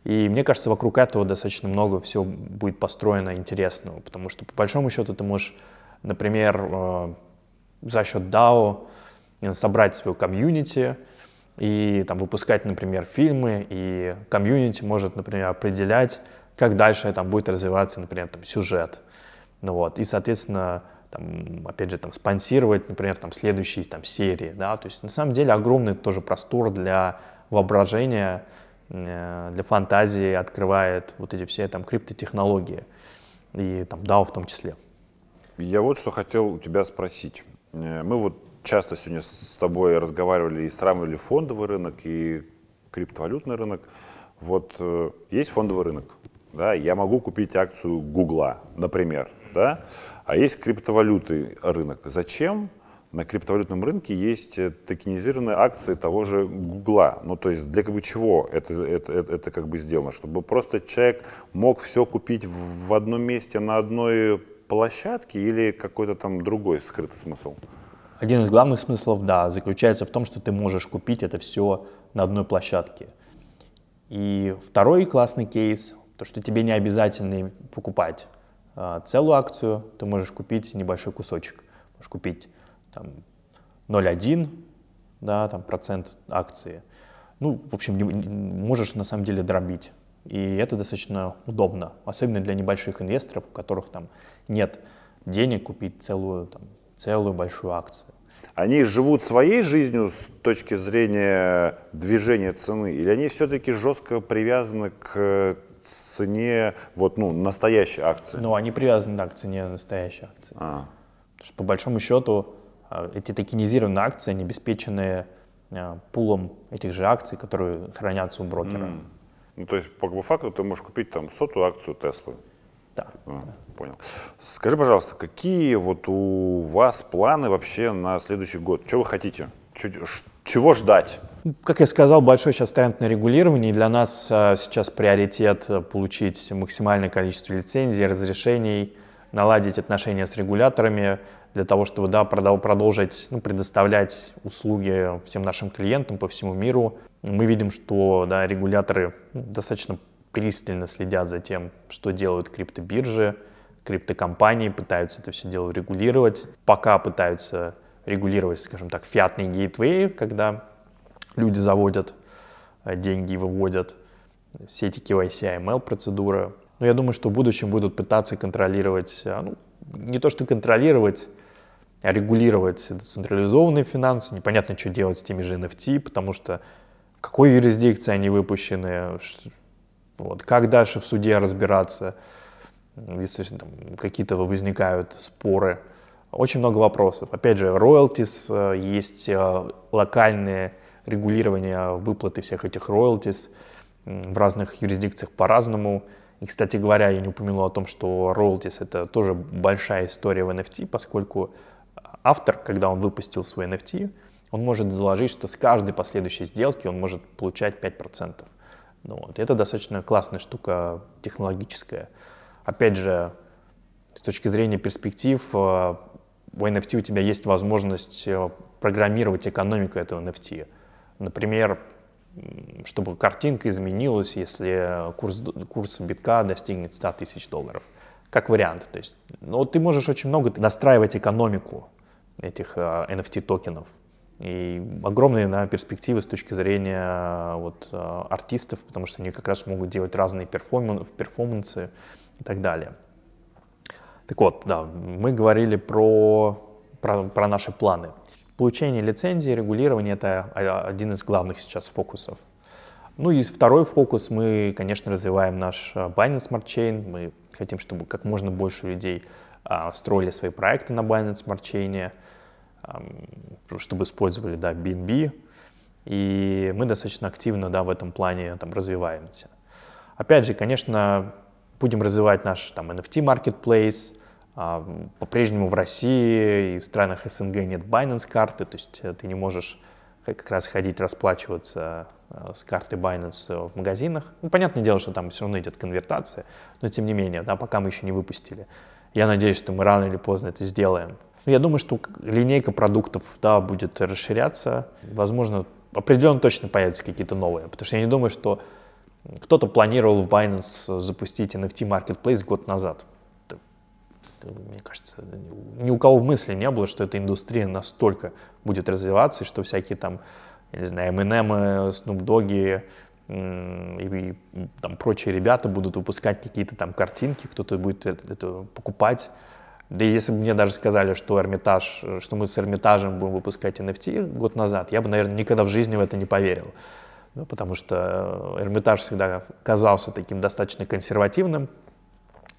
И мне кажется, вокруг этого достаточно много всего будет построено интересного, потому что по большому счету ты можешь, например, э, за счет DAO собрать свою комьюнити и там выпускать, например, фильмы, и комьюнити может, например, определять, как дальше там будет развиваться, например, там сюжет. Ну вот, и, соответственно, там, опять же, там, спонсировать, например, там, следующие там, серии, да, то есть на самом деле огромный тоже простор для воображения, э, для фантазии открывает вот эти все там криптотехнологии и там DAO в том числе. Я вот что хотел у тебя спросить. Э, мы вот часто сегодня с тобой разговаривали и сравнивали фондовый рынок и криптовалютный рынок. Вот э, есть фондовый рынок, да, я могу купить акцию Гугла, например, да, а есть криптовалюты рынок. Зачем на криптовалютном рынке есть э, токенизированные акции того же Гугла. Ну, то есть для как бы чего это, это, это, это как бы сделано? Чтобы просто человек мог все купить в одном месте на одной площадке или какой-то там другой скрытый смысл? Один из главных смыслов, да, заключается в том, что ты можешь купить это все на одной площадке. И второй классный кейс, то, что тебе не обязательно покупать а, целую акцию, ты можешь купить небольшой кусочек. Можешь купить там 0,1 да, там, процент акции. Ну, в общем, не, можешь на самом деле дробить. И это достаточно удобно, особенно для небольших инвесторов, у которых там нет денег купить целую, там, целую большую акцию. Они живут своей жизнью с точки зрения движения цены, или они все-таки жестко привязаны к цене вот, ну, настоящей акции? Ну, они привязаны да, к цене настоящей акции. А. Потому что, по большому счету, а, эти токенизированные акции, они обеспечены а, пулом этих же акций, которые хранятся у брокера. Mm. Ну, то есть, по, по факту, ты можешь купить там сотую акцию Теслы. Да. А, понял. Скажи, пожалуйста, какие вот у вас планы вообще на следующий год? Что вы хотите? Чего ждать? Как я сказал, большой сейчас тренд на регулирование. И для нас а, сейчас приоритет э, получить максимальное количество лицензий, разрешений, наладить отношения с регуляторами для того, чтобы да, продолжить ну, предоставлять услуги всем нашим клиентам по всему миру. Мы видим, что да, регуляторы ну, достаточно пристально следят за тем, что делают криптобиржи, криптокомпании, пытаются это все дело регулировать. Пока пытаются регулировать, скажем так, фиатные гейтвеи, когда люди заводят э, деньги и выводят все эти KYC, AML процедуры. Но я думаю, что в будущем будут пытаться контролировать, э, ну, не то что контролировать, а регулировать централизованные финансы. Непонятно, что делать с теми же NFT, потому что в какой юрисдикции они выпущены, вот. Как дальше в суде разбираться, если какие-то возникают споры очень много вопросов. Опять же, royalties, э, есть э, локальные регулирования выплаты всех этих royalties в разных юрисдикциях по-разному. И, кстати говоря, я не упомянул о том, что royalties — это тоже большая история в NFT, поскольку автор, когда он выпустил свой NFT, он может заложить, что с каждой последующей сделки он может получать 5%. Ну, вот. Это достаточно классная штука технологическая. Опять же, с точки зрения перспектив, э, у NFT у тебя есть возможность э, программировать экономику этого NFT. Например, чтобы картинка изменилась, если курс, курс битка достигнет 100 тысяч долларов. Как вариант. То есть, ну, ты можешь очень много настраивать экономику этих NFT э. И огромные да, перспективы с точки зрения вот, э, артистов, потому что они как раз могут делать разные перформан перформансы и так далее. Так вот, да, мы говорили про, про, про наши планы. Получение лицензии, регулирование — это один из главных сейчас фокусов. Ну и второй фокус, мы, конечно, развиваем наш э, Binance Smart Chain. Мы хотим, чтобы как можно больше людей а, строили свои проекты на Binance Smart Chain чтобы использовали да, BNB, и мы достаточно активно да, в этом плане там, развиваемся. Опять же, конечно, будем развивать наш там, NFT Marketplace, а, по-прежнему в России и в странах СНГ нет Binance карты, то есть э, ты не можешь как раз ходить расплачиваться э, с карты Binance в магазинах. Ну, понятное дело, что там все равно идет конвертация, но тем не менее, да, пока мы еще не выпустили. Я надеюсь, что мы рано или поздно это сделаем. Я думаю, что линейка продуктов да, будет расширяться. Возможно, определенно точно появятся какие-то новые. Потому что я не думаю, что кто-то планировал в Binance запустить NFT Marketplace год назад. Это, это, мне кажется, ни у кого в мысли не было, что эта индустрия настолько будет развиваться, что всякие там, я не знаю, M&M, Snoop Dogg и, и там прочие ребята будут выпускать какие-то там картинки, кто-то будет это, это покупать. Да и если бы мне даже сказали, что Эрмитаж, что мы с Эрмитажем будем выпускать NFT год назад, я бы, наверное, никогда в жизни в это не поверил. Ну, потому что Эрмитаж всегда казался таким достаточно консервативным,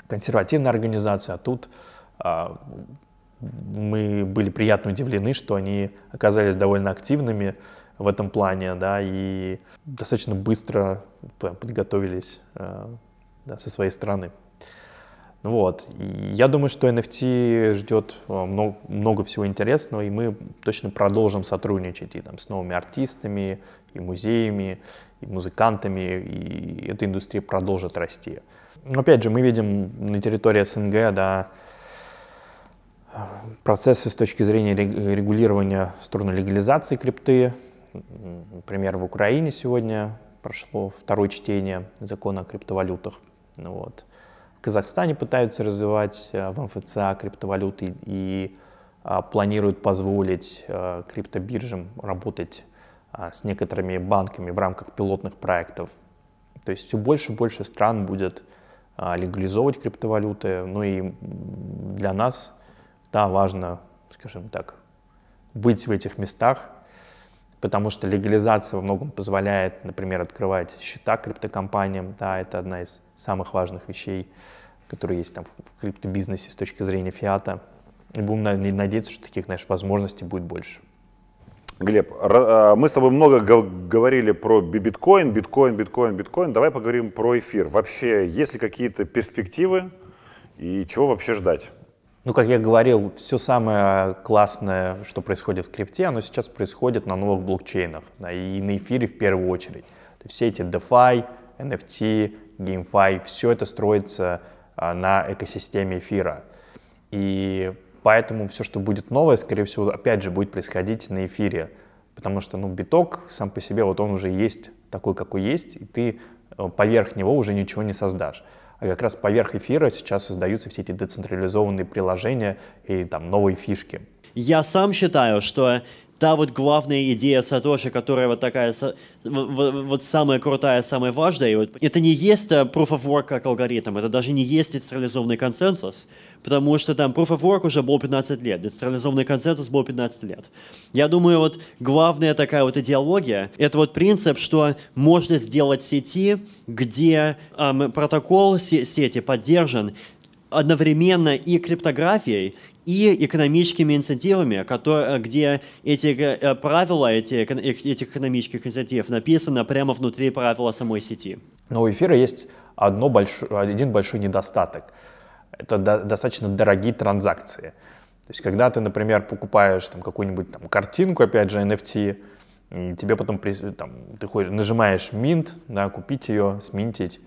консервативной организацией, а тут а, мы были приятно удивлены, что они оказались довольно активными в этом плане, да, и достаточно быстро подготовились а, да, со своей стороны. Вот. И я думаю, что NFT ждет э, много, много всего интересного, и мы точно продолжим сотрудничать и там, с новыми артистами, и музеями, и музыкантами, и эта индустрия продолжит расти. Но опять же, мы видим на территории СНГ, да, процессы с точки зрения регулирования в сторону легализации крипты. Например, в Украине сегодня прошло второе чтение закона о криптовалютах. Вот. Казахстане пытаются развивать э, в МФЦА криптовалюты и а, планируют позволить а, криптобиржам работать с некоторыми банками в рамках пилотных проектов. То есть все больше и больше стран будет а, легализовывать криптовалюты. Ну и для нас, да, важно, скажем так, быть в этих местах, потому что легализация во многом позволяет, например, открывать счета криптокомпаниям, да, это одна из самых важных вещей, которые есть там в криптобизнесе с точки зрения фиата. И будем надеяться, что таких, знаешь, возможностей будет больше. Глеб, а, мы с тобой много говорили про биткоин, биткоин, биткоин, биткоин. Давай поговорим про эфир. Вообще, есть ли какие-то перспективы и чего вообще ждать? Ну, как я говорил, все самое классное, что происходит в крипте, оно сейчас происходит на новых блокчейнах, и на эфире в первую очередь. Все эти DeFi, NFT, GameFi, все это строится а, на экосистеме эфира. И поэтому все, что будет новое, скорее всего, опять же, будет происходить на эфире. Потому что, ну, биток сам по себе, вот он уже есть такой, какой есть, и ты э, поверх него уже ничего не создашь. А как раз поверх эфира сейчас создаются все эти децентрализованные приложения и там новые фишки. Я сам считаю, что та вот главная идея Сатоши, которая вот такая, вот самая крутая, самая важная, вот, это не есть э, proof of work как алгоритм, это даже не есть децентрализованный консенсус, потому что там proof of work уже был 15 лет, децентрализованный консенсус был 15 лет. Я думаю, вот главная такая вот идеология, это вот принцип, что можно сделать сети, где эм, протокол сети поддержан одновременно и криптографией, и экономическими инцентивами, которые, где эти э, правила эти, эко- этих экономических инцентивов написаны прямо внутри правила самой сети. Но у эфира есть одно большой, один большой недостаток. Это до- достаточно дорогие транзакции. То есть, когда ты, например, покупаешь там, какую-нибудь там, картинку, опять же, NFT, и тебе потом там, ты ходишь, нажимаешь Mint, да, купить ее, сминтить,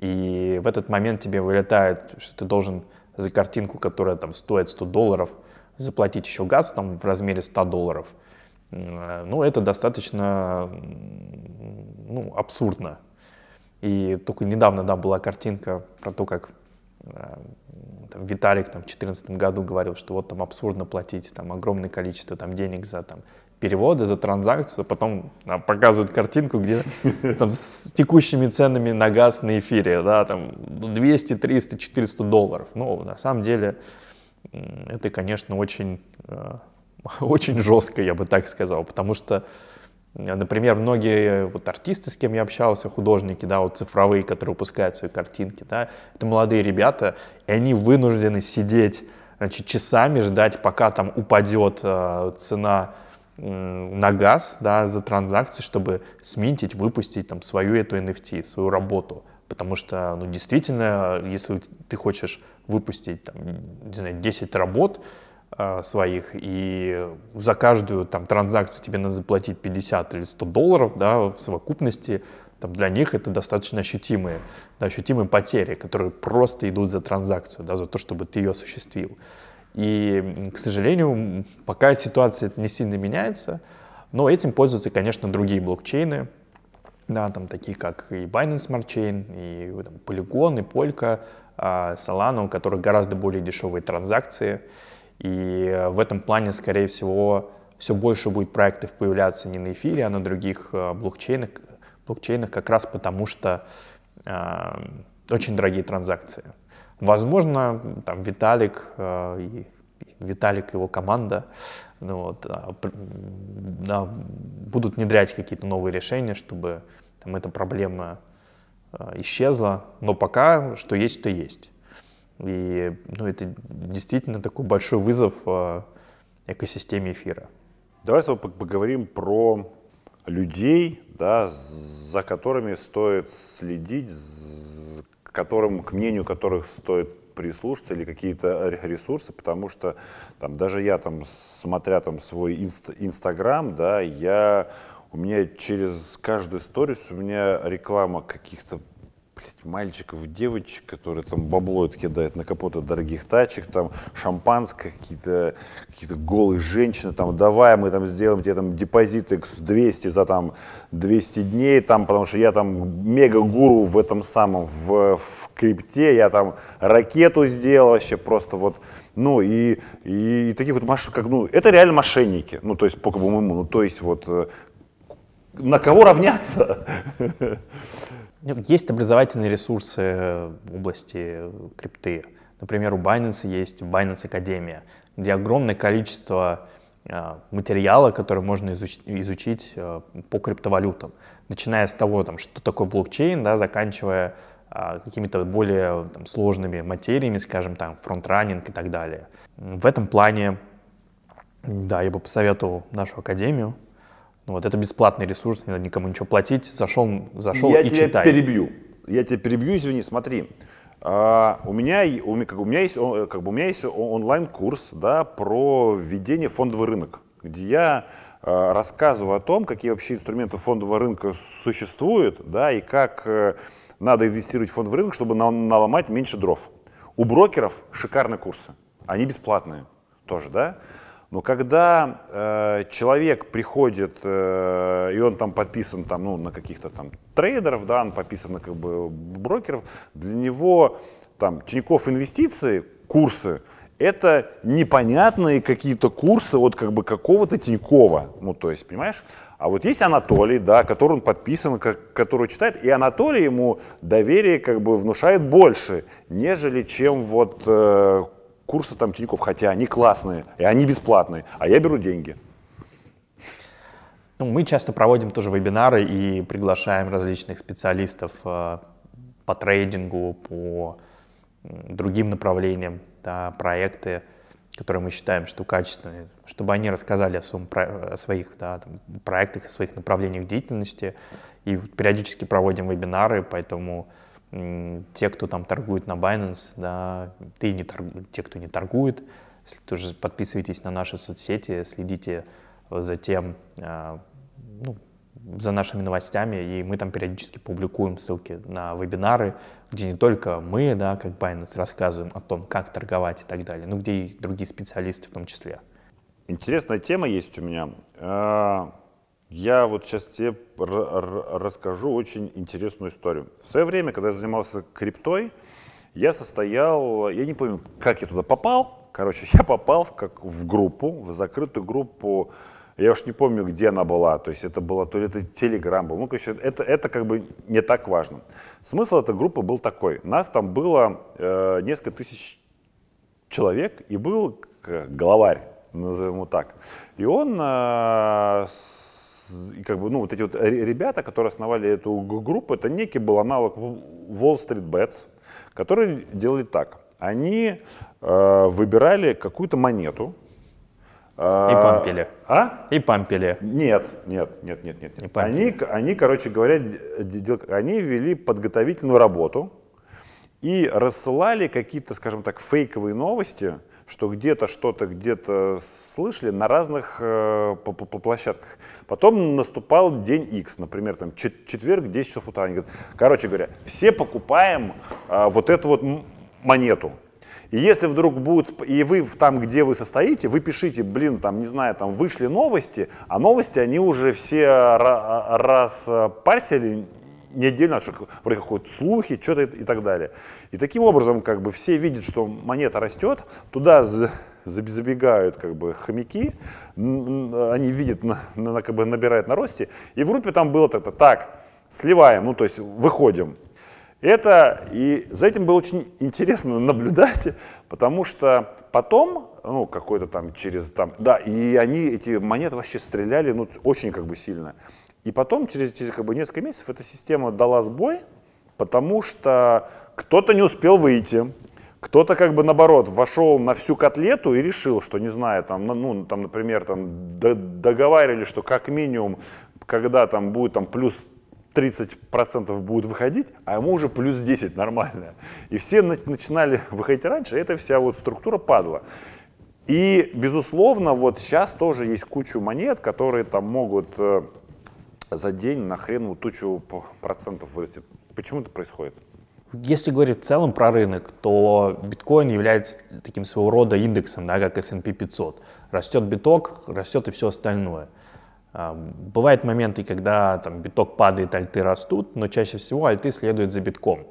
и в этот момент тебе вылетает, что ты должен за картинку, которая там стоит 100 долларов, заплатить еще газ там в размере 100 долларов. М, Ну, это достаточно ну, абсурдно. И только недавно, да, была картинка про то, как э, там, Виталик там, в 2014 году говорил, что вот там абсурдно платить там огромное количество там, денег за там, переводы, за транзакцию, а потом а, показывают картинку, где <laughs> там с текущими ценами на газ на эфире, да, там 200, 300, 400 долларов. Ну, на самом деле, это, конечно, очень, э, <laughs> очень жестко, я бы так сказал, потому что Например, многие вот артисты, с кем я общался, художники, да, вот цифровые, которые выпускают свои картинки, да, это молодые ребята, и они вынуждены сидеть значит, часами, ждать, пока там упадет э, цена на газ, да, за транзакции, чтобы сминтить, выпустить там свою эту NFT, свою работу. Потому что, ну, действительно, если ты хочешь выпустить, там, не знаю, 10 работ, э, своих, и за каждую там транзакцию тебе надо заплатить 50 или 100 долларов, да, в совокупности, там, для них это достаточно ощутимые, да, ощутимые потери, которые просто идут за транзакцию, да, за то, чтобы ты ее осуществил. И, к сожалению, пока ситуация не сильно меняется, но этим пользуются, конечно, другие блокчейны, да, там такие как и Binance Smart Chain, и там, Polygon, и Polka, а, Solana, у которых гораздо более дешевые транзакции. И э, в этом плане, скорее всего, все больше будет проектов появляться не на эфире, а на других э, блокчейнах, блокчейнах как раз потому, что э, очень дорогие транзакции. Возможно, там Виталик, э, и Виталик и его команда ну, вот, а, да, будут внедрять какие-то новые решения, чтобы там, эта проблема э, исчезла. Но пока что есть, то есть. И ну, это действительно такой большой вызов э, экосистеме эфира. Давай с тобой пог- поговорим про людей, да, за которыми стоит следить, которым, к мнению которых стоит прислушаться или какие-то ре- ресурсы, потому что там, даже я там, смотря там свой инст- инстаграм, да, я, у меня через каждую сторис у меня реклама каких-то блядь, мальчиков, девочек, которые там бабло это кидают на капоты дорогих тачек, там шампанское, какие-то какие голые женщины, там давай мы там сделаем тебе там депозит X200 за там 200 дней, там, потому что я там мега-гуру в этом самом, в, в крипте, я там ракету сделал вообще просто вот, ну и, и, таких вот маш, как, ну, это реально мошенники, ну то есть по моему, ну то есть вот э, на кого равняться? <laughs> Ну, Есть образовательные ресурсы в области крипты. Например, у Binance есть Binance Академия, где огромное количество э, материала, который можно изуч- изучить э, по криптовалютам. Начиная с того, там, что такое блокчейн, да, заканчивая э, какими-то более там, сложными материями, скажем, там, фронтранинг и так далее. В этом плане, да, я бы посоветовал нашу академию. Ну, вот это бесплатный ресурс, не надо никому ничего платить. Зашел, зашел Я и тебя читай. перебью. Я тебя перебью, извини, смотри. А, у меня, у как, у меня есть, как бы, у меня есть онлайн-курс да, про введение фондовый рынок, где я а, рассказываю о том, какие вообще инструменты фондового рынка существуют, да, и как э, надо инвестировать в фондовый рынок, чтобы на- наломать меньше дров. У брокеров шикарные курсы, они бесплатные тоже, да. Но когда э, человек приходит, э, и он там подписан там, ну, на каких-то там трейдеров, да, он подписан на как бы брокеров, для него там Тинькофф инвестиции, курсы, это непонятные какие-то курсы от как бы какого-то Тинькова, ну то есть, понимаешь? А вот есть Анатолий, да, который он подписан, как- который читает, и Анатолий ему доверие как бы внушает больше, нежели чем вот э, курсы там Тинькофф, хотя они классные, и они бесплатные, а я беру деньги. Ну, мы часто проводим тоже вебинары и приглашаем различных специалистов э, по трейдингу, по другим направлениям, да, проекты, которые мы считаем, что качественные, чтобы они рассказали о, своем, о своих да, там, проектах, о своих направлениях деятельности. И периодически проводим вебинары, поэтому те, кто там торгует на Binance, да, ты не торгу- те, кто не торгует, тоже подписывайтесь на наши соцсети, следите за тем, э, ну, за нашими новостями, и мы там периодически публикуем ссылки на вебинары, где не только мы, да, как Binance, рассказываем о том, как торговать и так далее, но где и другие специалисты в том числе. Интересная тема есть у меня. Я вот сейчас тебе расскажу очень интересную историю. В свое время, когда я занимался криптой, я состоял, я не помню, как я туда попал. Короче, <laughs> я попал в, как, в группу, в закрытую группу. Я уж не помню, где она была. То есть это было, то ли это Телеграм был. Ну, короче, это, это как бы не так важно. Смысл этой группы был такой. Нас там было э, несколько тысяч человек и был к- главарь, назовем его так. И он, с- и как бы, ну, вот эти вот ре- ребята, которые основали эту группу, это некий был аналог Wall Street Bets, которые делали так. Они э, выбирали какую-то монету. И а, пампили. А? И пампили. Нет, нет, нет, нет, нет. Не нет. Они, они, короче говоря, они вели подготовительную работу и рассылали какие-то, скажем так, фейковые новости, что где-то что-то где-то слышали на разных э, по- по- площадках. Потом наступал день X, например, там чет- четверг, 10 часов утра. Они говорят, короче говоря, все покупаем э, вот эту вот монету. И если вдруг будут, и вы там, где вы состоите, вы пишите, блин, там, не знаю, там вышли новости, а новости, они уже все ра- распарсили не отдельно, а что вроде какие-то слухи, что-то и так далее. И таким образом, как бы, все видят, что монета растет, туда за- заб- забегают, как бы, хомяки, они видят, на, на- как бы, набирают на росте, и в группе там было так-то, так, сливаем, ну, то есть выходим. Это, и за этим было очень интересно <laughs> наблюдать, потому что потом, ну, какой-то там через там, да, и они, эти монеты вообще стреляли, ну, очень как бы сильно. И потом, через, через как бы несколько месяцев, эта система дала сбой, потому что кто-то не успел выйти, кто-то как бы наоборот вошел на всю котлету и решил, что не знаю, там, ну, там, например, там договаривали, что как минимум, когда там будет там плюс 30% будет выходить, а ему уже плюс 10 нормально. И все на- начинали выходить раньше, и эта вся вот структура падала. И, безусловно, вот сейчас тоже есть кучу монет, которые там могут э, за день на хреновую тучу процентов вырасти. Почему это происходит? Если говорить в целом про рынок, то биткоин является таким своего рода индексом, да, как S&P 500. Растет биток, растет и все остальное. А, Бывают моменты, когда там, биток падает, альты растут, но чаще всего альты следуют за битком.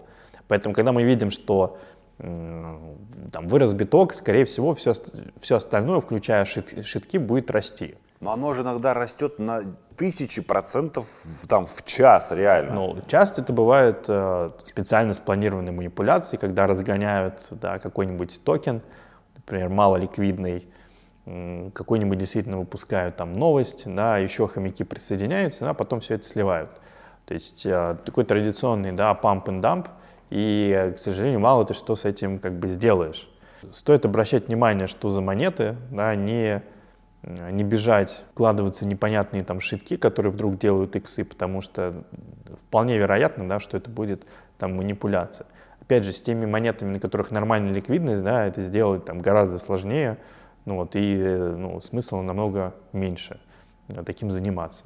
Поэтому, когда мы видим, что там, вырос биток, скорее всего, все, все остальное, включая шит- шитки, будет расти. Но оно же иногда растет на тысячи процентов там, в час реально. Но часто это бывают э, специально спланированные манипуляции, когда разгоняют да, какой-нибудь токен, например, малоликвидный, какой-нибудь действительно выпускают там новость, да, еще хомяки присоединяются, а потом все это сливают. То есть э, такой традиционный, да, pump and dump, и, к сожалению, мало ты что с этим как бы сделаешь. Стоит обращать внимание, что за монеты, да, не не бежать, вкладываться непонятные там шитки, которые вдруг делают иксы, потому что вполне вероятно, да, что это будет там манипуляция. Опять же, с теми монетами, на которых нормальная ликвидность, да, это сделать там гораздо сложнее, ну вот, и э, ну, смысла намного меньше э, таким заниматься.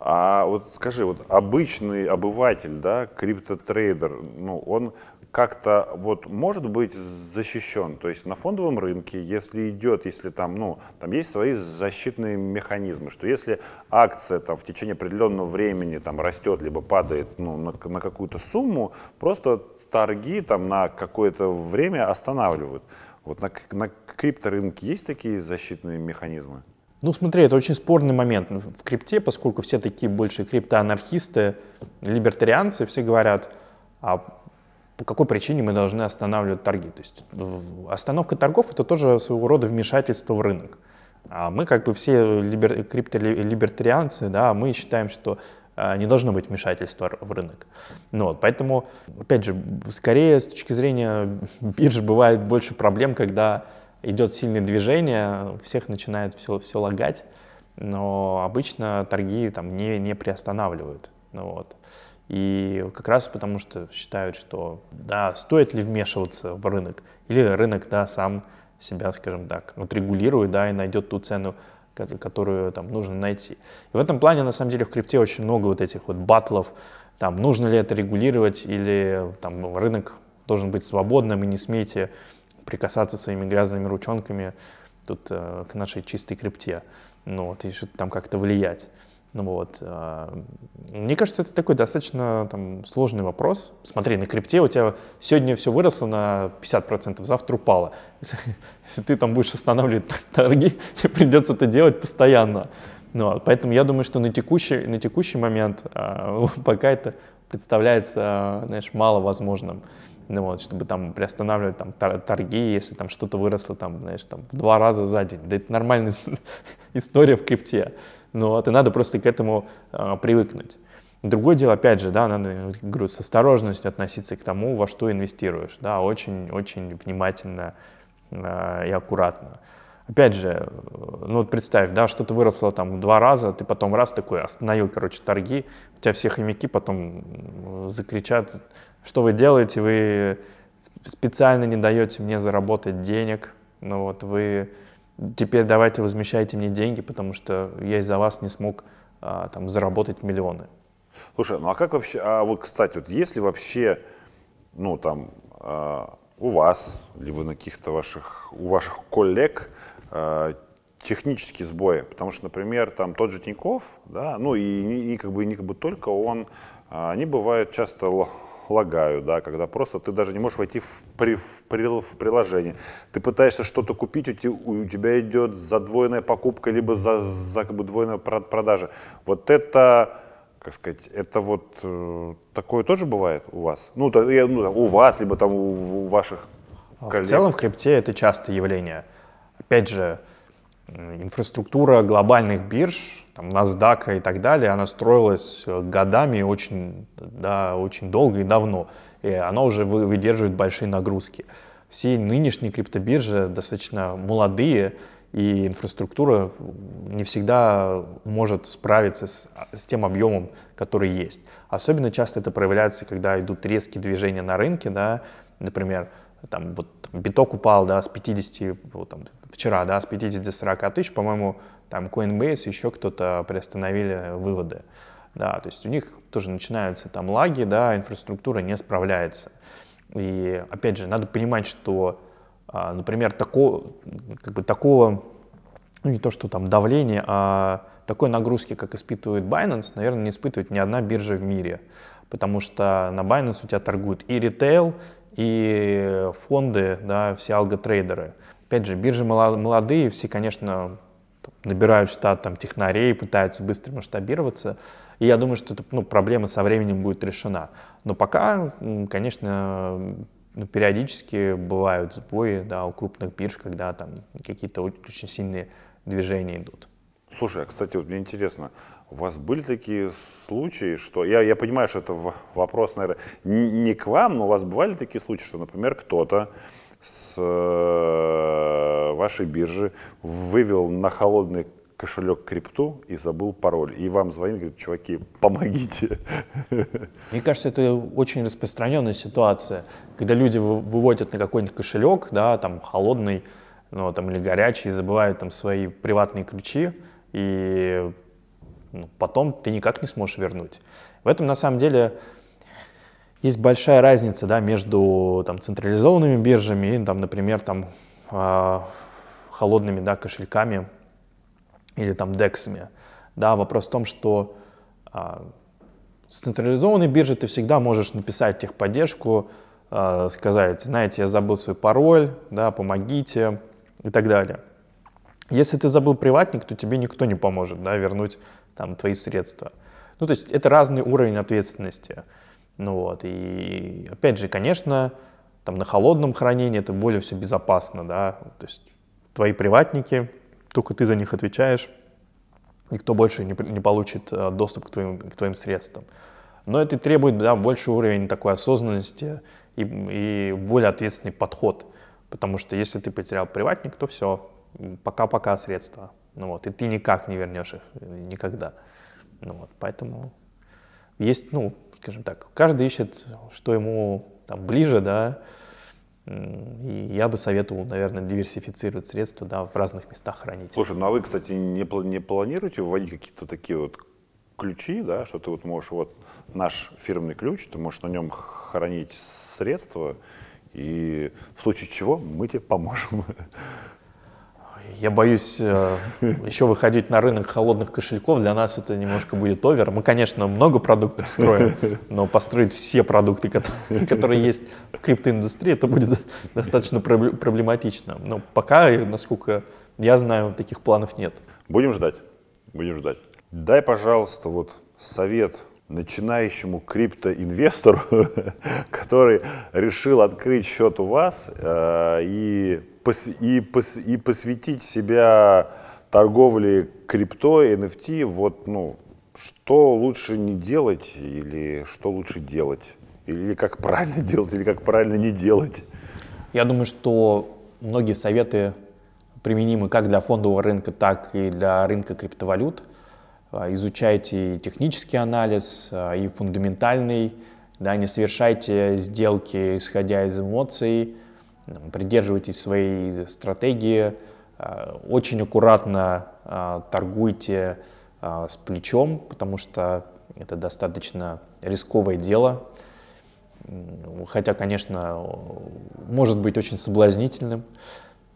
А вот скажи, вот обычный обыватель, да, криптотрейдер, ну, он как-то вот может быть защищен. То есть на фондовом рынке, если идет, если там, ну, там есть свои защитные механизмы, что если акция там в течение определенного времени там растет либо падает ну, на, на какую-то сумму, просто торги там на какое-то время останавливают. Вот на, на крипторынке есть такие защитные механизмы? Ну, смотри, это очень спорный момент в крипте, поскольку все такие больше криптоанархисты, либертарианцы, все говорят, а по какой причине мы должны останавливать торги. То есть остановка торгов это тоже своего рода вмешательство в рынок. А мы как бы все либер, криптолибертарианцы, да, мы считаем, что а, не должно быть вмешательства в рынок. Ну, вот, поэтому, опять же, скорее с точки зрения биржи бывает больше проблем, когда идет сильное движение, всех начинает все, все лагать, но обычно торги там не, не приостанавливают. Ну, вот. И как раз потому, что считают, что да, стоит ли вмешиваться в рынок, или рынок, да, сам себя, скажем так, вот регулирует, да, и найдет ту цену, которую там нужно найти. И в этом плане, на самом деле, в крипте очень много вот этих вот батлов, там, нужно ли это регулировать, или там рынок должен быть свободным, и не смейте прикасаться своими грязными ручонками тут э, к нашей чистой крипте, ну вот, и что-то там как-то влиять. Ну вот, э, мне кажется, это такой достаточно там, сложный вопрос. Смотри, на крипте у тебя сегодня все выросло на 50%, завтра упало. <laughs> Если, ты там будешь останавливать торги, <laughs> тебе придется это делать постоянно. Ну, вот, поэтому я думаю, что на текущий, на текущий момент э, <laughs> пока это представляется, знаешь, маловозможным ну, вот, чтобы там приостанавливать там, торги, если там что-то выросло там, знаешь, там, в два раза за день. Да это нормальная история в крипте. Вот, и надо просто к этому э, привыкнуть. Другое дело, опять же, да, надо, говорю, с осторожностью относиться к тому, во что инвестируешь, да, очень-очень внимательно э, и аккуратно. Опять же, ну вот представь, да, что-то выросло там два раза, ты потом раз такой остановил, короче, торги, у тебя все хомяки потом закричат, что вы делаете? Вы специально не даете мне заработать денег, ну вот вы теперь давайте возмещайте мне деньги, потому что я из-за вас не смог а, там заработать миллионы. Слушай, ну а как вообще, а вот, кстати, вот если вообще, ну там, а, у вас, либо на каких-то ваших, у ваших коллег а, технические сбои, потому что, например, там тот же Тиньков, да, ну и, и как бы не как бы только он, а, они бывают часто лагаю, да, когда просто ты даже не можешь войти в, при, в, при, в приложение. Ты пытаешься что-то купить, у, te, у тебя идет задвоенная покупка, либо за, за как бы двойная продажа. Вот это, как сказать, это вот э, такое тоже бывает у вас? Ну, то, я, ну у вас, либо там у, у ваших коллег? В целом в крипте это частое явление. Опять же, инфраструктура глобальных бирж, там, NASDAQ и так далее, она строилась э, годами очень, да, очень долго и давно. И она уже выдерживает большие нагрузки. Все нынешние криптобиржи достаточно молодые, и инфраструктура не всегда может справиться с, с тем объемом, который есть. Особенно часто это проявляется, когда идут резкие движения на рынке, да, например, там вот биток упал, да, с 50, вот, там, вчера, да, с 50 до 40 тысяч, по-моему, там Coinbase, еще кто-то приостановили выводы. Да, то есть у них тоже начинаются там лаги, да, инфраструктура не справляется. И опять же, надо понимать, что, а, например, такого, как бы такого, ну не то, что там давление, а такой нагрузки, как испытывает Binance, наверное, не испытывает ни одна биржа в мире. Потому что на Binance у тебя торгуют и ритейл, и фонды, да, все алготрейдеры. Опять же, биржи молодые, все, конечно, набирают штат там, технарей, пытаются быстро масштабироваться. И я думаю, что эта ну, проблема со временем будет решена. Но пока, конечно, ну, периодически бывают сбои да, у крупных бирж, когда там какие-то очень сильные движения идут. Слушай, а, кстати, вот мне интересно, у вас были такие случаи, что я, я понимаю, что это вопрос, наверное, не к вам, но у вас бывали такие случаи, что, например, кто-то с э, вашей биржи вывел на холодный кошелек крипту и забыл пароль. И вам звонит, говорит, чуваки, помогите. Мне кажется, это очень распространенная ситуация, когда люди выводят на какой-нибудь кошелек, да, там холодный, ну, там, или горячий, забывают там свои приватные ключи, и ну, потом ты никак не сможешь вернуть. В этом на самом деле есть большая разница да, между там, централизованными биржами и, там, например, там, э, холодными да, кошельками или там дексами. Да, вопрос в том, что э, с централизованной биржи ты всегда можешь написать техподдержку, э, сказать, знаете, я забыл свой пароль, да, помогите и так далее. Если ты забыл приватник, то тебе никто не поможет да, вернуть там, твои средства. Ну, то есть это разный уровень ответственности. Ну вот, и опять же, конечно, там на холодном хранении это более все безопасно, да, то есть твои приватники, только ты за них отвечаешь, никто больше не, не получит э, доступ к твоим, к твоим средствам. Но это требует да, больший уровень такой осознанности и, и более ответственный подход. Потому что если ты потерял приватник, то все, пока-пока средства. Ну вот, и ты никак не вернешь их, э, никогда. Ну вот, поэтому есть, ну, скажем так, каждый ищет, что ему там ближе, да, и я бы советовал, наверное, диверсифицировать средства, да, в разных местах хранить. Слушай, ну а вы, кстати, не, не планируете вводить какие-то такие вот ключи, да, что ты вот можешь, вот наш фирменный ключ, ты можешь на нем хранить средства, и в случае чего мы тебе поможем. <laughs> Я боюсь э, еще выходить на рынок холодных кошельков. Для нас это немножко будет овер. Мы, конечно, много продуктов строим, но построить все продукты, которые, есть в криптоиндустрии, это будет достаточно пробле- проблематично. Но пока, насколько я знаю, таких планов нет. Будем ждать, будем ждать. Дай, пожалуйста, вот совет начинающему криптоинвестору, <laughs> который решил открыть счет у вас э, и, пос- и, пос- и посвятить себя торговле крипто, NFT, вот, ну, что лучше не делать или что лучше делать? Или как правильно <laughs> делать, или как правильно не делать? Я думаю, что многие советы применимы как для фондового рынка, так и для рынка криптовалют. А, Изучайте технический анализ, а, и фундаментальный. Да, не совершайте сделки, исходя из эмоций. Придерживайтесь своей стратегии. а, Очень аккуратно торгуйте с плечом, потому что это достаточно рисковое дело. Хотя, конечно, может быть очень соблазнительным,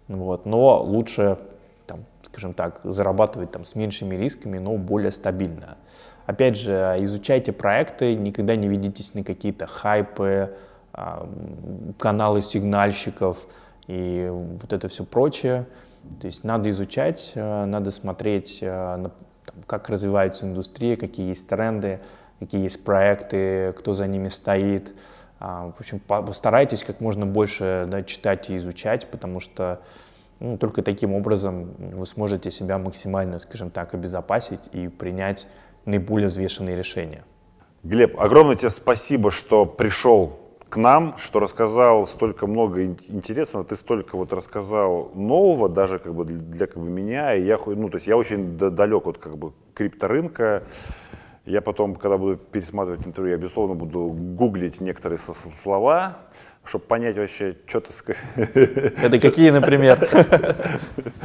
вот, но лучше, скажем так, зарабатывать там, с меньшими рисками, но более стабильно. Опять же, изучайте проекты, никогда не ведитесь на какие-то хайпы, каналы сигнальщиков и вот это все прочее. То есть надо изучать, э, надо смотреть, э, как развивается индустрия, какие есть тренды, какие есть проекты, кто за ними стоит. А, В общем, по- постарайтесь как можно больше да, читать и изучать, потому что ну, только таким образом вы сможете себя максимально, скажем так, обезопасить и принять наиболее взвешенные решения. Глеб, огромное тебе спасибо, что пришел к нам, что рассказал столько много ин- интересного, ты столько вот рассказал нового, даже как бы для, как бы меня, и я, ну, то есть я очень далек от как бы крипторынка, я потом, когда буду пересматривать интервью, я, безусловно, буду гуглить некоторые слова, чтобы понять вообще, что ты. Это <laughs> какие, например? <laughs>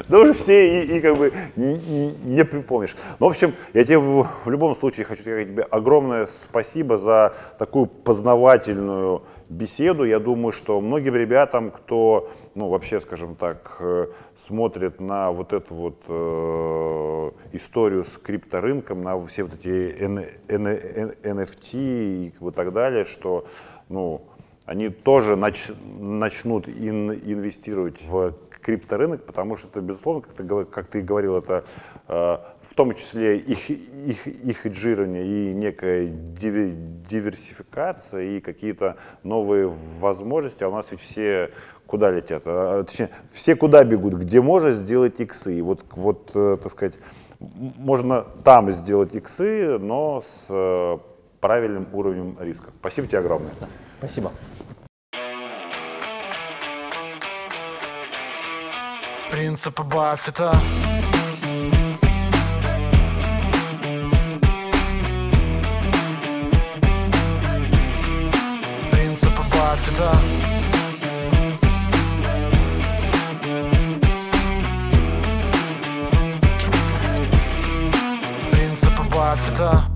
Да уже все и, и как бы не припомнишь. Ну, в общем, я тебе в, в любом случае хочу сказать тебе огромное спасибо за такую познавательную беседу. Я думаю, что многим ребятам, кто, ну, вообще, скажем так, э, смотрит на вот эту вот э, историю с крипторынком, на все вот эти N- N- N- NFT и как бы так далее, что, ну, они тоже нач- начнут ин- инвестировать в крипторынок, потому что это, безусловно, как ты, как ты говорил, это э, в том числе их, их, их хеджирование и некая диверсификация и какие-то новые возможности, а у нас ведь все куда летят? А, точнее, все куда бегут, где можно сделать иксы. И вот, вот э, так сказать, можно там сделать иксы, но с э, правильным уровнем риска. Спасибо тебе огромное. Спасибо. Принципы Баффета. Принципы Баффета. Принципы Баффета